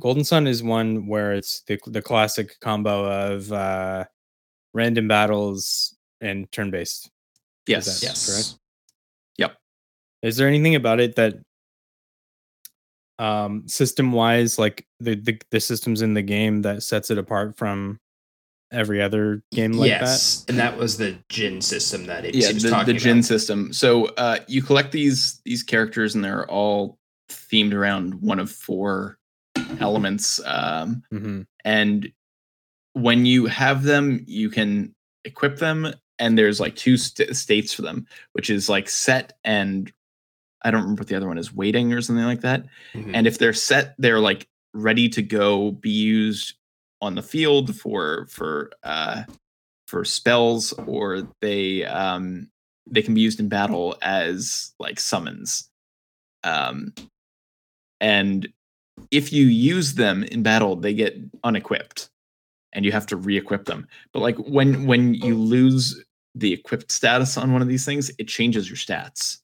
Golden Sun is one where it's the the classic combo of uh, random battles and turn based. Yes, Yes. correct? Yep. Is there anything about it that um system wise like the, the the systems in the game that sets it apart from every other game like yes, and that was the Djinn system that ABC yeah was the, talking the Djinn about. system so uh you collect these these characters and they're all themed around one of four elements um that hmm and when you have them you can equip them and there's like two st- states for them which is like set and i don't remember what the other one is waiting or something like that Mhm. and if they're set they're like ready to go be used on the field for for uh for spells or they um they can be used in battle as like summons. Um and if you use them in battle they get unequipped and you have to re-equip them. But like when when you lose the equipped status on one of these things it changes your stats.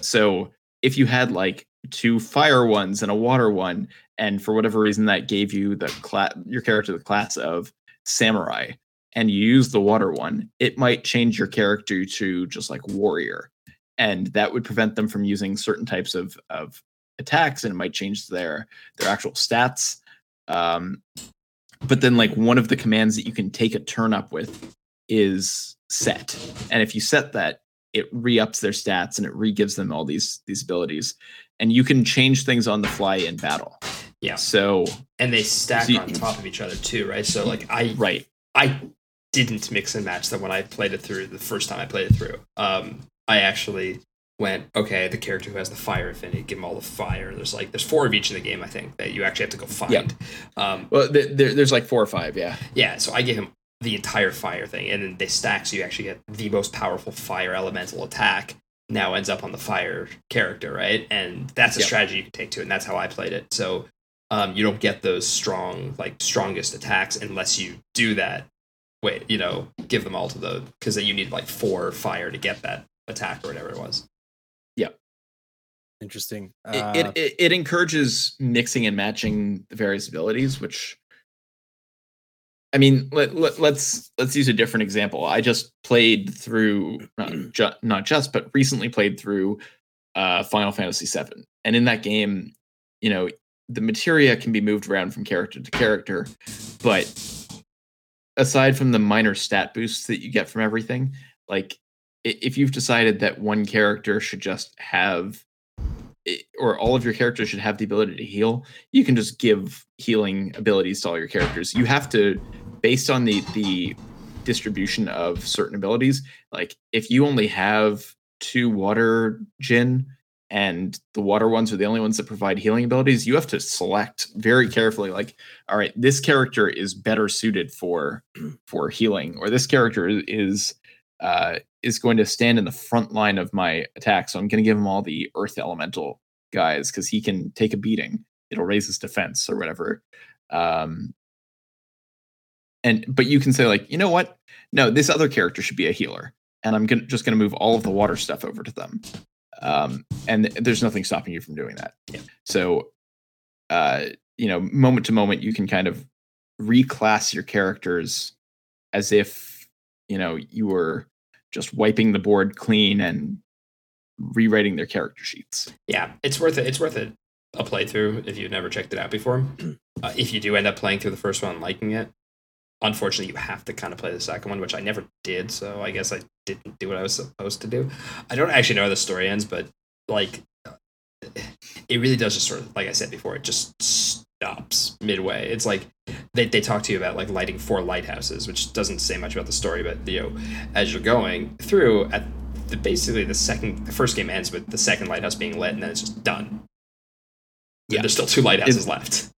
So if you had like two fire ones and a water one and for whatever reason that gave you the class your character the class of samurai and you use the water one it might change your character to just like warrior and that would prevent them from using certain types of of attacks and it might change their their actual stats um but then like one of the commands that you can take a turn up with is set and if you set that it re-ups their stats and it re-gives them all these these abilities and you can change things on the fly in battle Yeah. so and they stack So on top of each other too, right? So like I right I didn't mix and match them when I played it through the first time I played it through. Um, I actually went okay. The character who has the fire affinity, give him all the fire. There's like there's four of each in the game. I think that you actually have to go find. Yep. Um, well there, there's like four or five yeah yeah, so I give him the entire fire thing, and then they stack, so you actually get the most powerful fire elemental attack. Now ends up on the fire character, right? And that's a Yep. strategy you can take to and that's how I played it. So um, you don't get those strong, like strongest attacks unless you do that. Wait, you know, give them all to the because then you need like four fire to get that attack or whatever it was. Yeah, interesting it, uh, it, it, it encourages mixing and matching the various abilities which i mean let, let, let's let's use a different example. I just played through not, ju- not just but recently played through uh final fantasy 7 and in that game you know the materia can be moved around from character to character but aside from the minor stat boosts that you get from everything like if you've decided that one character should just have or all of your characters should have the ability to heal, you can just give healing abilities to all your characters. You have to, based on the the distribution of certain abilities. Like if you only have two water Djinn and the water ones are the only ones that provide healing abilities, you have to select very carefully like all right, this character is better suited for for healing or this character is uh is going to stand in the front line of my attack. So I'm going to give him all the earth elemental guys cuz he can take a beating. It'll raise his defense or whatever. Um and but you can say like, "You know what? No, this other character should be a healer." And I'm gonna, just going to move all of the water stuff over to them um, and there's nothing stopping you from doing that. Yeah. So, uh, you know, moment to moment, you can kind of reclass your characters as if you know you were just wiping the board clean and rewriting their character sheets. Yeah, it's worth it. It's worth it a playthrough if you've never checked it out before. Uh, if you do end up playing through the first one and liking it, unfortunately you have to kind of play the second one which i never did so i guess i didn't do what i was supposed to do. I don't actually know how the story ends but like uh, it really does just sort of like i said before it just stops midway. It's like they, they talk to you about like lighting four lighthouses which doesn't say much about the story but you know as you're going through at the, basically the second the first game ends with the second lighthouse being lit and then it's just done. Yeah. There's still two lighthouses it's, left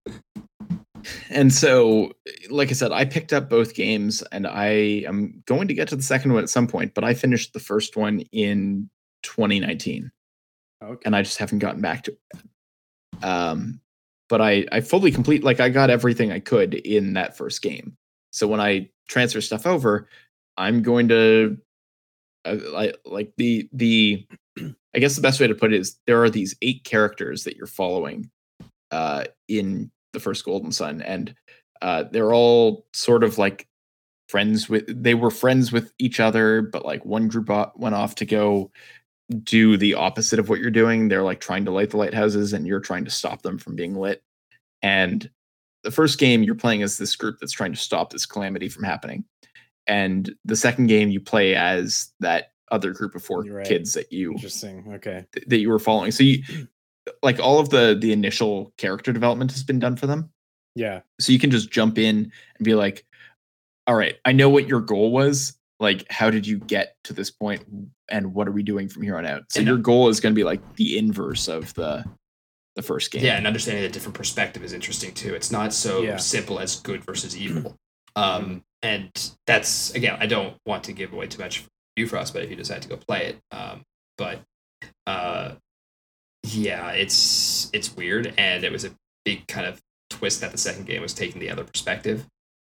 and so like i said i picked up both games and i am going to get to the second one at some point but i finished the first one in 2019 okay. and i just haven't gotten back to it um but i i fully complete like i got everything i could in that first game. So when i transfer stuff over i'm going to uh, like like the the i guess the best way to put it is there are these eight characters that you're following uh in the first Golden Sun, and uh, they're all sort of like friends with. They were friends with each other, but like one group went off to go do the opposite of what you're doing. They're like trying to light the lighthouses, and you're trying to stop them from being lit. And the first game you're playing as this group that's trying to stop this calamity from happening, and the second game you play as that other group of four right. kids that you interesting okay th- that you were following. So you like all of the the initial character development has been done for them. Yeah. So you can just jump in and be like, all right, I know what your goal was. Like, how did you get to this point and what are we doing from here on out? So and your goal is going to be like the inverse of the the first game. Yeah, and understanding the different perspective is interesting too. It's not so yeah. simple as good versus evil. Um, and that's again, I don't want to give away too much for you, Frost, but if you decide to go play it, um, but uh, yeah, it's it's weird, and it was a big kind of twist that the second game was taking the other perspective.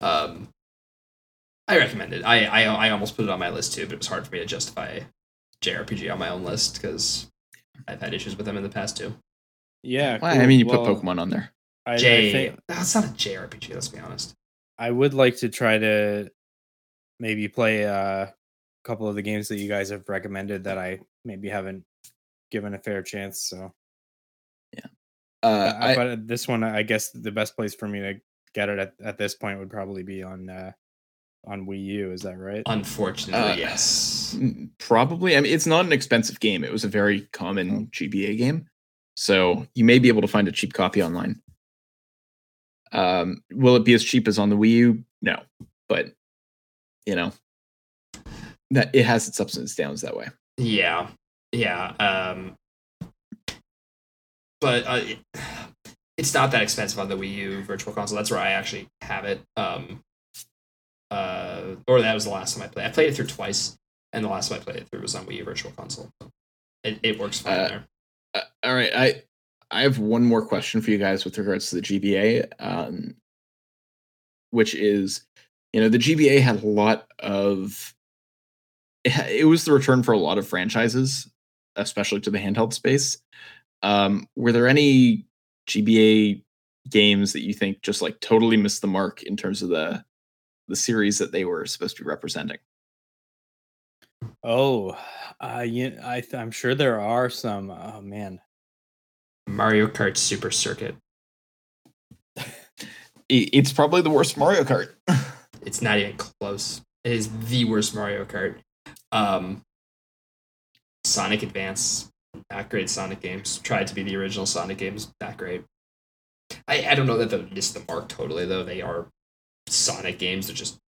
Um, I recommend it. I, I I almost put it on my list too, but it was hard for me to justify JRPG on my own list because I've had issues with them in the past too. Yeah, cool. I mean, you well, put Pokemon on there. I, J. I think, that's not a JRPG. Let's be honest. I would like to try to maybe play uh, a couple of the games that you guys have recommended that I maybe haven't given a fair chance. So yeah, uh, I, but this one, I guess the best place for me to get it at, at this point would probably be on uh, on Wii U. Is that right? Unfortunately, uh, yes. Probably. I mean, it's not an expensive game. It was a very common oh. GBA game, so you may be able to find a cheap copy online. Um, will it be as cheap as on the Wii U? No, but you know that it has its ups and downs that way. Yeah, yeah. Um, but uh, it's not that expensive on the Wii U Virtual Console. That's where I actually have it. Um, uh, or that was the last time I played. I played it through twice, and the last time I played it through was on Wii U Virtual Console. It, it works fine uh, there. Uh, all right, I I have one more question for you guys with regards to the GBA, um, which is, you know, the GBA had a lot of. It, it was the return for a lot of franchises especially to the handheld space. Um, were there any GBA games that you think just like totally missed the mark in terms of the the series that they were supposed to be representing? Oh, uh, yeah, I I'm sure there are some. Oh man, Mario Kart Super Circuit. it's probably the worst Mario Kart. it's not even close. It is the worst Mario Kart. Um, Sonic Advance, not great Sonic games. Tried to be the original Sonic games, not great. I, I don't know that they missed the mark totally though. They are Sonic games. They're just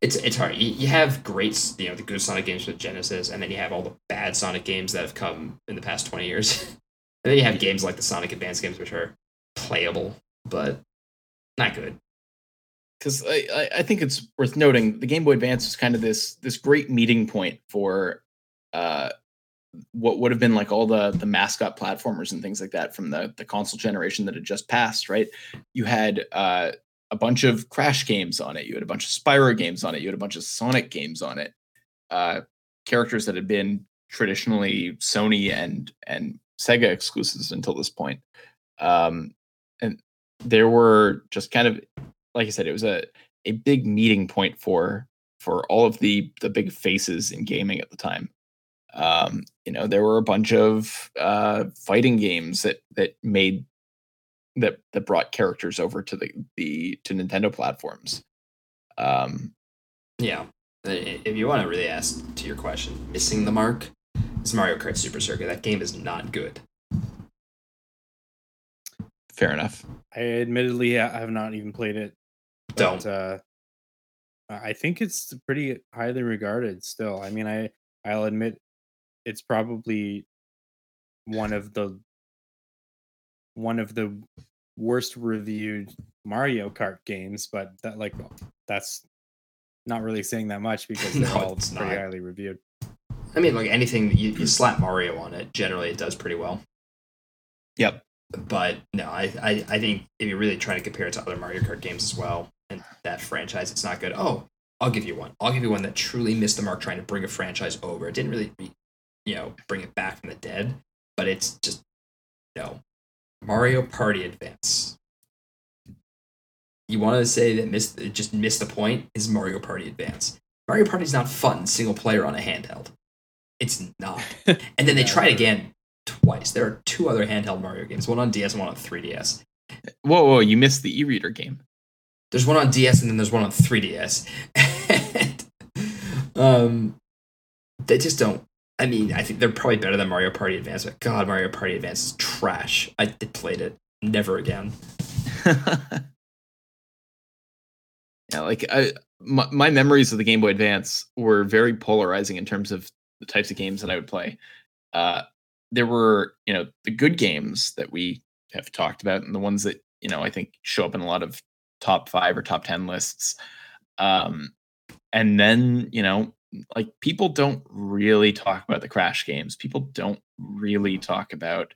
it's it's hard. You, you have great, you know, the good Sonic games with Genesis, and then you have all the bad Sonic games that have come in the past twenty years, and then you have games like the Sonic Advance games, which are playable but not good. because I, I, I think it's worth noting the Game Boy Advance is kind of this this great meeting point for uh, what would have been like all the the mascot platformers and things like that from the the console generation that had just passed. Right, you had uh, a bunch of Crash games on it, you had a bunch of Spyro games on it, you had a bunch of Sonic games on it, uh, characters that had been traditionally Sony and and Sega exclusives until this point. Um, and there were just kind of like I said, it was a a big meeting point for for all of the the big faces in gaming at the time. Um, you know, there were a bunch of uh, fighting games that that made that that brought characters over to the the to Nintendo platforms. Um, Yeah. If you want to really ask to your question, missing the mark is Mario Kart Super Circuit. That game is not good. fair enough. I admittedly I have not even played it. Don't. uh, I think it's pretty highly regarded still. I mean, I I'll admit it's probably one of the one of the worst reviewed Mario Kart games, but that like that's not really saying that much because they're No, all it's pretty not. highly reviewed. I mean, like anything you, you slap Mario on it, generally it does pretty well. Yep. But no, I, I, I think if you're really trying to compare it to other Mario Kart games as well, and that franchise, it's not good. Oh, I'll give you one. I'll give you one that truly missed the mark trying to bring a franchise over. It didn't really, re- you know, bring it back from the dead, but it's just no. Mario Party Advance. You want to say that missed just missed the point is Mario Party Advance. Mario Party is not fun single player on a handheld. It's not. And then they tried again twice. There are two other handheld Mario games, one on DS and one on 3DS. Whoa, whoa! You missed the e-reader game. There's one on DS and then there's one on 3DS. and, um, they just don't. I mean, I think they're probably better than Mario Party Advance, but God, Mario Party Advance is trash. I played it. Never again. yeah, like I, my, my memories of the Game Boy Advance were very polarizing in terms of the types of games that I would play. Uh, there were, you know, the good games that we have talked about, and the ones that you know I think show up in a lot of top five or top ten lists. Um, and then you know, like people don't really talk about the Crash games. People don't really talk about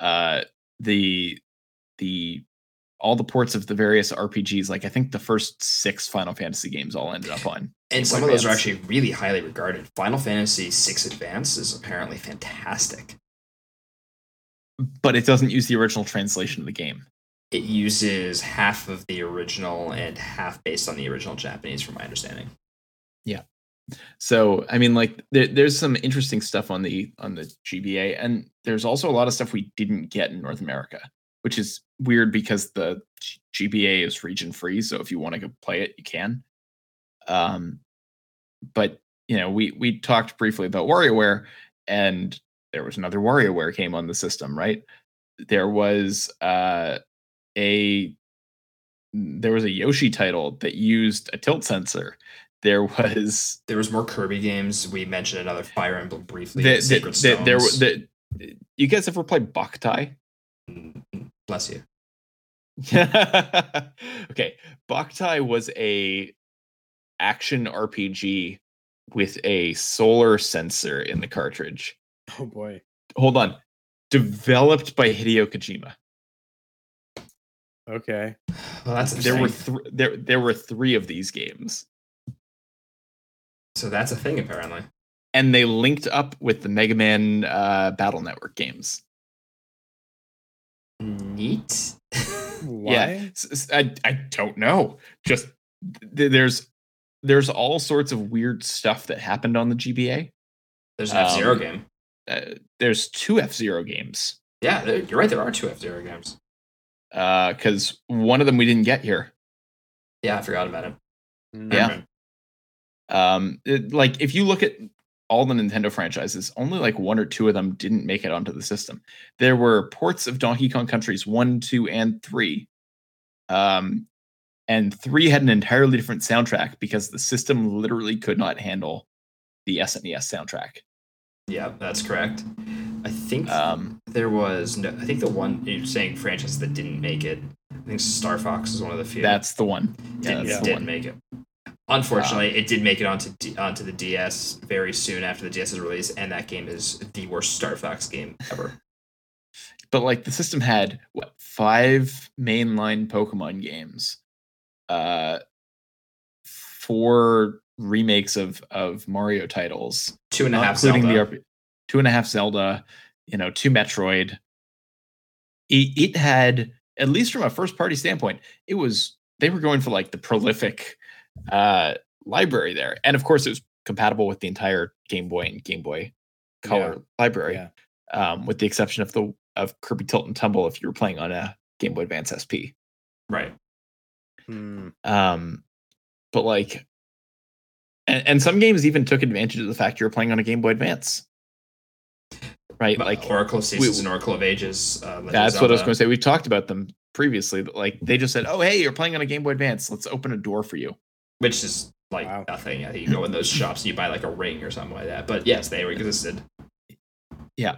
uh, the the all the ports of the various RPGs. Like I think the first six Final Fantasy games all ended up on. And some of those are actually really highly regarded. Final Fantasy VI Advance is apparently fantastic. but it doesn't use the original translation of the game. It uses half of the original and half based on the original Japanese, from my understanding. So I mean, like there, there's some interesting stuff on the on the GBA, and there's also a lot of stuff we didn't get in North America, which is weird because the GBA is region free. So if you want to go play it, you can. Um, but you know, we we talked briefly about WarioWare, and there was another WarioWare game on the system, right? There was uh, a there was a Yoshi title that used a tilt sensor. There was There was more Kirby games. We mentioned another Fire Emblem briefly. the, Sacred the, the, there were Stones. the, you guys ever play Boktai? Mm, Bless you. okay, Boktai was a action RPG with a solar sensor in the cartridge. Oh boy. Hold on, developed by Hideo Kojima. Okay. Well, that's There were interesting. th- there there were three of these games, so that's a thing apparently. and they linked up with the Mega Man uh, Battle Network games. Neat. Why? Yeah, I don't know. Just th- there's there's all sorts of weird stuff that happened on the GBA. There's an F Zero Um, game. Uh, there's two F Zero games Yeah, you're right. There are two F Zero games. because one of them we didn't get here. Yeah, I forgot about it. Mm, Yeah. Um, it- like if you look at all the Nintendo franchises, only like one or two of them didn't make it onto the system. There were ports of Donkey Kong Countries one, two, and three. Um, and three had an entirely different soundtrack because the system literally could not handle the SNES soundtrack. Yeah, that's correct. I think Um, there was no. I think the one you're saying franchise that didn't make it. I think Star Fox is one of the few. that's the one. Yeah, didn't, the didn't one. make it. Unfortunately, it did make it onto D, onto the DS very soon after the DS's release, and that game is the worst Star Fox game ever. But like the system had what five mainline Pokemon games, uh, four remakes of of Mario titles, Two and a half including Zelda. the RP two and a half Zelda, you know, two Metroid. It, it had at least from a first party standpoint, it was they were going for like the prolific uh library there, and of course it was compatible with the entire Game Boy and Game Boy Color library, Yeah. um, with the exception of the of Kirby Tilt and Tumble if you were playing on a Game Boy Advance SP. right. Hmm. Um, but like, and, and some games even took advantage of the fact you were playing on a Game Boy Advance. Right, But like Oracle of Seasons we- and Oracle of Ages. Uh, Legend of that's what I was going to say. We've talked about them previously, but like they just said, "Oh, hey, you're playing on a Game Boy Advance. Let's open a door for you." Which is like Wow. nothing. I think you go in those shops and you buy like a ring or something like that. But yes, they existed. Yeah,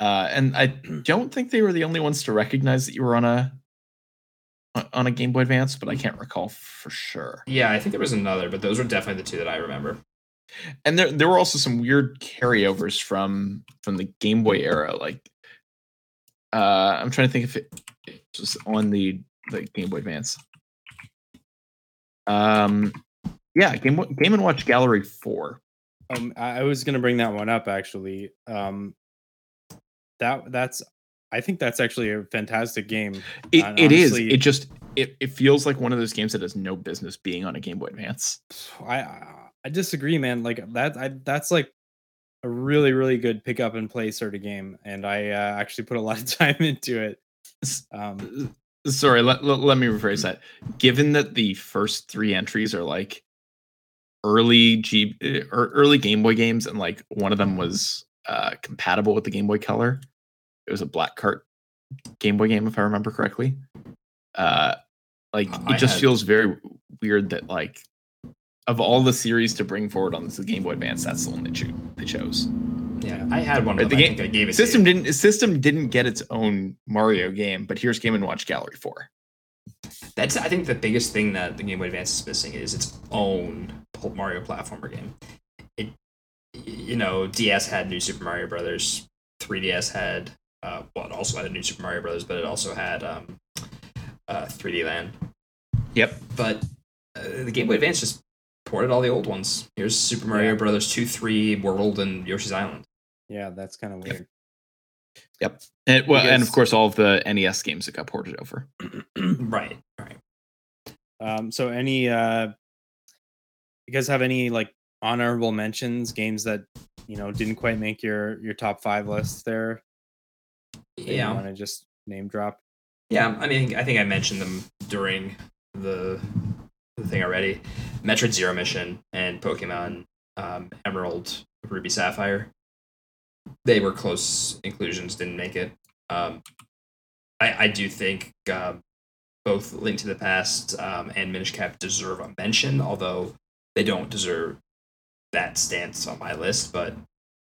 uh, and I don't think they were the only ones to recognize that you were on a on a Game Boy Advance, but I can't recall for sure. Yeah, I think there was another, but those were definitely the two that I remember. and there there were also some weird carryovers from from the Game Boy era. Like, uh, I'm trying to think if it, it was on the the Game Boy Advance. Um, yeah, Game Game and Watch Gallery Four. Um, I was gonna bring that one up actually. Um, that that's I think that's actually a fantastic game. It, And it is. honestly- It just it, it feels like one of those games that has no business being on a Game Boy Advance. I I- I disagree, man. Like that I that's like a really really good pick up and play sort of game, and I uh, actually put a lot of time into it. Um, Sorry, let, let, let me rephrase that. Given that the first three entries are like early G uh, or early Game Boy games, and like one of them was uh, compatible with the Game Boy Color, it was a Black Cart Game Boy game, if I remember correctly. Uh, like I it just had- feels very weird that like of all the series to bring forward on this Game Boy Advance, that's the one they, cho- they chose. Yeah, I had one Right, of the them. I game- think I gave it System to you. didn't system didn't get its own Mario game, but here's Game and Watch Gallery Four. That's I think the biggest thing that the Game Boy Advance is missing is its own Mario platformer game. It, you know, DS had New Super Mario Brothers. 3DS had, uh, well, it also had a New Super Mario Brothers, but it also had um, uh, 3D Land. Yep. But uh, the Game Boy Advance just ported all the old ones. Here's Super Mario Yeah. Brothers 2, 3, World, and Yoshi's Island. Yeah, that's kind of weird. Yep. And well, and of course all of the NES games that got ported over. right, right. Um, so any uh, you guys have any like honorable mentions, games that you know didn't quite make your your top five list there? that you Yeah. want to just name drop. Yeah, I mean, I think I mentioned them during the, the thing already. Metroid Zero Mission and Pokemon um, Emerald, Ruby Sapphire. They were close inclusions, didn't make it. Um, I, I do think um, both Link to the Past um, and Minish Cap deserve a mention, although they don't deserve that stance on my list. But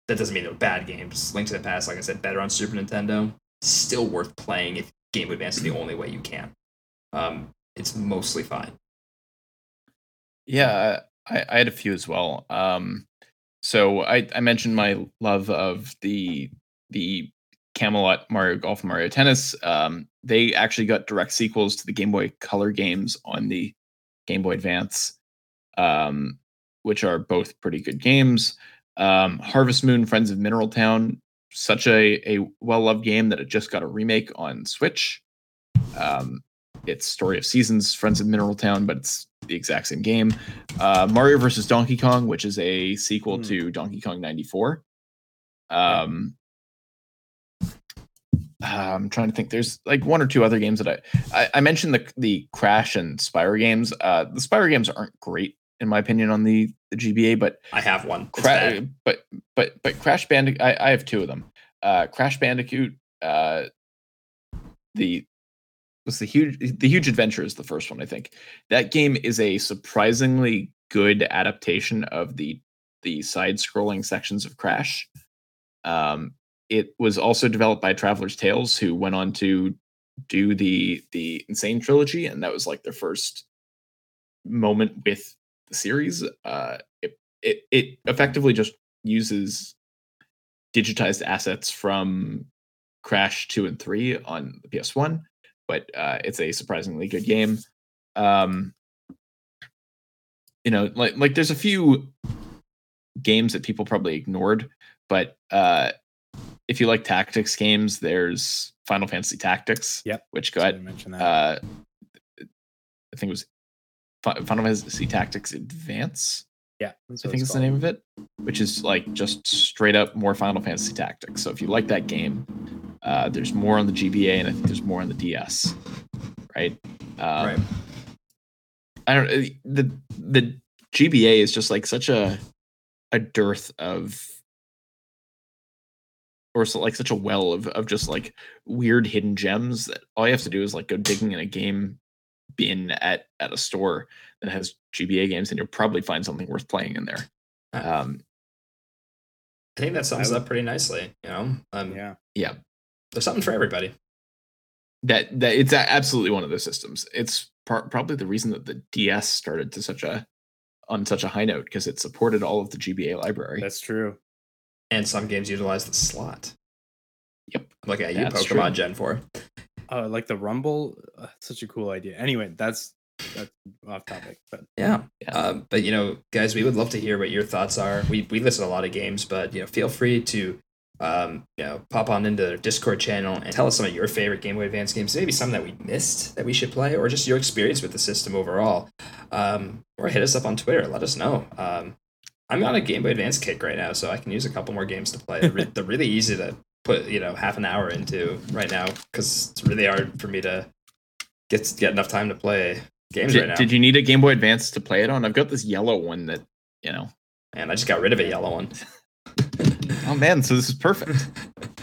that doesn't mean they're bad games. Link to the Past, like I said, better on Super Nintendo. Still worth playing if Game Advance is the only way you can. Um, it's mostly fine. Yeah, I, I had a few as well. Um, so I, I mentioned my love of the the Camelot Mario Golf Mario Tennis. Um, they actually got direct sequels to the Game Boy Color games on the Game Boy Advance, um, which are both pretty good games. Um, Harvest Moon, Friends of Mineral Town, such a, a well loved game that it just got a remake on Switch. Um, it's Story of Seasons, Friends of Mineral Town, but it's the exact same game. Uh, Mario versus Donkey Kong, which is a sequel Hmm. to Donkey Kong 94. Um, I'm trying to think. There's like one or two other games that I I, I mentioned the the Crash and Spyro games. Uh, the Spyro games aren't great in my opinion on the the GBA, but I have one. Cra- but but but Crash Bandicoot. I, I have two of them. Uh, Crash Bandicoot. Uh, the was the huge the huge adventure is the first one i think. That game is a surprisingly good adaptation of the the side scrolling sections of crash. Um it was also developed by Traveller's Tales who went on to do the the N. Sane Trilogy and that was like their first moment with the series. Uh it it, it effectively just uses digitized assets from crash 2 and 3 on the ps1 but uh, it's a surprisingly good game. Um, you know, like like there's a few games that people probably ignored, but uh, if you like tactics games, there's Final Fantasy Tactics. Yep. Which got mention that. uh, I think it was Fi- Final Fantasy Tactics Advance. yeah, I think it's the name of it, which is like just straight up more Final Fantasy Tactics. So if you like that game, uh, there's more on the GBA, and I think there's more on the DS, right? Um, right. I don't uh, the the GBA is just like such a a dearth of or so like such a well of of just like weird hidden gems that all you have to do is like go digging in a game bin at at a store that has GBA games and you'll probably find something worth playing in there. Uh, Um I think that sums I up pretty nicely. You know, um, Yeah. yeah, there's something for everybody. that that it's absolutely one of those systems. It's par- probably the reason that the DS started to such a on such a high note because it supported all of the GBA library. That's true. And some games utilize the slot. Yep. Look at you, That's Pokemon true. Gen 4. Uh, like the Rumble, uh, such a cool idea. Anyway, that's that's off topic, but Yeah. Yeah. Um, but you know, guys, we would love to hear what your thoughts are. We we listen a lot of games, but you know, feel free to um, you know, pop on into their Discord channel and tell us some of your favorite Game Boy Advance games, maybe some that we missed that we should play, or just your experience with the system overall. Um, or hit us up on Twitter. Let us know. Um, I'm on a Game Boy Advance kick right now, so I can use a couple more games to play. They're, re- they're really easy to put, you know, half an hour into right now because it's really hard for me to get get enough time to play games Did, right now. did you need a Game Boy Advance to play it on? I've got this yellow one that you know. And I just got rid of a yellow one. Oh man, so this is perfect.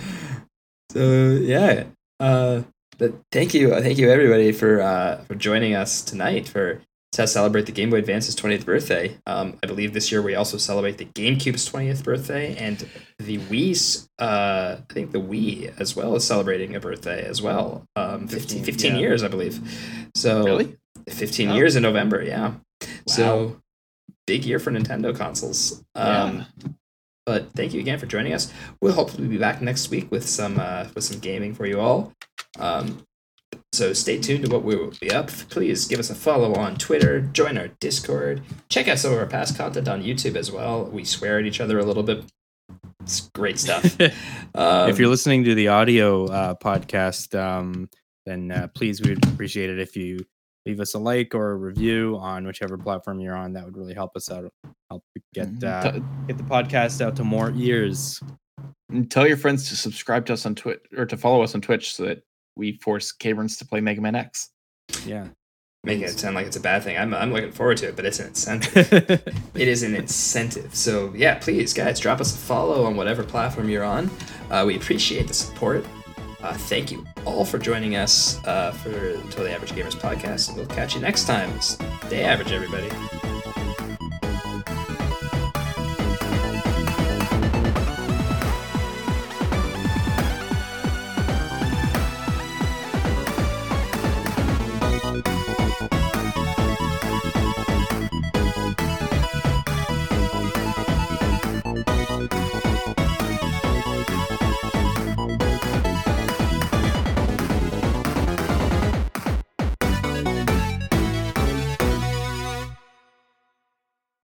so yeah, uh, but thank you, thank you everybody for uh, for joining us tonight for to celebrate the Game Boy Advance's 20th birthday. Um, I believe this year we also celebrate the GameCube's 20th birthday and the Wii's. Uh, I think the Wii as well is celebrating a birthday as well. Um, 15, 15, 15 yeah. years, I believe. So Really? 15 Oh. years in November. Yeah. Wow. So big year for Nintendo consoles. Um, but thank you again for joining us. We'll hopefully be back next week with some uh, with some gaming for you all. Um, so stay tuned to what we will be up. Please give us a follow on Twitter, join our Discord, check out some of our past content on YouTube as well. We swear at each other a little bit. It's great stuff. Um, if you're listening to the audio uh, podcast, um, then uh, please we'd appreciate it if you leave us a like or a review on whichever platform you're on. That would really help us out. Help get uh, T- get the podcast out to more ears. and tell your friends to subscribe to us on Twitch or to follow us on Twitch so that we force Caverns to play Mega Man X. Yeah. making it sound like it's a bad thing. I'm, I'm looking forward to it, but it's an incentive. it is an incentive. So yeah, please, guys, drop us a follow on whatever platform you're on. Uh, we appreciate the support. Uh, thank you all for joining us uh, for the Totally Average Gamers podcast. We'll catch you next time. Stay average, everybody.